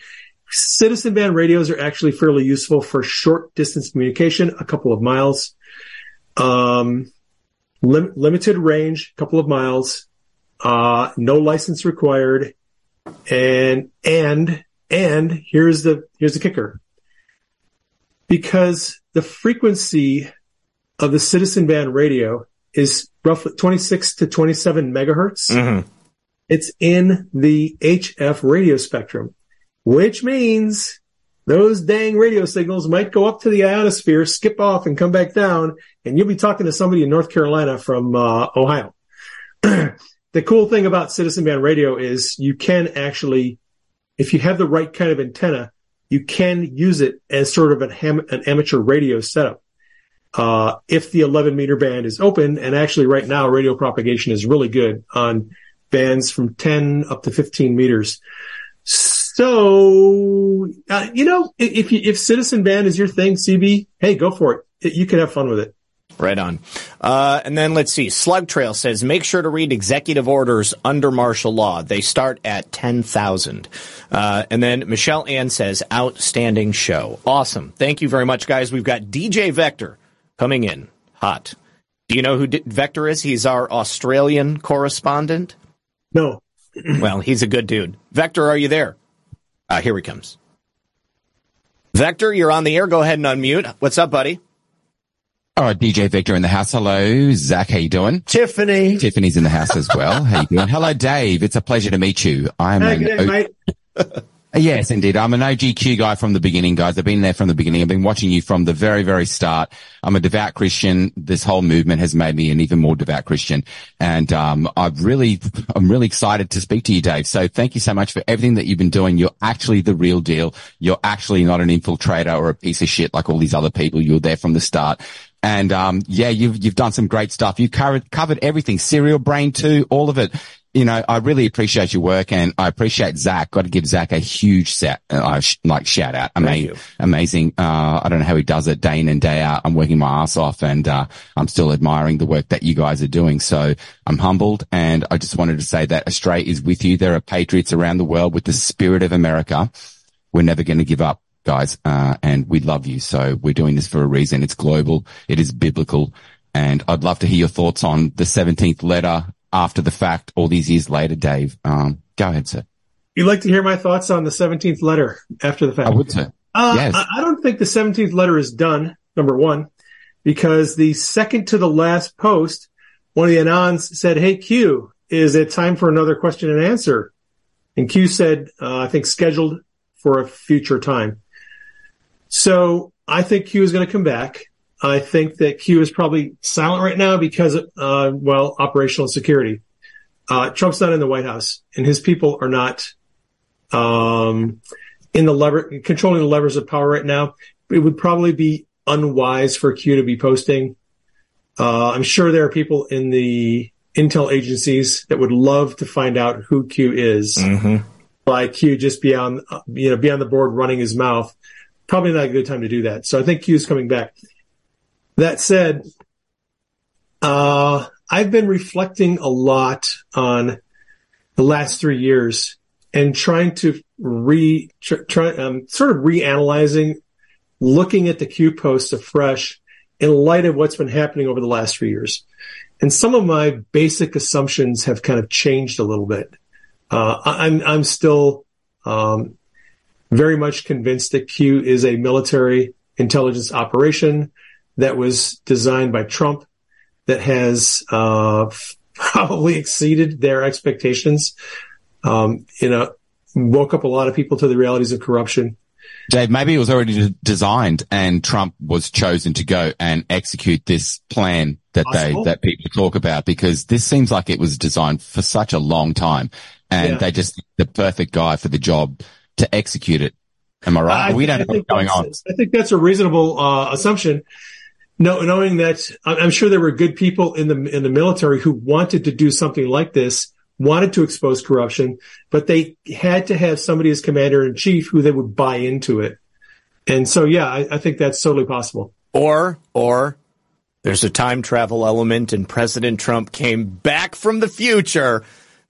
Citizen band radios are actually fairly useful for short distance communication, a couple of miles. Um, lim- limited range, a couple of miles, uh, no license required. And, and, and here's the, here's the kicker. Because the frequency of the citizen band radio is roughly 26 to 27 megahertz. Mm-hmm. It's in the HF radio spectrum, which means those dang radio signals might go up to the ionosphere, skip off and come back down. And you'll be talking to somebody in North Carolina from uh, Ohio. the cool thing about citizen band radio is you can actually, if you have the right kind of antenna, you can use it as sort of an, ham- an amateur radio setup. Uh, if the 11 meter band is open, and actually right now radio propagation is really good on bands from 10 up to 15 meters. So, uh, you know, if you, if Citizen Band is your thing, CB, hey, go for it. You can have fun with it. Right on. Uh, and then let's see. Slug Trail says, make sure to read executive orders under martial law. They start at 10,000. Uh, and then Michelle Ann says, outstanding show. Awesome. Thank you very much, guys. We've got DJ Vector coming in hot. Do you know who D- Vector is? He's our Australian correspondent. No. well, he's a good dude. Vector, are you there? Uh, here he comes. Vector, you're on the air. Go ahead and unmute. What's up, buddy? All right, DJ Vector in the house. Hello, Zak. How you doing? Tiffany. Tiffany's in the house as well. How you doing? Hello, Dave. It's a pleasure to meet you. I am Hey, an good day, O- mate. Yes, indeed. I'm an OGQ guy from the beginning, guys. I've been there from the beginning. I've been watching you from the very, very start. I'm a devout Christian. This whole movement has made me an even more devout Christian, and um, I've really, I'm really excited to speak to you, Dave. So thank you so much for everything that you've been doing. You're actually the real deal. You're actually not an infiltrator or a piece of shit like all these other people. You're there from the start. And um, yeah, you've you've done some great stuff. You've covered covered everything, Serial Brain too, all of it. You know, I really appreciate your work, and I appreciate Zak. Got to give Zak a huge set, uh, sh- like shout out. Amazing, amazing. Uh, I don't know how he does it day in and day out. I'm working my ass off, and uh, I'm still admiring the work that you guys are doing. So I'm humbled, and I just wanted to say that Australia is with you. There are patriots around the world with the spirit of America. We're never going to give up guys, uh, and we love you. So we're doing this for a reason. It's global. It is biblical. And I'd love to hear your thoughts on the 17th letter after the fact, all these years later, Dave. Um, go ahead, sir. You'd like to hear my thoughts on the 17th letter after the fact? I would, sir. Uh, yes. I, don't think the 17th letter is done, number one, because the second to the last post, one of the Anons said, Hey, Q, is it time for another question and answer? And Q said, uh, I think scheduled for a future time. So I think Q is going to come back. I think that Q is probably silent right now because, uh, well, operational security. Uh, Trump's not in the White House and his people are not, um, in the lever, controlling the levers of power right now. It would probably be unwise for Q to be posting. Uh, I'm sure there are people in the intel agencies that would love to find out who Q is. By Q just be on, you know, be on the board running his mouth. Probably not a good time to do that. So I think Q is coming back. That said, uh, I've been reflecting a lot on the last three years and trying to re, tr- try, um, sort of reanalyzing, looking at the Q posts afresh in light of what's been happening over the last three years. And some of my basic assumptions have kind of changed a little bit. Uh, I'm, I'm still, um, very much convinced that Q is a military intelligence operation that was designed by Trump that has uh, probably exceeded their expectations. Um, you know, woke up a lot of people to the realities of corruption. Dave, maybe it was already designed and Trump was chosen to go and execute this plan that Possible. they, that people talk about because this seems like it was designed for such a long time and Yeah. they just, the perfect guy for the job to execute it. Am I right? I we think- don't know what's going on. I think that's a reasonable uh, assumption. No, knowing that I'm sure there were good people in the in the military who wanted to do something like this, wanted to expose corruption, but they had to have somebody as commander in chief who they would buy into it. And so, yeah, I, I think that's totally possible. Or, or there's a time travel element and President Trump came back from the future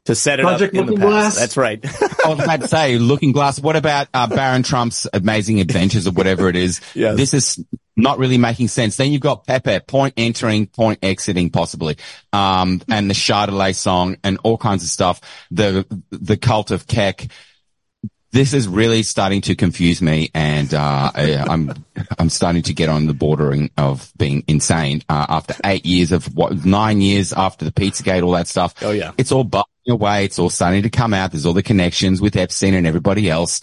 to set it Project up in the past. Glass? That's right. I was about to say, Looking Glass. What about uh, Baron Trump's Amazing Adventures or whatever it is? Yes. This is not really making sense. Then you've got Pepe, point entering, point exiting, possibly, um, and the Shadilay song and all kinds of stuff. The the cult of Kek. This is really starting to confuse me, and uh, I, I'm I'm starting to get on the bordering of being insane. Uh, after eight years of what nine years after the Pizzagate, all that stuff. Oh, yeah. it's all bubbling away. It's all starting to come out. There's all the connections with Epstein and everybody else.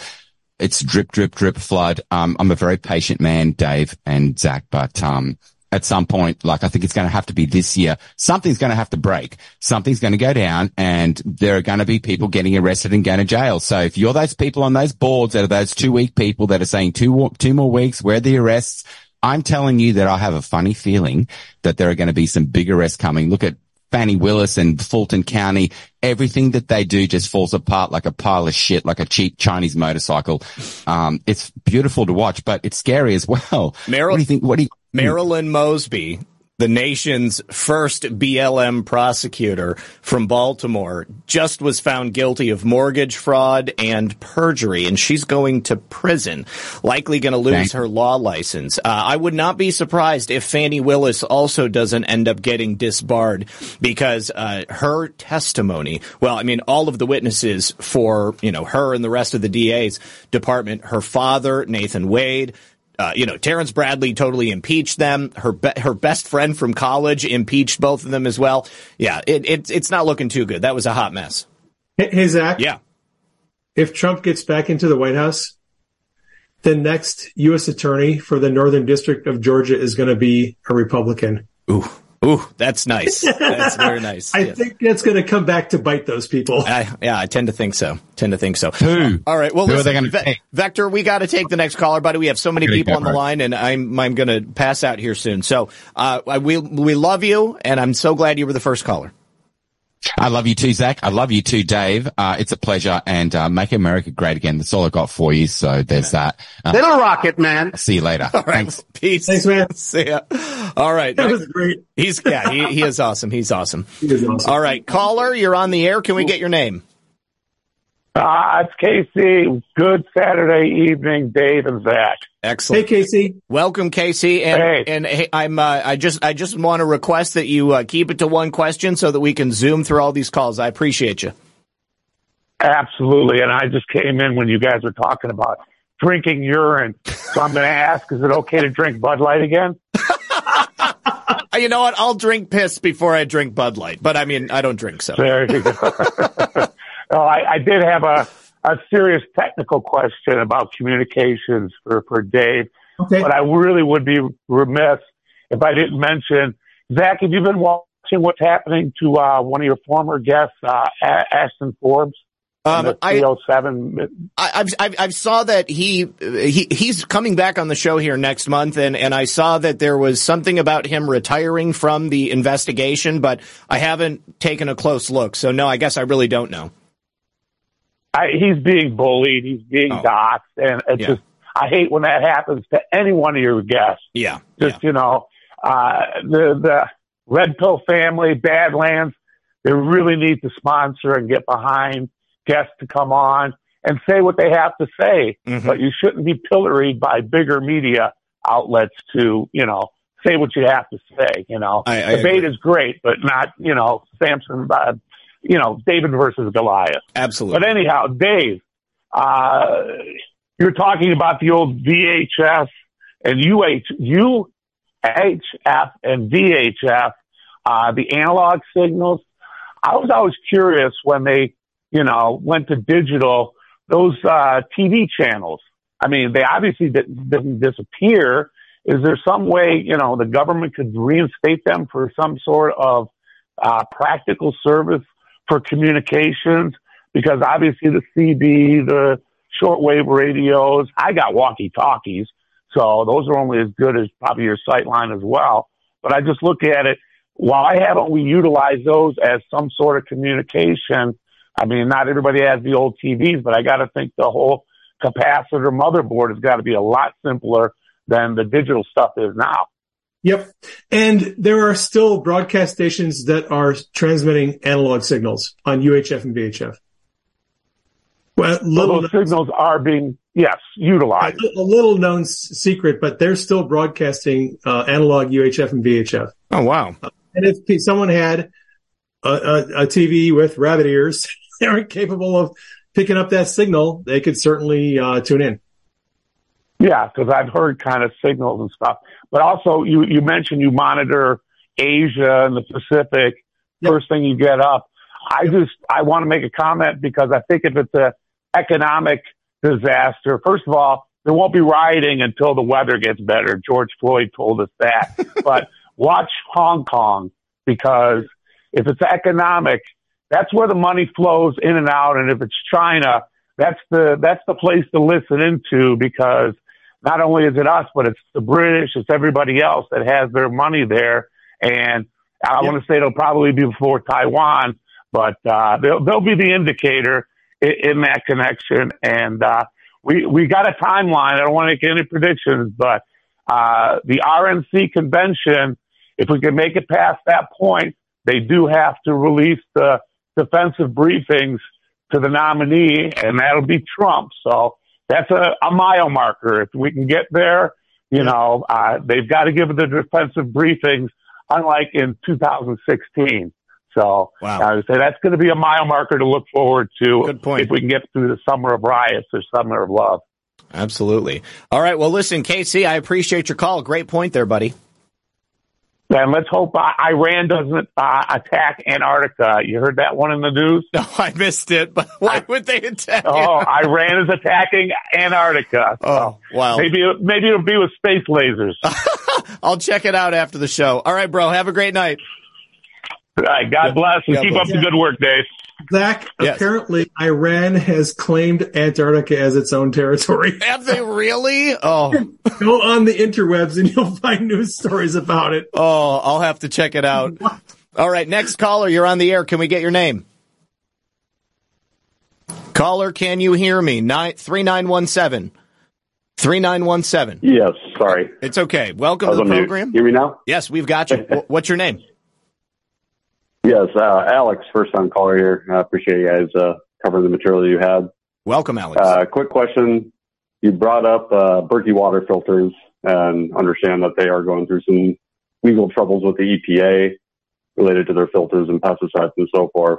It's drip, drip, drip, flood. Um, I'm a very patient man, Dave and Zak, but um, at some point, like I think it's going to have to be this year. Something's going to have to break. Something's going to go down, and there are going to be people getting arrested and going to jail. So if you're those people on those boards that are those two week people that are saying two two more weeks, where are the arrests? I'm telling you that I have a funny feeling that there are going to be some big arrests coming. Look at Fani Willis and Fulton County, everything that they do just falls apart like a pile of shit, like a cheap Chinese motorcycle. Um, it's beautiful to watch, but it's scary as well. Meryl- what do you think? What do you, Marilyn Mosby the nation's first BLM prosecutor from Baltimore, just was found guilty of mortgage fraud and perjury, and she's going to prison, likely going to lose Thank- her law license. Uh, I would not be surprised if Fani Willis also doesn't end up getting disbarred because uh, her testimony. Well, I mean, all of the witnesses for you know her and the rest of the DA's department, her father Nathan Wade. Uh, you know, Terrence Bradley totally impeached them. Her be- her best friend from college impeached both of them as well. Yeah, it, it it's not looking too good. That was a hot mess. Hey, hey, Zak. Yeah. If Trump gets back into the White House, the next U.S. attorney for the Northern District of Georgia is going to be a Republican. Ooh, ooh, that's nice. That's very nice. I Yeah. think that's going to come back to bite those people. I, yeah, I tend to think so. Tend to think so. Who? All right. Well, Who are listen, they gonna Ve- take? Vector, we got to take the next caller, buddy. We have so many people on the for it. line, and I'm I'm going to pass out here soon. So, uh, I- we we love you, and I'm so glad you were the first caller. I love you too, Zak. I love you too, Dave. Uh, it's a pleasure and, uh, make America great again. That's all I got for you. So there's that. Uh, Little Rocket Man. see you later. Thanks. Peace. Thanks, man. See ya. All right. That was great. He's yeah. He, he is awesome. He's awesome. He is awesome. All right, caller, you're on the air. Can we get your name? Uh, it's Casey. Good Saturday evening, Dave and Zak. Excellent. Hey, Casey. Welcome, Casey. And Hey. and hey, I'm uh, I just I just want to request that you uh, keep it to one question so that we can zoom through all these calls. I appreciate you. Absolutely. And I just came in when you guys were talking about drinking urine. So I'm going to ask, is it okay to drink Bud Light again? Uh, You know what? I'll drink piss before I drink Bud Light, but I mean I don't drink so. There you go. oh, I, I did have a, a serious technical question about communications for, for Dave, Okay. but I really would be remiss if I didn't mention, Zak, have you been watching what's happening to uh, one of your former guests, uh, Ashton Forbes? Um, the I, 307 I, I've, I've I've saw that he he he's coming back on the show here next month, and and I saw that there was something about him retiring from the investigation, but I haven't taken a close look. So no, I guess I really don't know. I, he's being bullied. He's being Oh. doxxed, and it's Yeah. just I hate when that happens to any one of your guests. Yeah, Just you know, uh, the the Red Pill family, Badlands, they really need to sponsor and get behind guests to come on and say what they have to say. Mhm. But you shouldn't be pilloried by bigger media outlets to you know say what you have to say. You know, I- I debate agree. is great, but not you know Samson. Uh, you know, David versus Goliath. absolutely. But anyhow, Dave, uh, you're talking about the old VHS and UH, UHF and VHF, uh, the analog signals. I was always curious when they, you know, went to digital, those, uh, TV channels. I mean, they obviously didn't, didn't disappear. Is there some way, you know, the government could reinstate them for some sort of, uh, practical service for communications? Because obviously the CB, the shortwave radios, I got walkie talkies. So those are only as good as probably your sight line as well. But I just look at it, why haven't we utilized those as some sort of communication? I mean, not everybody has the old TVs, but I got to think the whole capacitor motherboard has got to be a lot simpler than the digital stuff is now. Yep. And there are still broadcast stations that are transmitting analog signals on UHF and VHF. Well, little, those signals are being, yes, utilized. a little known s- secret, but they're still broadcasting uh, analog UHF and VHF. oh wow. And if someone had a, a, a TV with rabbit ears, they aren't capable of picking up that signal, they could certainly uh, tune in. Yeah, because I've heard kind of signals and stuff. But also, you you mentioned you monitor Asia and the Pacific. Yep. First thing you get up, I just I want to make a comment because I think if it's a economic disaster, first of all, there won't be rioting until the weather gets better. George Floyd told us that. but watch Hong Kong because if it's economic, that's where the money flows in and out. And if it's China, that's the that's the place to listen into because not only is it us, but it's the British, it's everybody else that has their money there. And I Yep. want to say it'll probably be before Taiwan, but uh, they'll they'll be the indicator in, in that connection. And uh, we we got a timeline. I don't want to make any predictions, but uh, the RNC convention if we can make it past that point, they do have to release the defensive briefings to the nominee, and that'll be Trump. So that's a, a mile marker. If we can get there, you know, uh, they've got to give the defensive briefings, unlike in 2016. So Wow. I would say that's going to be a mile marker to look forward to Good point. if we can get through the summer of riots or summer of love. Absolutely. All right. Well, listen, Casey, I appreciate your call. Great point there, buddy. And let's hope uh, Iran doesn't uh, attack Antarctica. You heard that one in the news? No, I missed it, but why would they attack? Oh, Iran is attacking Antarctica. So Oh, wow. Maybe maybe it'll be with space lasers. I'll check it out after the show. All right, bro. Have a great night. All right, God bless and God keep bless. up the good work, Dave. Zak, Yes. apparently Iran has claimed Antarctica as its own territory. Have they really? Oh, Go on the interwebs and you'll find news stories about it. oh, I'll have to check it out. All right, next caller, you're on the air. Can we get your name? Caller, can you hear me? Nine three nine one seven. Three nine one seven. Yes, sorry. It's okay. Welcome to the on mute. program. Hear me now? Yes, we've got you. What's your name? Yes, uh, Alex, first time caller here. I appreciate you guys uh, covering the material that you had. Welcome, Alex. Uh, quick question. You brought up uh, Berkey water filters and understand that they are going through some legal troubles with the EPA related to their filters and pesticides and so forth.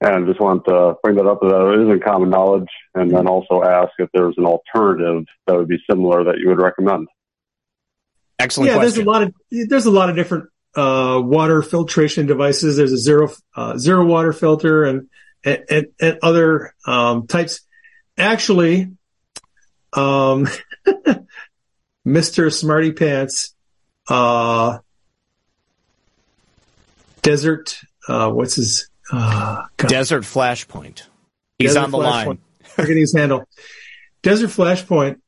And just want to bring that up that it isn't common knowledge and then also ask if there's an alternative that would be similar that you would recommend. Excellent yeah, there's a lot of there's a lot of different uh, water filtration devices. There's a zero uh, zero water filter and and, and, other um, types. Actually, um, Mr. Smarty Pants, uh, Desert, uh, what's his? Uh, Desert Flashpoint. He's Desert on the Flashpoint. line. forgetting his handle. Desert Flashpoint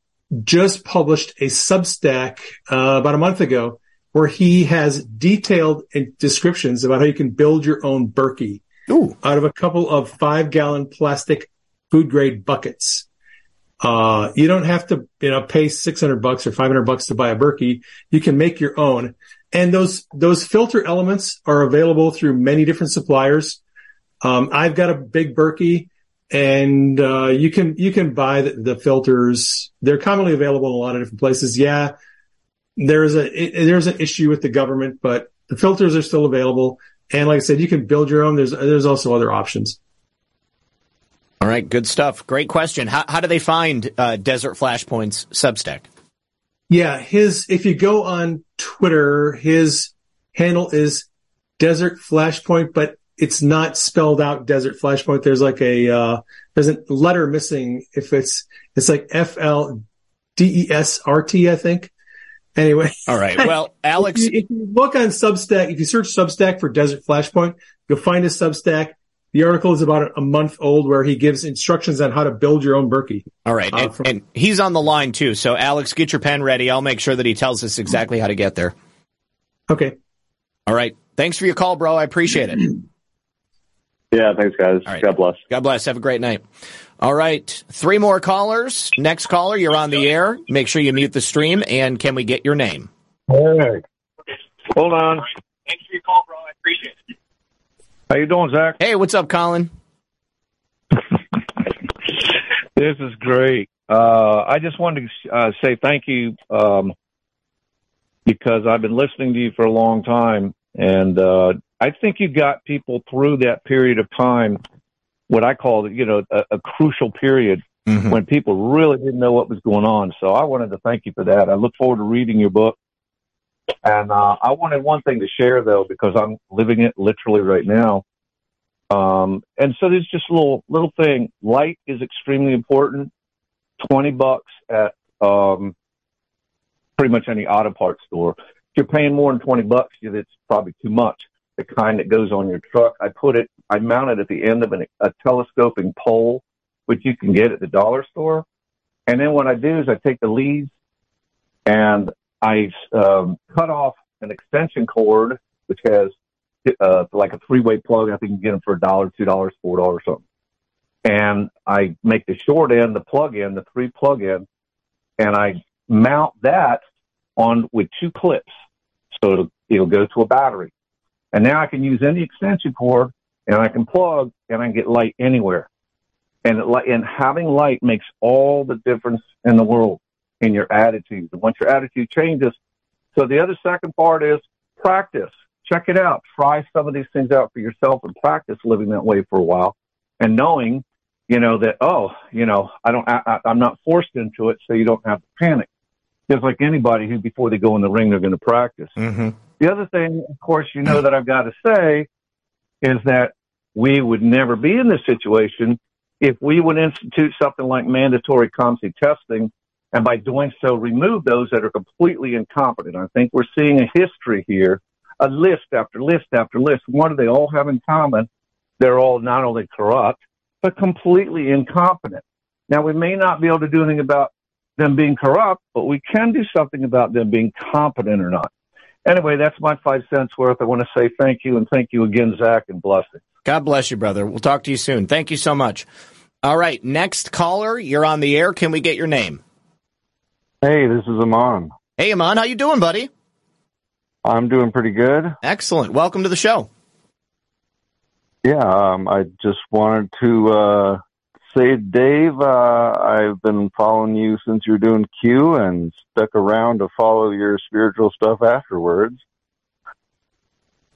just published a Substack uh, about a month ago where he has detailed descriptions about how you can build your own Berkey Ooh. out of a couple of five gallon plastic food grade buckets. Uh, you don't have to, you know, pay 600 bucks or 500 bucks to buy a Berkey. You can make your own. And those, those filter elements are available through many different suppliers. Um, I've got a big Berkey and, uh, you can, you can buy the, the filters. They're commonly available in a lot of different places. Yeah. There's a, i- there's an issue with the government, but the filters are still available. And like I said, you can build your own. There's, there's also other options. All right, good stuff. Great question. How, how do they find uh, Desert Flashpoint's Substack? Yeah, his if you go on Twitter, his handle is Desert Flashpoint, but it's not spelled out Desert Flashpoint. There's like a uh there's a letter missing if it's it's like F L D E S R T, I think. Anyway. All right. Well, Alex, if you, if you look on Substack, if you search Substack for Desert Flashpoint, you'll find a Substack. The article is about a month old where he gives instructions on how to build your own Berkey. all right, Uh, and, from- and he's on the line too. So, Alex, get your pen ready. I'll make sure that he tells us exactly how to get there. Okay. All right. Thanks for your call, bro. I appreciate it. Yeah, thanks, guys. All right. God bless. God bless. Have a great night. All right. Three more callers. Next caller, you're on the air. Make sure you mute the stream. And can we get your name? Hey, hold on. Thanks for your call, bro. I appreciate it. How you doing, Zak? Hey, what's up, Colin? This is great. Uh, I just wanted to uh, say thank you um, because I've been listening to you for a long time, and uh, I think you got people through that period of time, what I call, it, you know, a, a crucial period Mhm. when people really didn't know what was going on. So I wanted to thank you for that. I look forward to reading your book. And uh, I wanted one thing to share though, because I'm living it literally right now. Um, and so there's just a little little thing. Light is extremely important. Twenty bucks at um, pretty much any auto parts store. If you're paying more than twenty bucks, it's probably too much. The kind that goes on your truck. I put it. I mount it at the end of an, a telescoping pole, which you can get at the dollar store. And then what I do is I take the leads and I um, cut off an extension cord, which has uh, like a three-way plug. I think you can get them for a dollar, two dollars, four dollars, something. And I make the short end, the plug in, the three plug in, and I mount that on with two clips. So it'll It'll go to a battery. And now I can use any extension cord and I can plug and I can get light anywhere. And, and having light makes all the difference in the world in your attitude. And once your attitude changes, so the other second part is practice. Check it out. Try some of these things out for yourself and practice living that way for a while and knowing, you know, that, oh, you know, I don't, I, I'm not forced into it. So you don't have to panic. Just like anybody who before they go in the ring, they're going to practice. Mm-hmm. The other thing, of course, you know that I've got to say is that we would never be in this situation if we would institute something like mandatory COMC testing and by doing so remove those that are completely incompetent. I think we're seeing a history here, a list after list after list. What do they all have in common? They're all not only corrupt, but completely incompetent. Now, we may not be able to do anything about them being corrupt, but we can do something about them being competent or not. Anyway, that's my five cents worth. I want to say thank you and thank you again, Zak, and blessings. God bless you, brother. We'll talk to you soon. Thank you so much. All right, next caller, you're on the air. Can we get your name? Hey, this is Amon. Hey, Amon, how you doing, buddy? I'm doing pretty good. Excellent. Welcome to the show. Yeah, um, I just wanted to uh, say, Dave, uh, I've been following you since you're doing Q and stuck around to follow your spiritual stuff afterwards.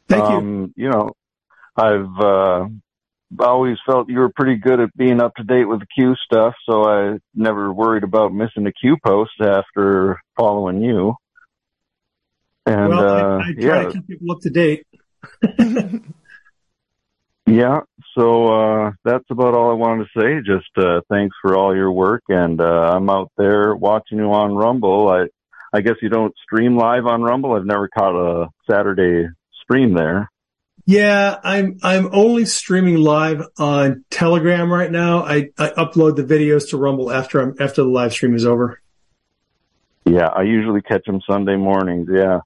Thank um, you. You know, I've uh, always felt you were pretty good at being up to date with the Q stuff, so I never worried about missing a Q post after following you. And well, uh, I, I try yeah, to keep people up to date. yeah. So uh, that's about all I wanted to say. Just uh, thanks for all your work, and uh, I'm out there watching you on Rumble. I I guess you don't stream live on Rumble. I've never caught a Saturday stream there. Yeah, I'm I'm only streaming live on Telegram right now. I, I upload the videos to Rumble after I'm after the live stream is over. Yeah, I usually catch them Sunday mornings. Yeah.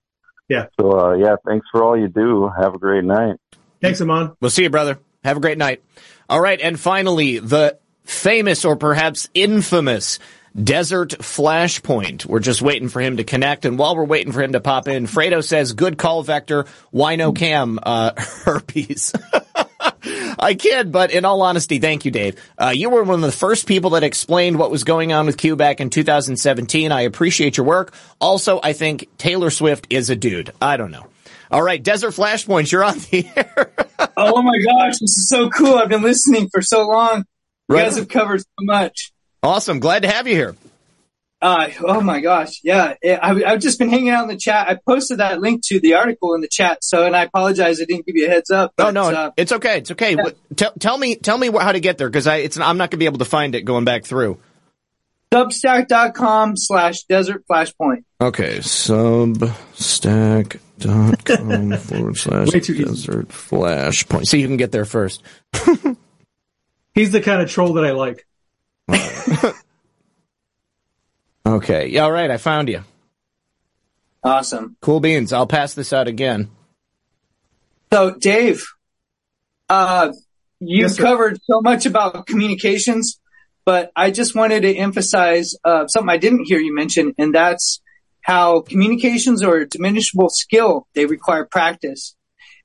Yeah. So uh, yeah, thanks for all you do. Have a great night. Thanks, Amon. We'll see you, brother. Have a great night. All right, and finally, the famous or perhaps infamous Desert Flashpoint. We're just waiting for him to connect, and while we're waiting for him to pop in, Fredo says, "Good call, Vector. Why no cam? Uh, herpes." I kid, but in all honesty, thank you, Dave. Uh, you were one of the first people that explained what was going on with Q back in 2017. I appreciate your work. Also, I think Taylor Swift is a dude. I don't know. All right, Desert Flashpoint, you're on the air. oh my gosh, this is so cool. I've been listening for so long. You Right. guys have covered so much. Awesome. Glad to have you here. Uh, oh my gosh. Yeah. I, I've just been hanging out in the chat. I posted that link to the article in the chat. So, and I apologize. I didn't give you a heads up. No, but, no, uh, it's okay. It's okay. What- Tell, tell me, tell me how to get there because I, it's, I'm not going to be able to find it going back through. substack.com slash desert flashpoint. Okay, substack.com forward slash Way too easy. desert flashpoint. So you can get there first. He's the kind of troll that I like. Okay. Yeah, all right. I found you. Awesome. Cool beans. I'll pass this out again. So, Dave, uh, you've Yes, covered so much about communications, but I just wanted to emphasize uh, something I didn't hear you mention, and that's how communications are a diminishable skill. They require practice.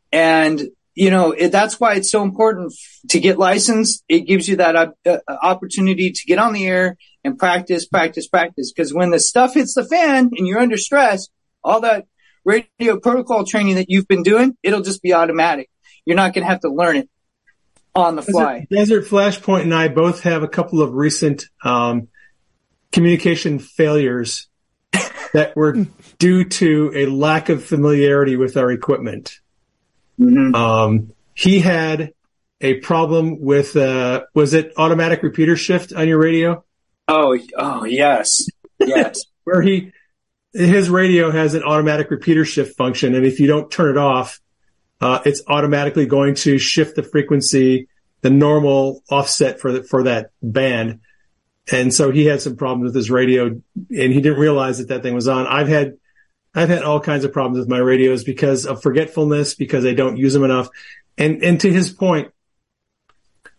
And, you know, it, that's why it's so important to get licensed. It gives you that uh, uh, opportunity to get on the air and practice, practice, practice. Because when the stuff hits the fan and you're under stress, all that radio protocol training that you've been doing, it'll just be automatic. You're not going to have to learn it on the fly. Desert Flashpoint and I both have a couple of recent um, communication failures that were due to a lack of familiarity with our equipment. Um, he had a problem with uh, was it automatic repeater shift on your radio? Oh, oh yes, yes. Where he his radio has an automatic repeater shift function, and if you don't turn it off, uh, it's automatically going to shift the frequency, the normal offset for the, for that band. And so he had some problems with his radio, and he didn't realize that that thing was on. I've had I've had all kinds of problems with my radios because of forgetfulness, because I don't use them enough. And and to his point,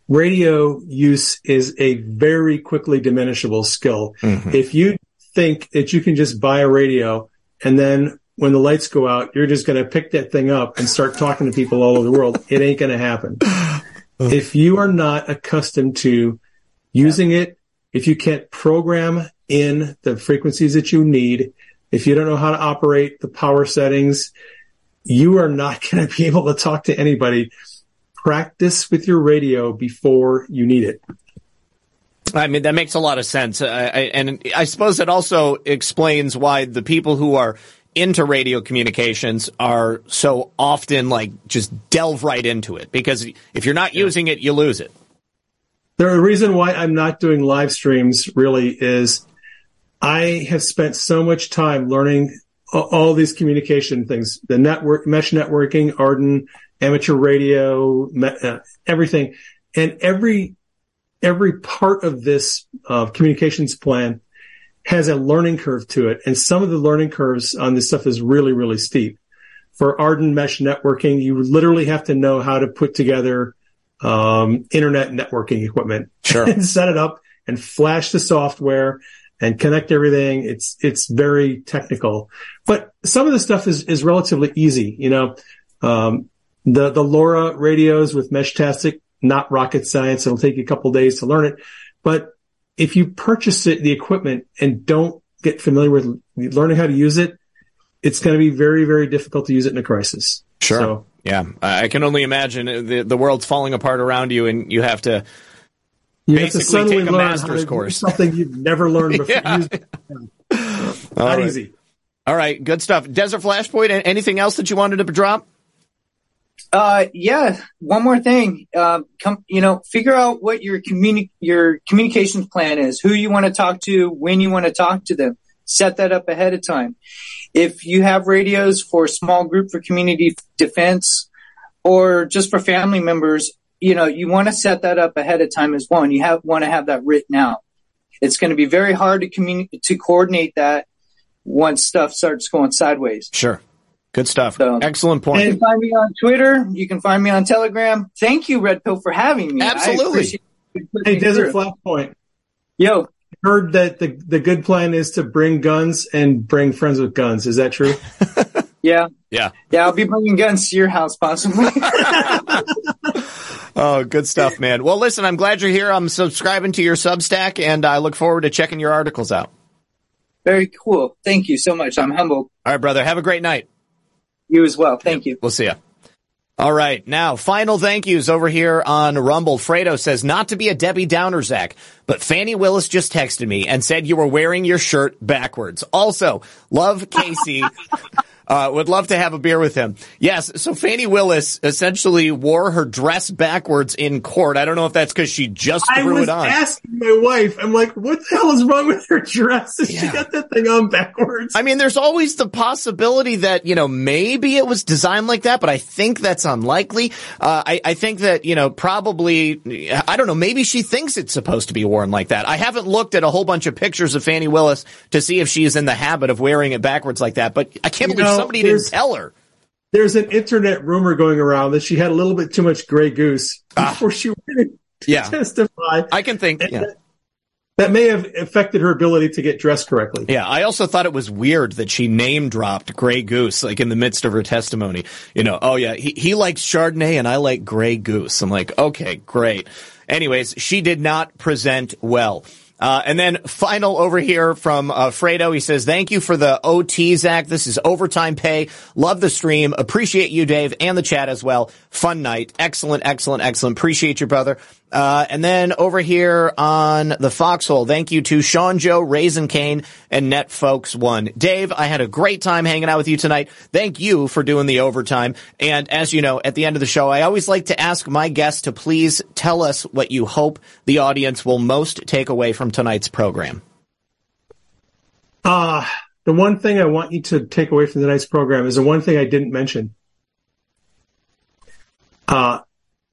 radio use is a very quickly diminishable skill. Mm-hmm. If you think that you can just buy a radio and then when the lights go out, you're just going to pick that thing up and start talking to people all over the world. It ain't going to happen. if you are not accustomed to using it, if you can't program in the frequencies that you need, if you don't know how to operate the power settings, you are not going to be able to talk to anybody. Practice with your radio before you need it. I mean, that makes a lot of sense. Uh, I, and I suppose it also explains why the people who are into radio communications are so often like just delve right into it because if you're not using it, you lose it. The reason why I'm not doing live streams really is I have spent so much time learning all these communication things, the network, mesh networking, AREDN, amateur radio, uh, everything. And every every part of this uh, communications plan has a learning curve to it. And some of the learning curves on this stuff is really, really steep. For AREDN mesh networking, you literally have to know how to put together um, internet networking equipment sure. and set it up and flash the software and connect everything. It's, it's very technical, but some of the stuff is, is relatively easy. You know, um, the, the LoRa radios with Meshtastic not rocket science. It'll take you a couple days to learn it. But if you purchase it, the equipment and don't get familiar with learning how to use it, it's going to be very, very difficult to use it in a crisis. Sure. So, yeah. I can only imagine the, the world's falling apart around you and you have to you basically have to take a master's course. something you've never learned before. yeah. Not right. easy. All right. Good stuff. Desert Flashpoint, anything else that you wanted to drop? Uh, yeah. One more thing. Uh, come, you know, figure out what your communi- your communications plan is, who you want to talk to, when you want to talk to them. Set that up ahead of time. If you have radios for small group for community defense or just for family members, you know, you want to set that up ahead of time as well. And you have, want to have that written out. It's going to be very hard to communicate, to coordinate that once stuff starts going sideways. Sure. Good stuff. So, Excellent point. You can find me on Twitter. You can find me on Telegram. Thank you, Red Pill, for having me. Absolutely. Hey, Desert Flashpoint. Yo. Heard that the, the good plan is to bring guns and bring friends with guns. Is that true? yeah. Yeah. Yeah, I'll be bringing guns to your house possibly. oh, good stuff, man. Well, listen, I'm glad you're here. I'm subscribing to your Substack and I look forward to checking your articles out. Very cool. Thank you so much. I'm humbled. All right, brother. Have a great night. You as well. Thank you. We'll see you. All right. Now, final thank yous over here on Rumble. Fredo says, not to be a Debbie Downer, Zak, but Fani Willis just texted me and said you were wearing your shirt backwards. Also, love Casey. Uh, would love to have a beer with him. Yes. So Fani Willis essentially wore her dress backwards in court. I don't know if that's because she just I threw it on. I was asking my wife, I'm like, what the hell is wrong with her dress? She Yeah. got that thing on backwards. I mean, there's always the possibility that, you know, maybe it was designed like that, but I think that's unlikely. Uh, I, I think that, you know, probably, I don't know, maybe she thinks it's supposed to be worn like that. I haven't looked at a whole bunch of pictures of Fani Willis to see if she is in the habit of wearing it backwards like that, but I can't You believe know, somebody didn't tell her. There's an internet rumor going around that she had a little bit too much Grey Goose before she went to Ah. Yeah. testify. I can think, yeah. That may have affected her ability to get dressed correctly. Yeah, I also thought it was weird that she name dropped Grey Goose like in the midst of her testimony. You know, oh yeah, he, he likes Chardonnay and I like Grey Goose. I'm like, okay, great. Anyways, she did not present well. Uh, and then final over here from uh, Fredo, he says, "Thank you for the OT, Zak. This is overtime pay. Love the stream. Appreciate you, Dave, and the chat as well. Fun night. Excellent, excellent, excellent. Appreciate you, brother." Uh, and then over here on the Foxhole, thank you to Sean Joe, Raisin Cane, and Net Folks One. Dave, I had a great time hanging out with you tonight. Thank you for doing the overtime. And as you know, at the end of the show, I always like to ask my guests to please tell us what you hope the audience will most take away from tonight's program. Uh, the one thing I want you to take away from tonight's program is the one thing I didn't mention. Uh,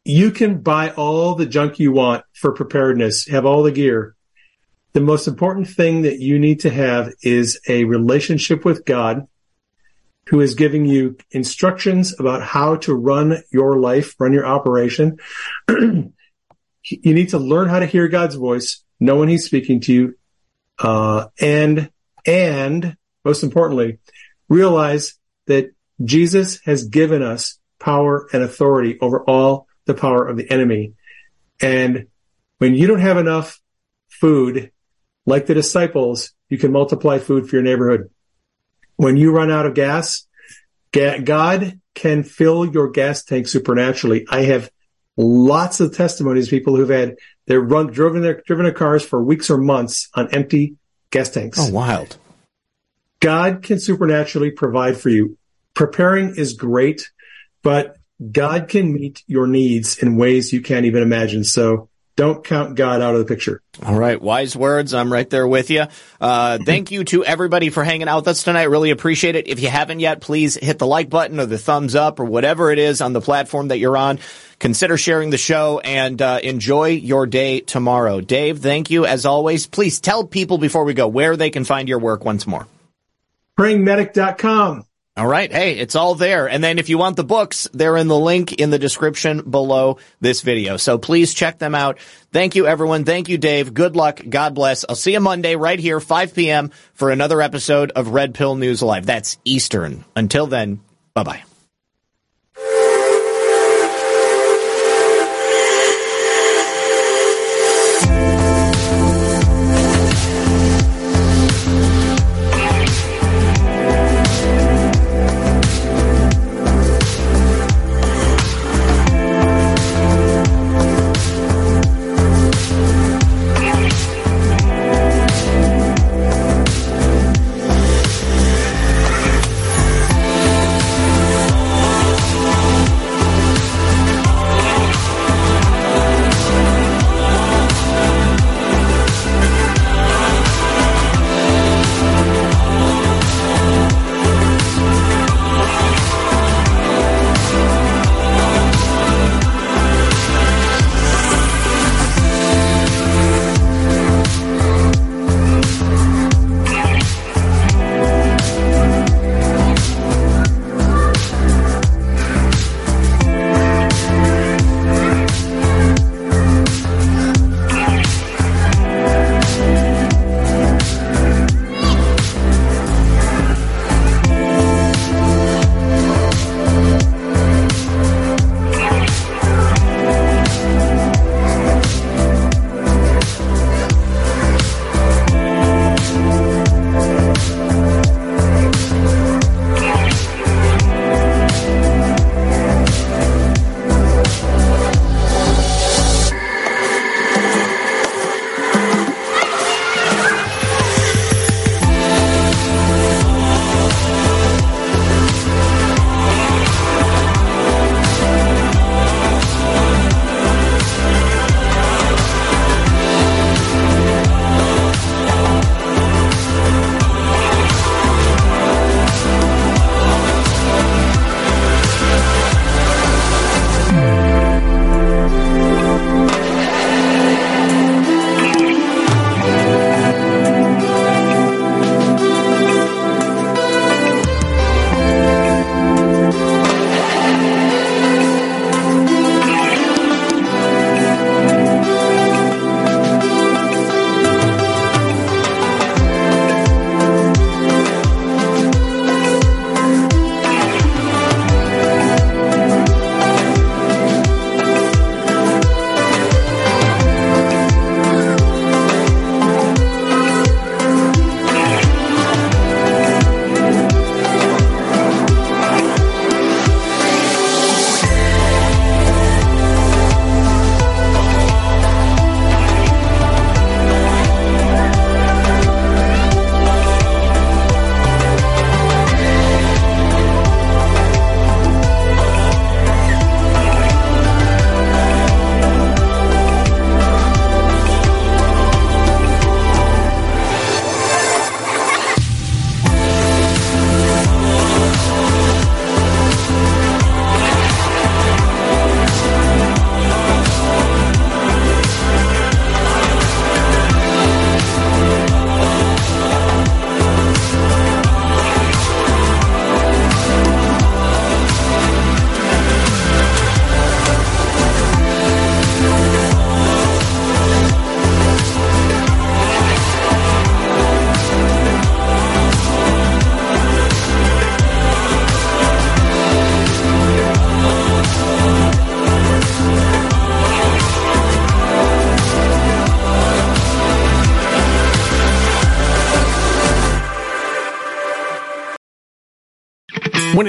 you can buy all the junk you want for preparedness, have all the gear. The most important thing that you need to have is a relationship with God who is giving you instructions about how to run your life, run your operation. you need to learn how to hear God's voice, know when he's speaking to you, uh, and, and most importantly, realize that Jesus has given us power and authority over all the power of the enemy. And when you don't have enough food, like the disciples, you can multiply food for your neighborhood. When you run out of gas, God can fill your gas tank supernaturally. I have lots of testimonies of people who've had they're run driven their driven their cars for weeks or months on empty gas tanks. Oh, wild! God can supernaturally provide for you. Preparing is great, but God can meet your needs in ways you can't even imagine. So don't count God out of the picture. All right. Wise words. I'm right there with you. Uh, thank you to everybody for hanging out with us tonight. Really appreciate it. If you haven't yet, please hit the like button or the thumbs up or whatever it is on the platform that you're on. Consider sharing the show and uh, enjoy your day tomorrow. Dave, thank you as always. Please tell people before we go where they can find your work once more. PrayingMedic.com. All right. Hey, it's all there. And then if you want the books, they're in the link in the description below this video. So please check them out. Thank you, everyone. Thank you, Dave. Good luck. God bless. I'll see you Monday right here, 5 p.m. for another episode of Red Pill News Live. That's Eastern. Until then, bye bye.